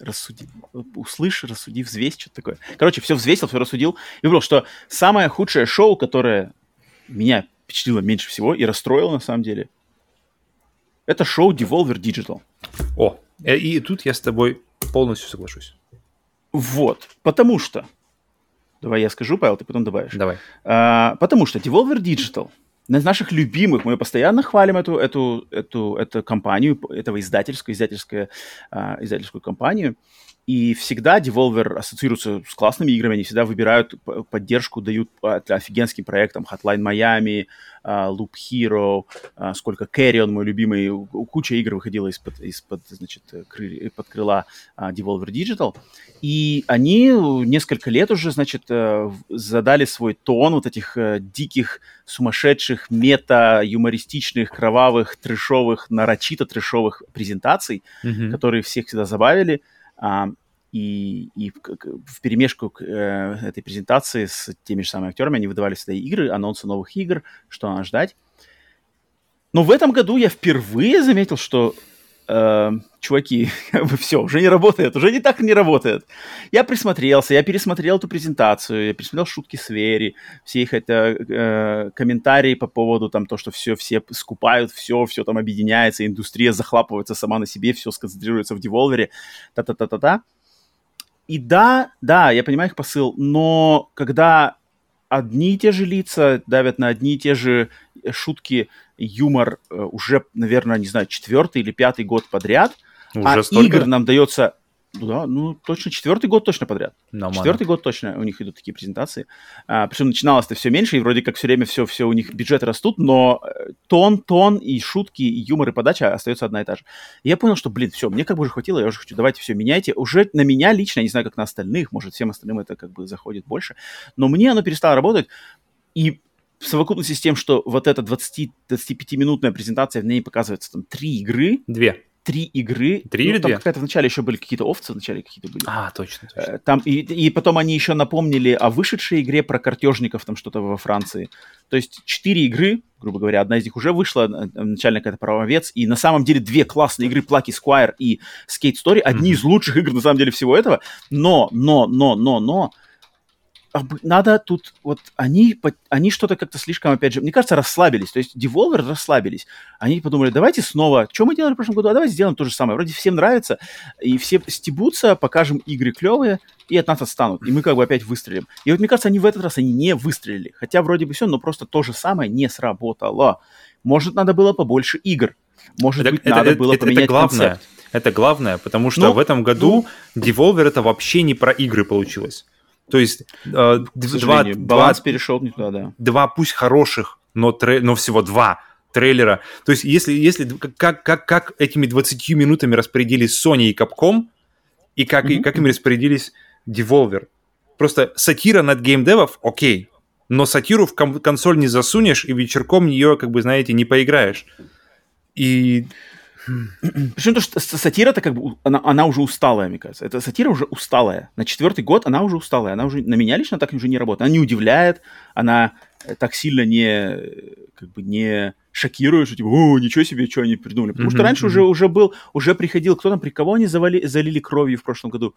рассуди, услышь, рассуди, взвесь, что-то такое. Короче, все взвесил, все рассудил. И выбрал, что самое худшее шоу, которое меня впечатлило меньше всего и расстроило на самом деле, это шоу Devolver Digital. О, э, и тут я с тобой полностью соглашусь. Вот, потому что... Давай я скажу, Павел, ты потом добавишь. Давай. А, потому что Devolver Digital, из наших любимых, мы постоянно хвалим эту, эту, эту, эту компанию, этого издательскую, издательскую, а, издательскую компанию, и всегда Devolver ассоциируется с классными играми, они всегда выбирают поддержку, дают офигенским проектам Hotline Miami, а, Loop Hero, а, сколько Carrion, мой любимый, куча игр выходила из-под, из-под значит, кры, под крыла а, Devolver Digital. И они несколько лет уже, значит, э, задали свой тон вот этих э, диких, сумасшедших, мета-юмористичных, кровавых, трешовых, нарочито трешовых презентаций, mm-hmm. которые всех всегда забавили. И, и в перемешку к э, этой презентации с теми же самыми актерами они выдавали всегда игры, анонсы новых игр, что надо ждать. Но в этом году я впервые заметил, что э, чуваки, все, уже не работает, уже не так не работает. Я присмотрелся, я пересмотрел эту презентацию, я пересмотрел шутки с Вери, все их это э, комментарии по поводу там то, что все, все скупают, все, все там объединяется, индустрия захлапывается сама на себе, все сконцентрируется в деволвере, та-та-та-та-та. И да, да, я понимаю их посыл, но когда одни и те же лица давят на одни и те же шутки, юмор э, уже, наверное, не знаю, четвертый или пятый год подряд, уже а столько? игр нам дается да, ну точно четвертый год точно подряд. No, четвертый год точно у них идут такие презентации. А, причем начиналось-то все меньше, и вроде как все время все, все у них бюджеты растут, но э, тон, тон и шутки, и юмор, и подача остается одна и та же. И я понял, что, блин, все, мне как бы уже хватило, я уже хочу, давайте все меняйте. Уже на меня лично, я не знаю, как на остальных, может, всем остальным это как бы заходит больше, но мне оно перестало работать. И в совокупности с тем, что вот эта 20-25-минутная презентация, в ней показывается там три игры. Две три игры. Три ну, или там две? какая-то вначале еще были какие-то овцы, вначале какие-то были. А, точно, точно. Э, там, и, и потом они еще напомнили о вышедшей игре про картежников, там что-то во Франции. То есть четыре игры, грубо говоря, одна из них уже вышла, э, начально какая-то правовец, и на самом деле две классные игры, Plucky Squire и Skate Story, одни mm-hmm. из лучших игр на самом деле всего этого, но, но, но, но, но, надо тут, вот они, они что-то как-то слишком, опять же, мне кажется, расслабились. То есть Devolver расслабились. Они подумали, давайте снова, что мы делали в прошлом году, а давайте сделаем то же самое. Вроде всем нравится, и все стебутся, покажем игры клевые, и от нас отстанут. И мы как бы опять выстрелим. И вот мне кажется, они в этот раз они не выстрелили. Хотя вроде бы все, но просто то же самое не сработало. Может, надо было побольше игр. Может это, быть, это, надо это, было это, поменять это главное. концепт. Это главное, потому что ну, в этом году ну, Devolver это вообще не про игры получилось. То есть э, два, два, перешел не туда, да. Два пусть хороших, но, тре, но всего два трейлера. То есть если, если как, как, как этими 20 минутами распорядились Sony и Capcom, и как, mm-hmm. и как ими распорядились Devolver. Просто сатира над геймдевов, окей, но сатиру в консоль не засунешь, и вечерком нее, как бы, знаете, не поиграешь. И причем то, что сатира-то как бы, она, она уже усталая, мне кажется. Это сатира уже усталая. На четвертый год она уже усталая. Она уже, на меня лично так уже не работает. Она не удивляет, она э, так сильно не, как бы не шокирует, что типа, о, ничего себе, что они придумали. Потому mm-hmm, что раньше mm-hmm. уже, уже был, уже приходил, кто там, при кого они завали, залили кровью в прошлом году?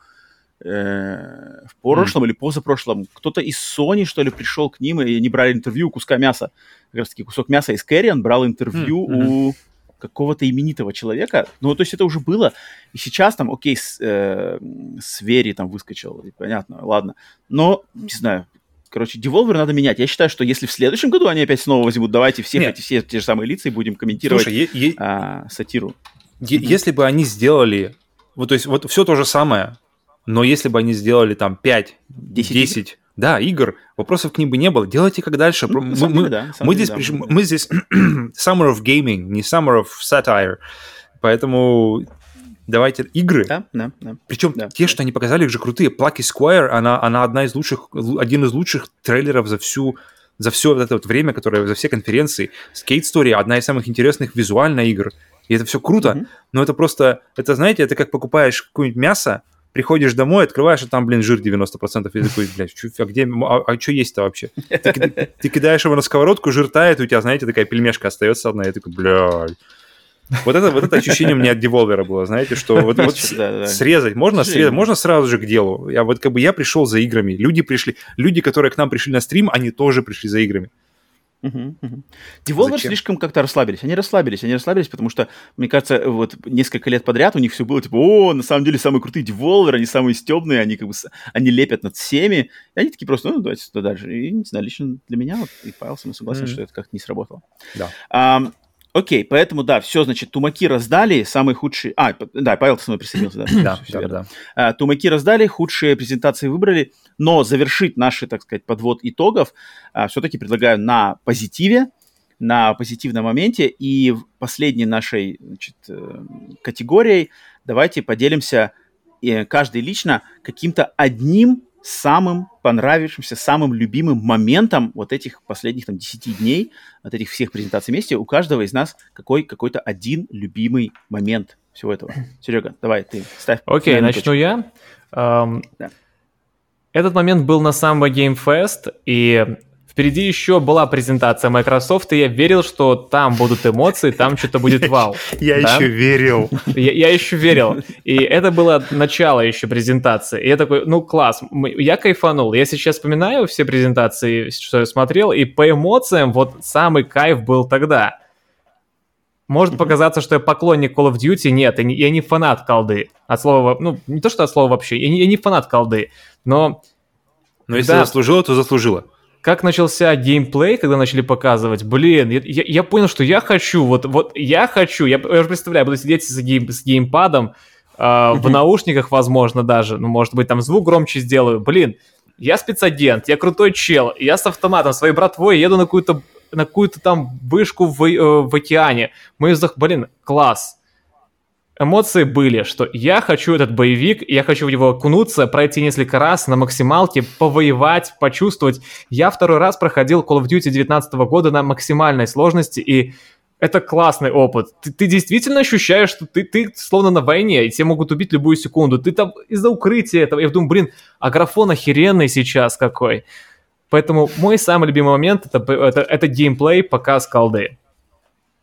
Э, в прошлом mm. или позапрошлом кто-то из Sony, что ли, пришел к ним, и они брали интервью у куска мяса. Как раз таки кусок мяса из Кэррион брал интервью у какого-то именитого человека. Ну, то есть это уже было. И сейчас там, окей, с, э, с Вери там выскочил, понятно, ладно. Но, не знаю, короче, Devolver надо менять. Я считаю, что если в следующем году они опять снова возьмут, давайте всех эти все те же самые лица и будем комментировать Слушай, е- а, сатиру. Е- если бы они сделали, вот то есть вот все то же самое, но если бы они сделали там 5, 10, 10 да, игр, вопросов к ним бы не было. Делайте как дальше. Ну, мы, мы, да, мы, здесь, да, мы здесь Summer of Gaming, не Summer of Satire. Поэтому давайте игры. Да, да, да. Причем да, те, да. что они показали, их же крутые. Plucky Squire, она, она одна из лучших, один из лучших трейлеров за всю за все это вот время, которое за все конференции. Skate Story одна из самых интересных визуально игр. И это все круто, mm-hmm. но это просто, это знаете, это как покупаешь какое-нибудь мясо, приходишь домой, открываешь, а там, блин, жир 90%. И такой, блядь, чё, а где, а, а что есть-то вообще? Ты, ты кидаешь его на сковородку, жир тает, у тебя, знаете, такая пельмешка остается одна, и такой, блядь. Вот это, вот это ощущение у меня от Devolver было, знаете, что вот, вот срезать, можно срезать, можно сразу же к делу. Я вот как бы я пришел за играми, люди пришли, люди, которые к нам пришли на стрим, они тоже пришли за играми. Угу, Devolver слишком как-то расслабились. Они расслабились, они расслабились, потому что, мне кажется, вот несколько лет подряд у них все было типа, о, на самом деле самые крутые Devolver, они самые стебные, они как бы, они лепят над всеми. И они такие просто, ну, давайте туда дальше. И, не знаю, лично для меня, вот, и Павел со согласен, mm-hmm. что это как-то не сработало. Да. А, Окей, поэтому, да, все, значит, тумаки раздали, самые худшие... А, да, Павел, ты со мной присоединился, да? Да, да, да. А, тумаки раздали, худшие презентации выбрали, но завершить наши, так сказать, подвод итогов а, все-таки предлагаю на позитиве, на позитивном моменте, и последней нашей значит, э, категорией давайте поделимся э, каждый лично каким-то одним самым понравившимся, самым любимым моментом вот этих последних там 10 дней, от этих всех презентаций вместе, у каждого из нас какой, какой-то один любимый момент всего этого. Серега, давай, ты ставь. Окей, okay, начну я. Um, да. Этот момент был на самом Game Fest, и Впереди еще была презентация Microsoft, и я верил, что там будут эмоции, там что-то будет вау. Я еще верил. Я еще верил. И это было начало еще презентации. И я такой, ну класс, я кайфанул. Я сейчас вспоминаю все презентации, что я смотрел, и по эмоциям вот самый кайф был тогда. Может показаться, что я поклонник Call of Duty, нет, я не, фанат колды. От слова, ну, не то, что от слова вообще, я не, я не фанат колды, но... Но если да, заслужила, то заслужила как начался геймплей, когда начали показывать, блин, я, я, я понял, что я хочу, вот, вот я хочу, я, я уже представляю, буду сидеть с, гейм, с геймпадом, э, в наушниках, возможно, даже, ну, может быть, там звук громче сделаю, блин, я спецагент, я крутой чел, я с автоматом, своей братвой еду на какую-то на какую-то там вышку в, э, в океане. Мы, блин, класс эмоции были, что я хочу этот боевик, я хочу в него окунуться, пройти несколько раз на максималке, повоевать, почувствовать. Я второй раз проходил Call of Duty 19 года на максимальной сложности, и это классный опыт. Ты, ты действительно ощущаешь, что ты, ты словно на войне, и тебя могут убить любую секунду. Ты там из-за укрытия этого. Я думаю, блин, а графон охеренный сейчас какой. Поэтому мой самый любимый момент это, это, это геймплей, показ колды.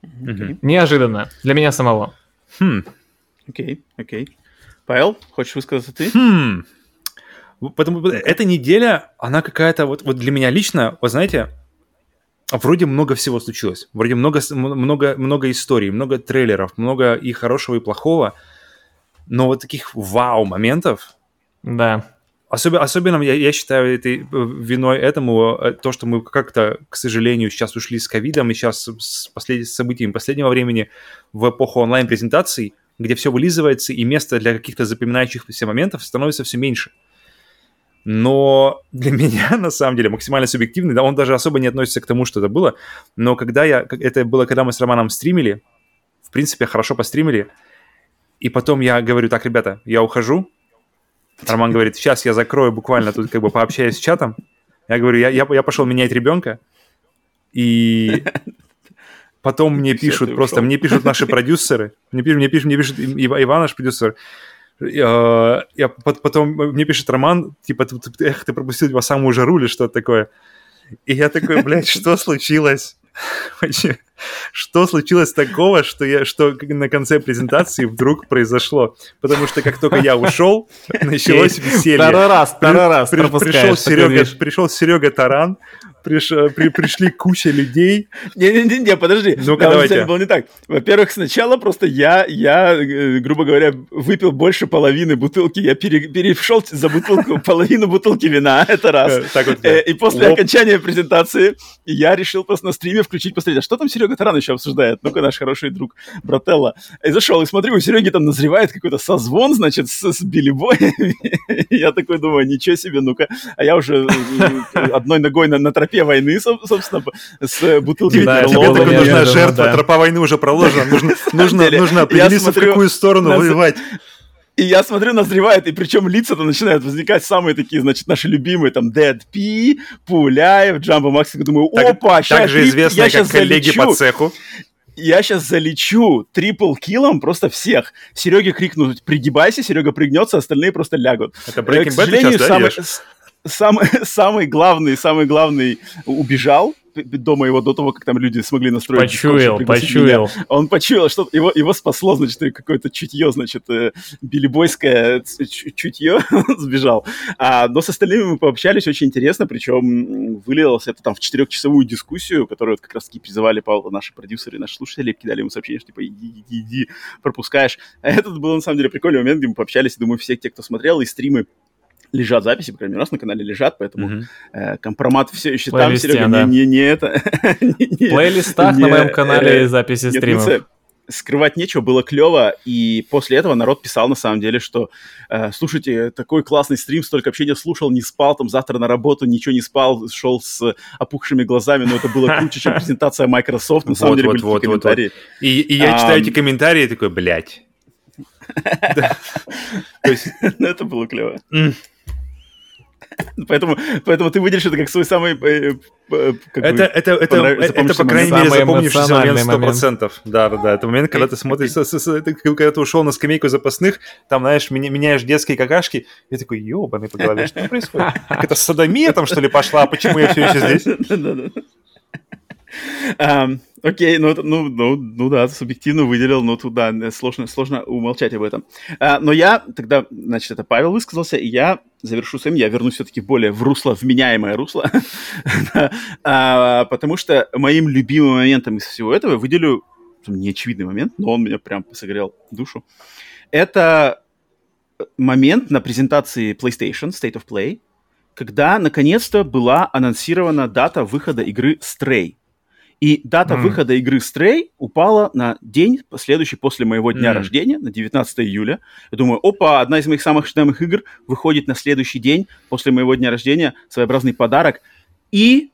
Mm-hmm. Неожиданно. Для меня самого. Хм, Окей, окей. Павел, хочешь высказаться ты? Хм. Потому эта неделя, она какая-то, вот, вот для меня лично, вы знаете, вроде много всего случилось. Вроде много, много, много историй, много трейлеров, много и хорошего, и плохого. Но вот таких вау-моментов... Да. Особенно, особенно я, я считаю этой виной этому э, то, что мы как-то, к сожалению, сейчас ушли с ковидом, и сейчас с послед... событиями последнего времени в эпоху онлайн-презентаций – где все вылизывается, и места для каких-то запоминающихся моментов становится все меньше. Но для меня, на самом деле, максимально субъективный, да, он даже особо не относится к тому, что это было, но когда я, это было, когда мы с Романом стримили, в принципе, хорошо постримили, и потом я говорю, так, ребята, я ухожу, Роман говорит, сейчас я закрою буквально тут как бы пообщаюсь с чатом, я говорю, я, я, я пошел менять ребенка, и Потом мне пишут, просто мне пишут наши продюсеры, мне пишут, мне пишут, мне пишут Иван, наш продюсер, я, я, потом мне пишет Роман, типа, эх, ты пропустил его самую жару или что-то такое. И я такой, блядь, что случилось? что случилось такого, что, я, что на конце презентации вдруг произошло? Потому что как только я ушел, началось веселье. Второй раз, второй раз при, пришел, Серега, пришел Серега Таран, приш, при, пришли куча людей. Не-не-не, подожди. Ну-ка, давайте. было не так. Во-первых, сначала просто я, я, э, грубо говоря, выпил больше половины бутылки. Я пере, перешел за бутылку, половину бутылки вина, это раз. Э, так вот, да. И после Лоп. окончания презентации я решил просто на стриме включить, посмотреть, а что там Серега Таран еще обсуждает? Ну-ка, наш хороший друг Брателла. И зашел, и смотрю, у Сереги там назревает какой-то созвон, значит, с, с Билли Боем. я такой думаю, ничего себе, ну-ка. А я уже э, одной ногой на, на тропе войны, собственно, с бутылкой да, Тебе такой нужна жертва, тропа войны уже проложена, нужно, нужно, нужно определиться, в какую сторону воевать. И я смотрю, назревает, и причем лица-то начинают возникать самые такие, значит, наши любимые, там, Dead P, Пуляев, Джамбо Макс, я думаю, опа, так, сейчас Также известные, как коллеги залечу. по цеху. Я сейчас залечу трипл киллом просто всех. Сереге крикнут, пригибайся, Серега пригнется, остальные просто лягут. Это Breaking Bad сейчас, да, самый, самый, самый главный, самый главный убежал, до моего, до того, как там люди смогли настроить. Почуял, почуял. Меня. Он почуял, что его, его спасло, значит, какое-то чутье, значит, э, билибойское чутье, он сбежал. А, но с остальными мы пообщались очень интересно, причем вылилось это там в четырехчасовую дискуссию, которую вот как раз-таки призывали Павла, наши продюсеры, наши слушатели, кидали ему сообщение, что типа иди, иди, иди, пропускаешь. А этот был на самом деле прикольный момент, где мы пообщались, думаю, все те, кто смотрел, и стримы лежат записи, по крайней мере, нас на канале лежат, поэтому mm-hmm. э, компромат все еще там, Серега, да. не, не, не это. В плейлистах на моем канале э, записи стримов. Скрывать нечего, было клево, и после этого народ писал на самом деле, что э, слушайте, такой классный стрим, столько общения слушал, не спал, там завтра на работу, ничего не спал, шел с опухшими глазами, но это было круче, чем презентация Microsoft, на самом деле были комментарии. И я читаю эти комментарии и такой, блядь. Ну, это было клево. Поэтому, поэтому ты выделишь это как свой самый... Э, э, как это, бы, это, это, это, по крайней мере, запомнившийся момент 100%. Да, да, да. Это момент, когда ты смотришь, когда ты ушел на скамейку запасных, там, знаешь, меняешь детские какашки, и такой, ёбаный по голове, что происходит? Это садомия там, что ли, пошла? А почему я все еще здесь? Окей, ну, ну, ну, ну да, субъективно выделил, но туда сложно, сложно умолчать об этом. А, но я тогда, значит, это Павел высказался, и я завершу своим, я вернусь все-таки более в русло, вменяемое русло, а, потому что моим любимым моментом из всего этого выделю неочевидный момент, но он меня прям согрел душу. Это момент на презентации PlayStation State of Play, когда наконец-то была анонсирована дата выхода игры Stray. И дата mm. выхода игры Stray упала на день, следующий после моего дня mm. рождения, на 19 июля. Я думаю, опа, одна из моих самых ожидаемых игр выходит на следующий день после моего дня рождения, своеобразный подарок. И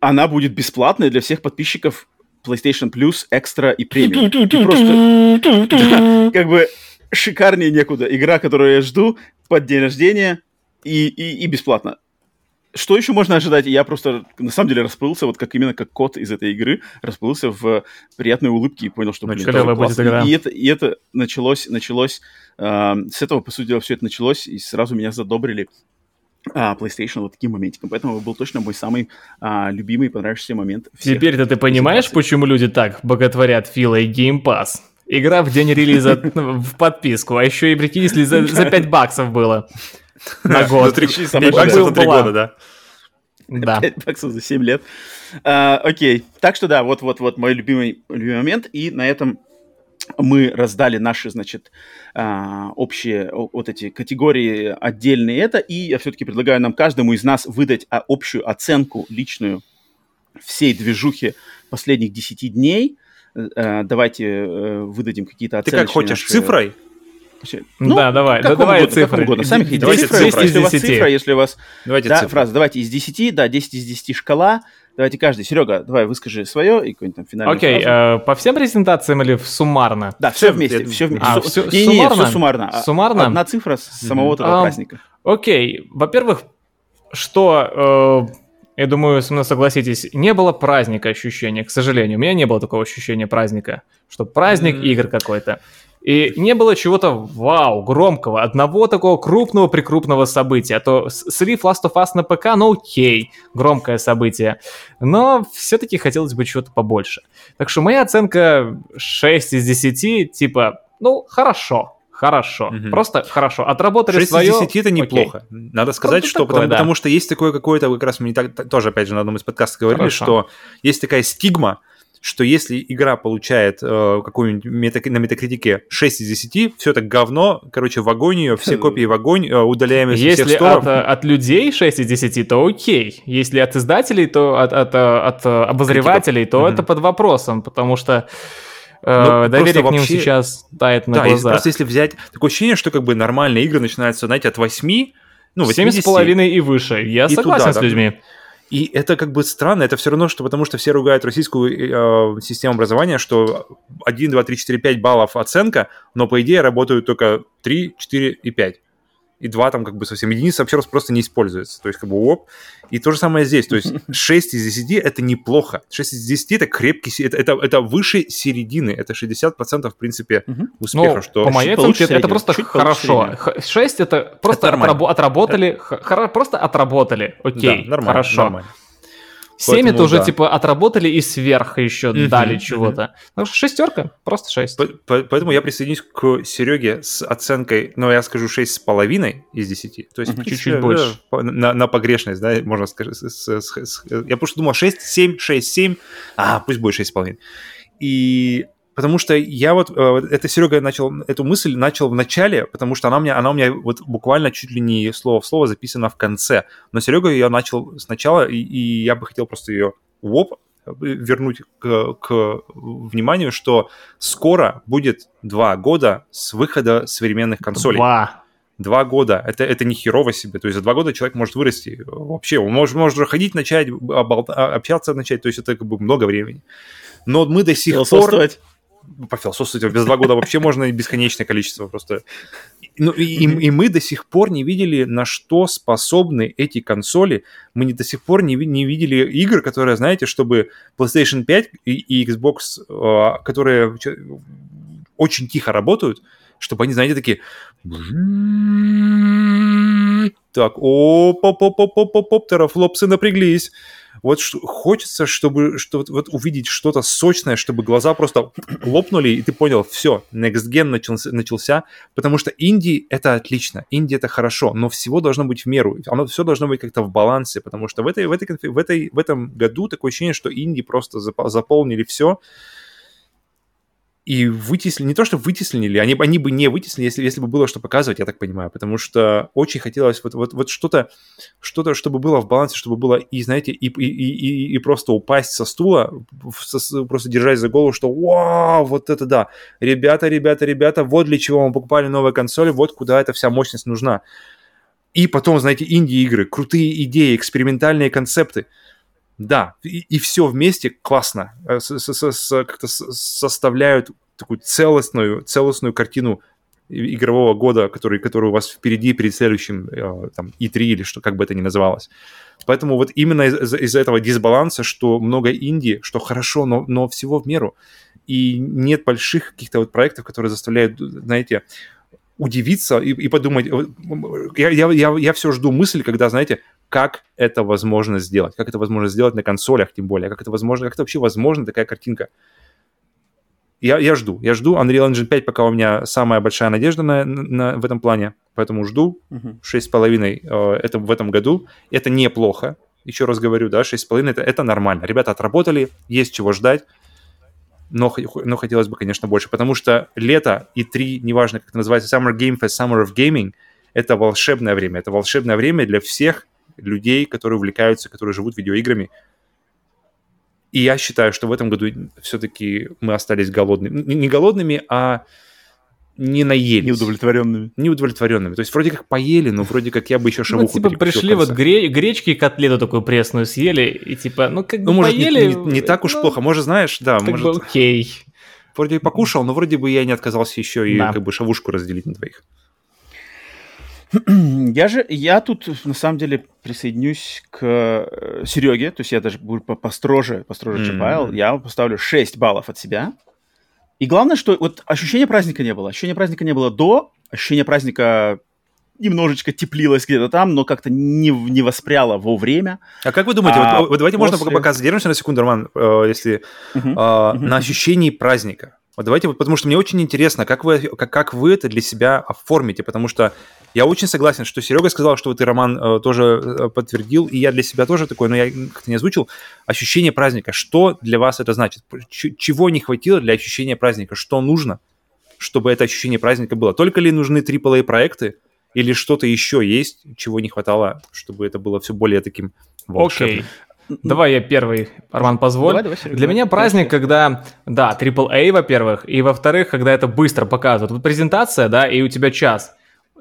она будет бесплатной для всех подписчиков PlayStation Plus, Extra и Premium. И просто, да, как бы шикарнее некуда. Игра, которую я жду под день рождения и, и, и бесплатно что еще можно ожидать? Я просто, на самом деле, расплылся, вот как именно как кот из этой игры, расплылся в приятной улыбке и понял, что, блин, это классно. И, и, это, и это началось, началось, э, с этого, по сути дела, все это началось, и сразу меня задобрили а, PlayStation вот таким моментиком. Поэтому был точно мой самый а, любимый и понравившийся момент. Теперь-то ты понимаешь, почему люди так боготворят Фила и Game Pass? Игра в день релиза в подписку, а еще и прикинь, если за, за 5 баксов было. На год. 5 баксов за 3 года, да. Да. 5 баксов за 7 лет. А, окей. Так что да, вот-вот-вот мой любимый, любимый момент. И на этом мы раздали наши, значит, а, общие вот эти категории отдельные это, и я все-таки предлагаю нам каждому из нас выдать а, общую оценку личную всей движухи последних 10 дней. Э, давайте э, выдадим какие-то оценки. Ты как хочешь, наши... цифрой? Ну, да, давай, да, давай угодно, цифры. угодно. Сами хотите. Давайте цифры, цифры. Если у вас цифра, если у вас... Давайте да, цифры. фраза. Давайте из 10, да, 10 из 10 шкала. Давайте каждый. Серега, давай выскажи свое и какой-нибудь там финальный Окей, э, по всем презентациям или суммарно? Да, все вместе. Все вместе. А, все, не, не, суммарно? все суммарно. Суммарно? Одна цифра с самого этого а, праздника. Окей, во-первых, что... Э, я думаю, со мной согласитесь, не было праздника ощущения, к сожалению. У меня не было такого ощущения праздника, что праздник mm. игр какой-то. И не было чего-то вау, громкого, одного такого крупного-прикрупного события. А то слив Last of Us на ПК, ну окей, громкое событие. Но все-таки хотелось бы чего-то побольше. Так что моя оценка 6 из 10, типа, ну, хорошо, хорошо. Угу. Просто хорошо. Отработали 6 свое... 6 из 10 это неплохо. Окей. Надо сказать, что такое, потому, да. потому что есть такое какое-то, как раз мы не так, тоже, опять же, на одном из подкастов говорили, хорошо. что есть такая стигма, что если игра получает э, какую-нибудь мета, на метакритике 6 из 10, все это говно, короче, в огонь ее, все копии в огонь, э, удаляем из если всех сторов. Если от, от людей 6 из 10, то окей. Если от издателей, то от, от, от обозревателей, Критиков. то mm-hmm. это под вопросом, потому что э, ну, доверие к ним вообще... сейчас тает на да, глаза. просто если взять... Такое ощущение, что как бы нормальные игры начинаются, знаете, от 8, ну, 7,5 и выше. Я и согласен туда, с людьми. Да. И это как бы странно, это все равно, что потому что все ругают российскую э, систему образования, что 1, 2, 3, 4, 5 баллов оценка, но по идее работают только 3, 4 и 5. И 2 там как бы совсем. Единица вообще просто не используется. То есть как бы оп. И то же самое здесь. То есть 6 из 10 это неплохо. 6 из 10 это крепкий, это, это, это выше середины. Это 60% в принципе успеха. Ну, что по моей оценке, это среднего, просто чуть хорошо. Х- 6 это просто Это отрабо- отработали, х- хоро- просто отработали. Окей, да, нормально, хорошо. нормально. 7 это уже да. типа отработали и сверх еще Мгм, дали чего-то. Так что шестерка, просто 6. По- по- Поэтому я присоединюсь к Сереге с оценкой, ну, я скажу 6,5 из 10. То есть принципе, Чуть-чуть больше. э, по- На, на погрешность, да, можно сказать. с- с- с- Я просто думал 6, 7, 6, 7. А, пусть будет 6,5. И потому что я вот, э, вот это Серега начал, эту мысль начал в начале, потому что она у меня, она у меня вот буквально чуть ли не слово в слово записана в конце. Но Серега ее начал сначала, и, и я бы хотел просто ее воп вернуть к, к вниманию, что скоро будет два года с выхода современных консолей. Два. Два года. Это, это не херово себе. То есть за два года человек может вырасти. Вообще, он может, может уже ходить, начать, оболта- общаться начать. То есть это как бы много времени. Но мы до сих пор... Философствовать. Пофилософствовать без два года вообще можно и бесконечное количество просто. Ну, и, и- мы до сих пор не видели, на что способны эти консоли. Мы не, до сих пор не, не видели игр, которые, знаете, чтобы PlayStation 5 и, и Xbox, э, которые очень тихо работают, чтобы они, знаете, такие... Так, оп-оп-оп-оп-оп-оп, терафлопсы напряглись. Вот ш- хочется, чтобы что, вот, увидеть что-то сочное, чтобы глаза просто лопнули, и ты понял, все, Next Gen начался, начался, потому что инди — это отлично, инди — это хорошо, но всего должно быть в меру, оно все должно быть как-то в балансе, потому что в, этой, в, этой, в, этой, в этом году такое ощущение, что инди просто запо- заполнили все, и вытеснили, не то, что вытеснили, они, они бы не вытеснили, если, если бы было что показывать, я так понимаю, потому что очень хотелось вот, вот, вот что-то, что-то, чтобы было в балансе, чтобы было и, знаете, и, и, и, и- просто упасть со стула, со- просто держать за голову, что вау, вот это да, ребята, ребята, ребята, вот для чего мы покупали новые консоли, вот куда эта вся мощность нужна. И потом, знаете, инди-игры, крутые идеи, экспериментальные концепты. Да, и, все вместе классно. Э, с- с- с- как-то составляют такую целостную, целостную картину и- игрового года, который, который у вас впереди перед следующим э, там, E3 или что, как бы это ни называлось. Поэтому вот именно из- из- из-за этого дисбаланса, что много инди, что хорошо, но, но всего в меру, и нет больших каких-то вот проектов, которые заставляют, знаете, удивиться и, и подумать. вот, Я, я, я, я все жду мысль, когда, знаете, как это возможно сделать, как это возможно сделать на консолях, тем более, как это возможно, как это вообще возможно такая картинка. Я, я жду, я жду. Unreal Engine 5 пока у меня самая большая надежда на, на- в этом плане, поэтому жду. Мгм. 6,5 э, это в этом году. Это неплохо. Еще раз говорю, да, 6,5 это, это нормально. Ребята отработали, есть чего ждать. Но, но хотелось бы, конечно, больше, потому что лето и 3, неважно, как это называется, Summer Game Fest, Summer of Gaming, это волшебное время. Это волшебное время для всех людей, которые увлекаются, которые живут видеоиграми. И я считаю, что в этом году все-таки мы остались голодными. Не голодными, а не наелись. Неудовлетворенными. Неудовлетворенными. То есть вроде как поели, но вроде как я бы еще Ну, шавуху типа перекусил в пришли вот гре- гречки и котлету такую пресную съели, и типа, ну как бы Ну, может, не- поели... не, не так уж ну, плохо. Может, знаешь, да, Как может, бы окей. вроде и покушал, но вроде бы я не отказался еще и Да. как бы шавушку разделить на двоих. Я же, я тут на самом деле присоединюсь к Сереге, то есть я даже буду по- построже, построже, чем Мгм. Павел. Я поставлю 6 баллов от себя. И главное, что вот ощущения праздника не было. Ощущения праздника не было до, ощущение праздника немножечко теплилось где-то там, но как-то не, не воспряло во время. А как вы думаете, А вот, вот давайте можно после- пока, пока задержимся на секунду, Роман, э, если Мгм. э, Мгм. на ощущении праздника. Вот давайте, потому что мне очень интересно, как вы, как, как вы это для себя оформите, потому что я очень согласен, что Серега сказал, что вот и Роман э, тоже э, подтвердил, и я для себя тоже такой, но я как-то не озвучил, ощущение праздника. Что для вас это значит? Ч- чего не хватило для ощущения праздника? Что нужно, чтобы это ощущение праздника было? Только ли нужны AAA проекты, или что-то еще есть, чего не хватало, чтобы это было все более таким волшебным? Окей. Давай я первый, Арман, позволь. Давай, давай, Серега, Для меня праздник, когда, да, AAA, во-первых, и во-вторых, когда это быстро показывают. Вот презентация, да, и у тебя час.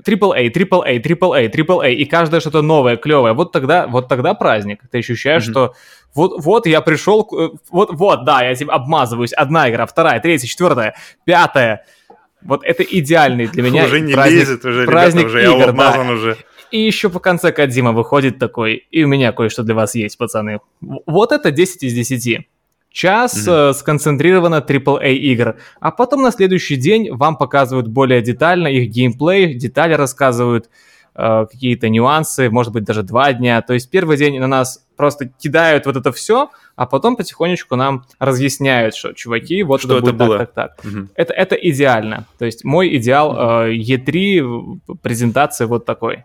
AAA, AAA, AAA, AAA, и каждое что-то новое, клевое. Вот тогда, вот тогда праздник. Ты ощущаешь, что вот, вот я пришел, э, вот, вот, да, я тебе обмазываюсь. Одна игра, вторая, третья, четвертая, пятая. Вот это идеальный для меня Уже не праздник, лезет, уже, праздник ребята, уже я игр, обмазан да. уже. И еще по конце Кадзима выходит такой, и у меня кое-что для вас есть, пацаны. Вот это 10 из 10. Час Мгм. э, сконцентрировано AAA игр, а потом на следующий день вам показывают более детально их геймплей, детали рассказывают, э, какие-то нюансы, может быть даже два дня. То есть первый день на нас просто кидают вот это все, а потом потихонечку нам разъясняют, что чуваки, вот Что это, это будет было. так, так, так. Мгм. Это, это идеально. То есть мой идеал э, E3 в- презентации вот такой.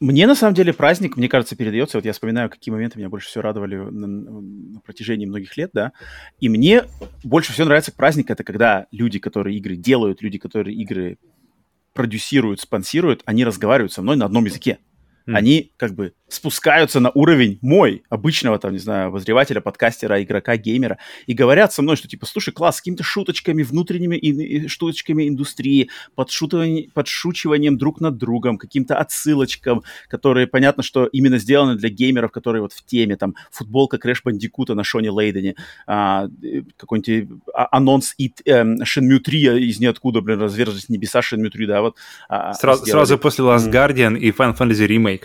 Мне на самом деле праздник, мне кажется, передается. Вот я вспоминаю, какие моменты меня больше всего радовали на, на протяжении многих лет, да. И мне больше всего нравится праздник, это когда люди, которые игры делают, люди, которые игры продюсируют, спонсируют, они разговаривают со мной на одном языке. Мгм. Они как бы спускаются на уровень мой, обычного там, не знаю, обозревателя, подкастера, игрока, геймера, и говорят со мной, что типа, слушай, класс, с какими-то шуточками, внутренними и, штучками индустрии, подшутывани- подшучиванием друг над другом, каким-то отсылочкам, которые, понятно, что именно сделаны для геймеров, которые вот в теме, там, футболка Crash Bandicoot а на Шоне Лейдене, а, э, какой-нибудь а- анонс и эм, Shenmue 3 из ниоткуда, блин, разверзлись небеса Shenmue 3, да, вот. а, Сразу, сделали. сразу после Last. Guardian и Final Fantasy Remake.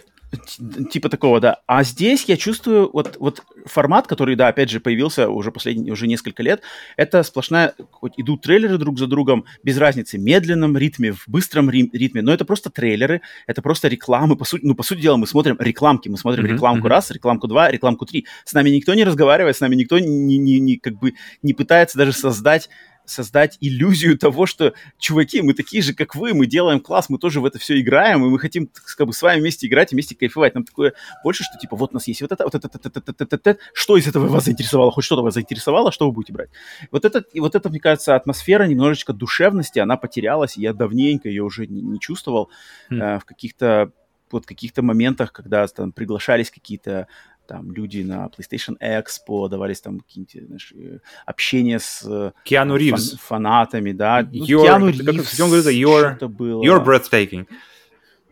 Типа такого, да. А здесь я чувствую вот, вот формат, который, да, опять же, появился уже последние, уже несколько лет, это сплошная, хоть идут трейлеры друг за другом, без разницы, в медленном ритме, в быстром ри- ритме, но это просто трейлеры, это просто рекламы, по сути, ну, по сути дела, мы смотрим рекламки, мы смотрим Мгм, рекламку раз, рекламку два, рекламку три. С нами никто не разговаривает, с нами никто не, не, не, как бы не пытается даже создать создать иллюзию того, что, чуваки, мы такие же, как вы, мы делаем класс, мы тоже в это все играем, и мы хотим как бы с вами вместе играть вместе кайфовать. Нам такое больше, что типа вот у нас есть вот это, вот это, это, это, это, это, это. что из этого вас заинтересовало, хоть что-то вас заинтересовало, что вы будете брать. Вот это, и вот это, мне кажется, атмосфера немножечко душевности, она потерялась, и я давненько ее уже не, не чувствовал Хм. э, в каких-то вот каких-то моментах, когда там приглашались какие-то там люди на PlayStation Expo, давались там какие-нибудь, знаешь, э, общения с э, Киану фан- Ривз. фанатами, да. Ну, Your- Киану как- как Ривз, он говорит, your- что-то было. You're breathtaking.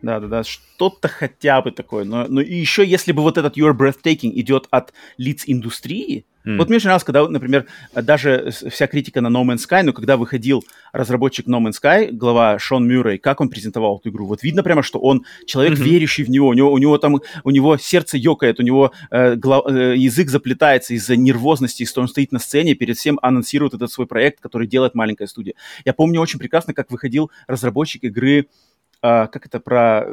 Да, да, да, что-то хотя бы такое. Но, но и еще, если бы вот этот Your Breathtaking идет от лиц индустрии, М. вот мне очень нравилось, когда, например, даже вся критика на No Man's Sky, но когда выходил разработчик No Man's Sky, глава Шон Мюррей, как он презентовал эту игру, вот видно прямо, что он человек, Мгм. верящий в него, у него, у него там, у него сердце ёкает, у него э, гла- э, язык заплетается из-за нервозности, что он стоит на сцене, перед всем анонсирует этот свой проект, который делает маленькая студия. Я помню очень прекрасно, как выходил разработчик игры а, как это про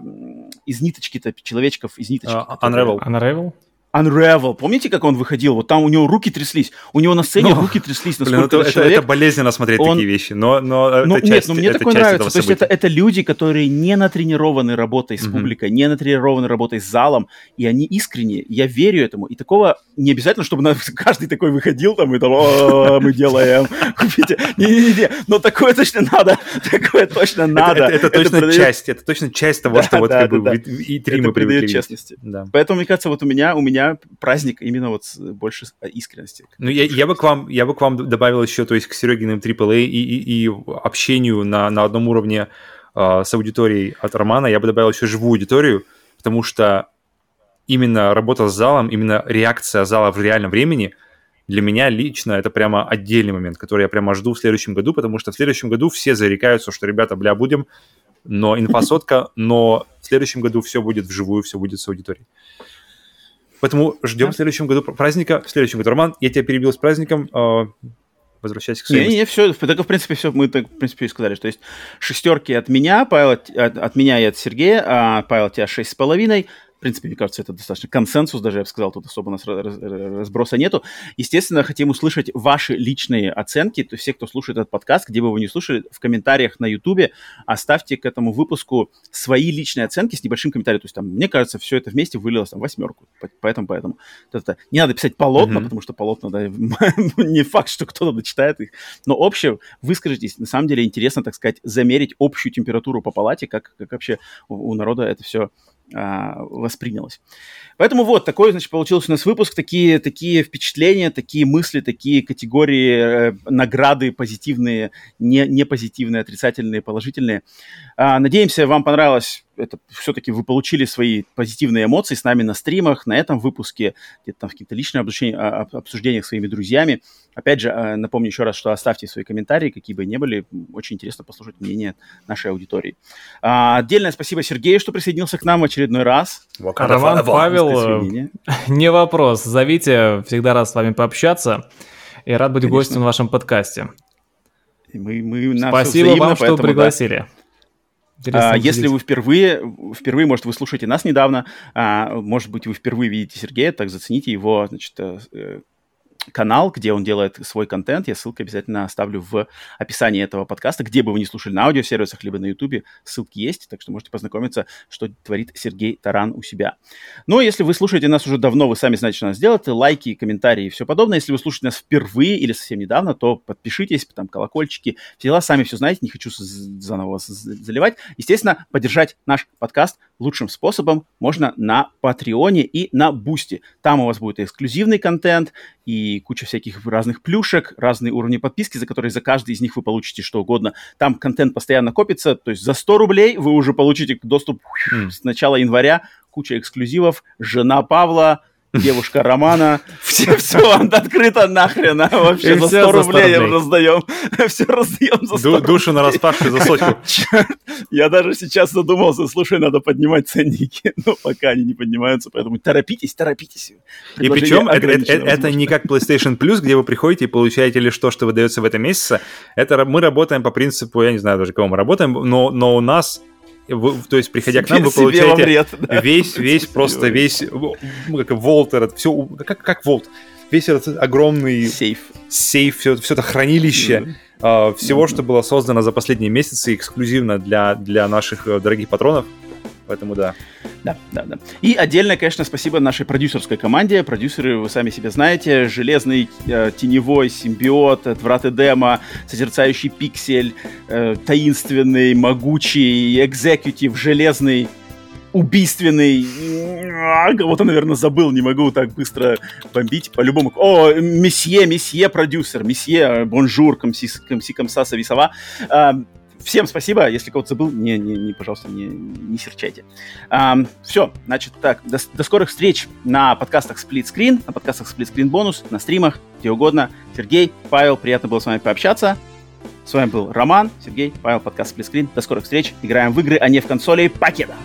из ниточки-то человечков из ниточки. А, Unravel. Unravel? Unravel. Помните, как он выходил? Вот там у него руки тряслись. У него на сцене Ну, руки тряслись. Блин, Насколько это, этот это- человек... это болезненно смотреть он- такие вещи, но, но Ну, это нет, часть, ну мне это такое нравится. То есть это, это люди, которые не натренированы работой с Мгм. публикой, не натренированы работой с залом, и они искренне. Я верю этому. И такого не обязательно, чтобы каждый такой выходил там и там, «О, мы делаем, купите. Не-не-не, но такое точно надо. Такое точно надо. Это, точно часть, это точно часть того, что вот как бы и три мы привыкли честности. Поэтому, мне кажется, вот у меня, у меня праздник именно вот больше с- искренности. Ну, я, я бы к вам, я бы к вам добавил еще, то есть к Серегиным AAA и, и, и общению на, на одном уровне э, с аудиторией от Романа, я бы добавил еще живую аудиторию, потому что именно работа с залом, именно реакция зала в реальном времени для меня лично это прямо отдельный момент, который я прямо жду в следующем году, потому что в следующем году все зарекаются, что, ребята, бля, будем, но инфосотка, но в следующем году все будет вживую, все будет с аудиторией. Поэтому ждем в следующем году праздника. В следующем году, Роман, я тебя перебил с праздником. э, Возвращайся к своим. Не, не, все, так, в принципе, все, мы так, в принципе, и сказали, что есть шестерки от меня, Павел, от, от- меня и от Сергея, а Павел, тебя шесть с половиной. В принципе, мне кажется, это достаточно консенсус, даже я бы сказал, тут особо у нас раз- раз- разброса нету. Естественно, хотим услышать ваши личные оценки, то есть все, кто слушает этот подкаст, где бы вы ни слушали, в комментариях на Ютубе оставьте к этому выпуску свои личные оценки с небольшим комментарием. То есть там, мне кажется, все это вместе вылилось там восьмерку. По- Поэтому, поэтому. Это, не надо писать полотна, Мгм. потому что полотна, да, не факт, что кто-то дочитает их. Но общее, выскажитесь. На самом деле интересно, так сказать, замерить общую температуру по палате, как, как вообще у, у народа это все воспринялось. Поэтому вот, такой, значит, получился у нас выпуск, такие, такие впечатления, такие мысли, такие категории, э, награды позитивные, не, не позитивные, отрицательные, положительные. А, надеемся, вам понравилось это все-таки вы получили свои позитивные эмоции с нами на стримах, на этом выпуске, где-то там в каких-то личных а, обсуждениях с своими друзьями. Опять же, а, напомню еще раз, что оставьте свои комментарии, какие бы ни были. Очень интересно послушать мнение нашей аудитории. А, отдельное спасибо Сергею, что присоединился к нам в очередной раз. Роман Павел, не вопрос. Зовите, всегда рад с вами пообщаться. И рад быть Конечно. гостем в вашем подкасте. Мы, мы Спасибо взаимно, вам, что пригласили. Да. А, если вы впервые, впервые, может, вы слушаете нас недавно, а, может быть, вы впервые видите Сергея, так зацените его, значит, э, канал, где он делает свой контент. Я ссылку обязательно оставлю в описании этого подкаста, где бы вы ни слушали на аудиосервисах, либо на ютубе, ссылки есть, так что можете познакомиться, что творит Сергей Таран у себя. Ну, если вы слушаете нас уже давно, вы сами знаете, что надо сделать, лайки, комментарии и все подобное. Если вы слушаете нас впервые или совсем недавно, то подпишитесь, там колокольчики, все дела, сами все знаете, не хочу заново заливать. Естественно, поддержать наш подкаст лучшим способом можно на Patreon е и на Boosty. Там у вас будет эксклюзивный контент и куча всяких разных плюшек, разные уровни подписки, за которые за каждый из них вы получите что угодно. Там контент постоянно копится, то есть за 100 рублей вы уже получите доступ mm. с начала января, куча эксклюзивов, жена Павла, девушка Романа. Все, все открыто нахрен, а вообще за 100 рублей раздаем. Все раздаем за 100 Душу на распашку за сотку. Я даже сейчас задумался, слушай, надо поднимать ценники, но пока они не поднимаются, поэтому торопитесь, торопитесь. И причем это не как PlayStation Plus, где вы приходите и получаете лишь то, что выдается в этом месяце. Это мы работаем по принципу, я не знаю даже, кого мы работаем, но, но у нас вы, то есть, приходя к нам, вы получаете вред, да. весь, весь, просто весь, как Волтер, все, как, как Волт, весь этот огромный сейф, сейф все, все это хранилище mm-hmm. всего, mm-hmm. что было создано за последние месяцы эксклюзивно для, для наших э, дорогих патронов. Поэтому да. Да, да, да. И отдельно, конечно, спасибо нашей продюсерской команде. Продюсеры, вы сами себя знаете, железный э, теневой симбиот, отврат Эдема, созерцающий пиксель, э, таинственный, могучий, экзекутив, железный убийственный. Кого-то, наверное, забыл, не могу так быстро бомбить. По-любому. О, месье, месье продюсер, месье, бонжур, комси, комси комсаса висова. Всем спасибо. Если кого-то забыл, не, не, не пожалуйста, не, не серчайте. А, все, значит, так, до, до скорых встреч на подкастах Split Screen, на подкастах Split Screen бонус, на стримах, где угодно. Сергей, Павел, приятно было с вами пообщаться. С вами был Роман, Сергей, Павел, подкаст Split Screen. До скорых встреч. Играем в игры, а не в консоли. Покеда!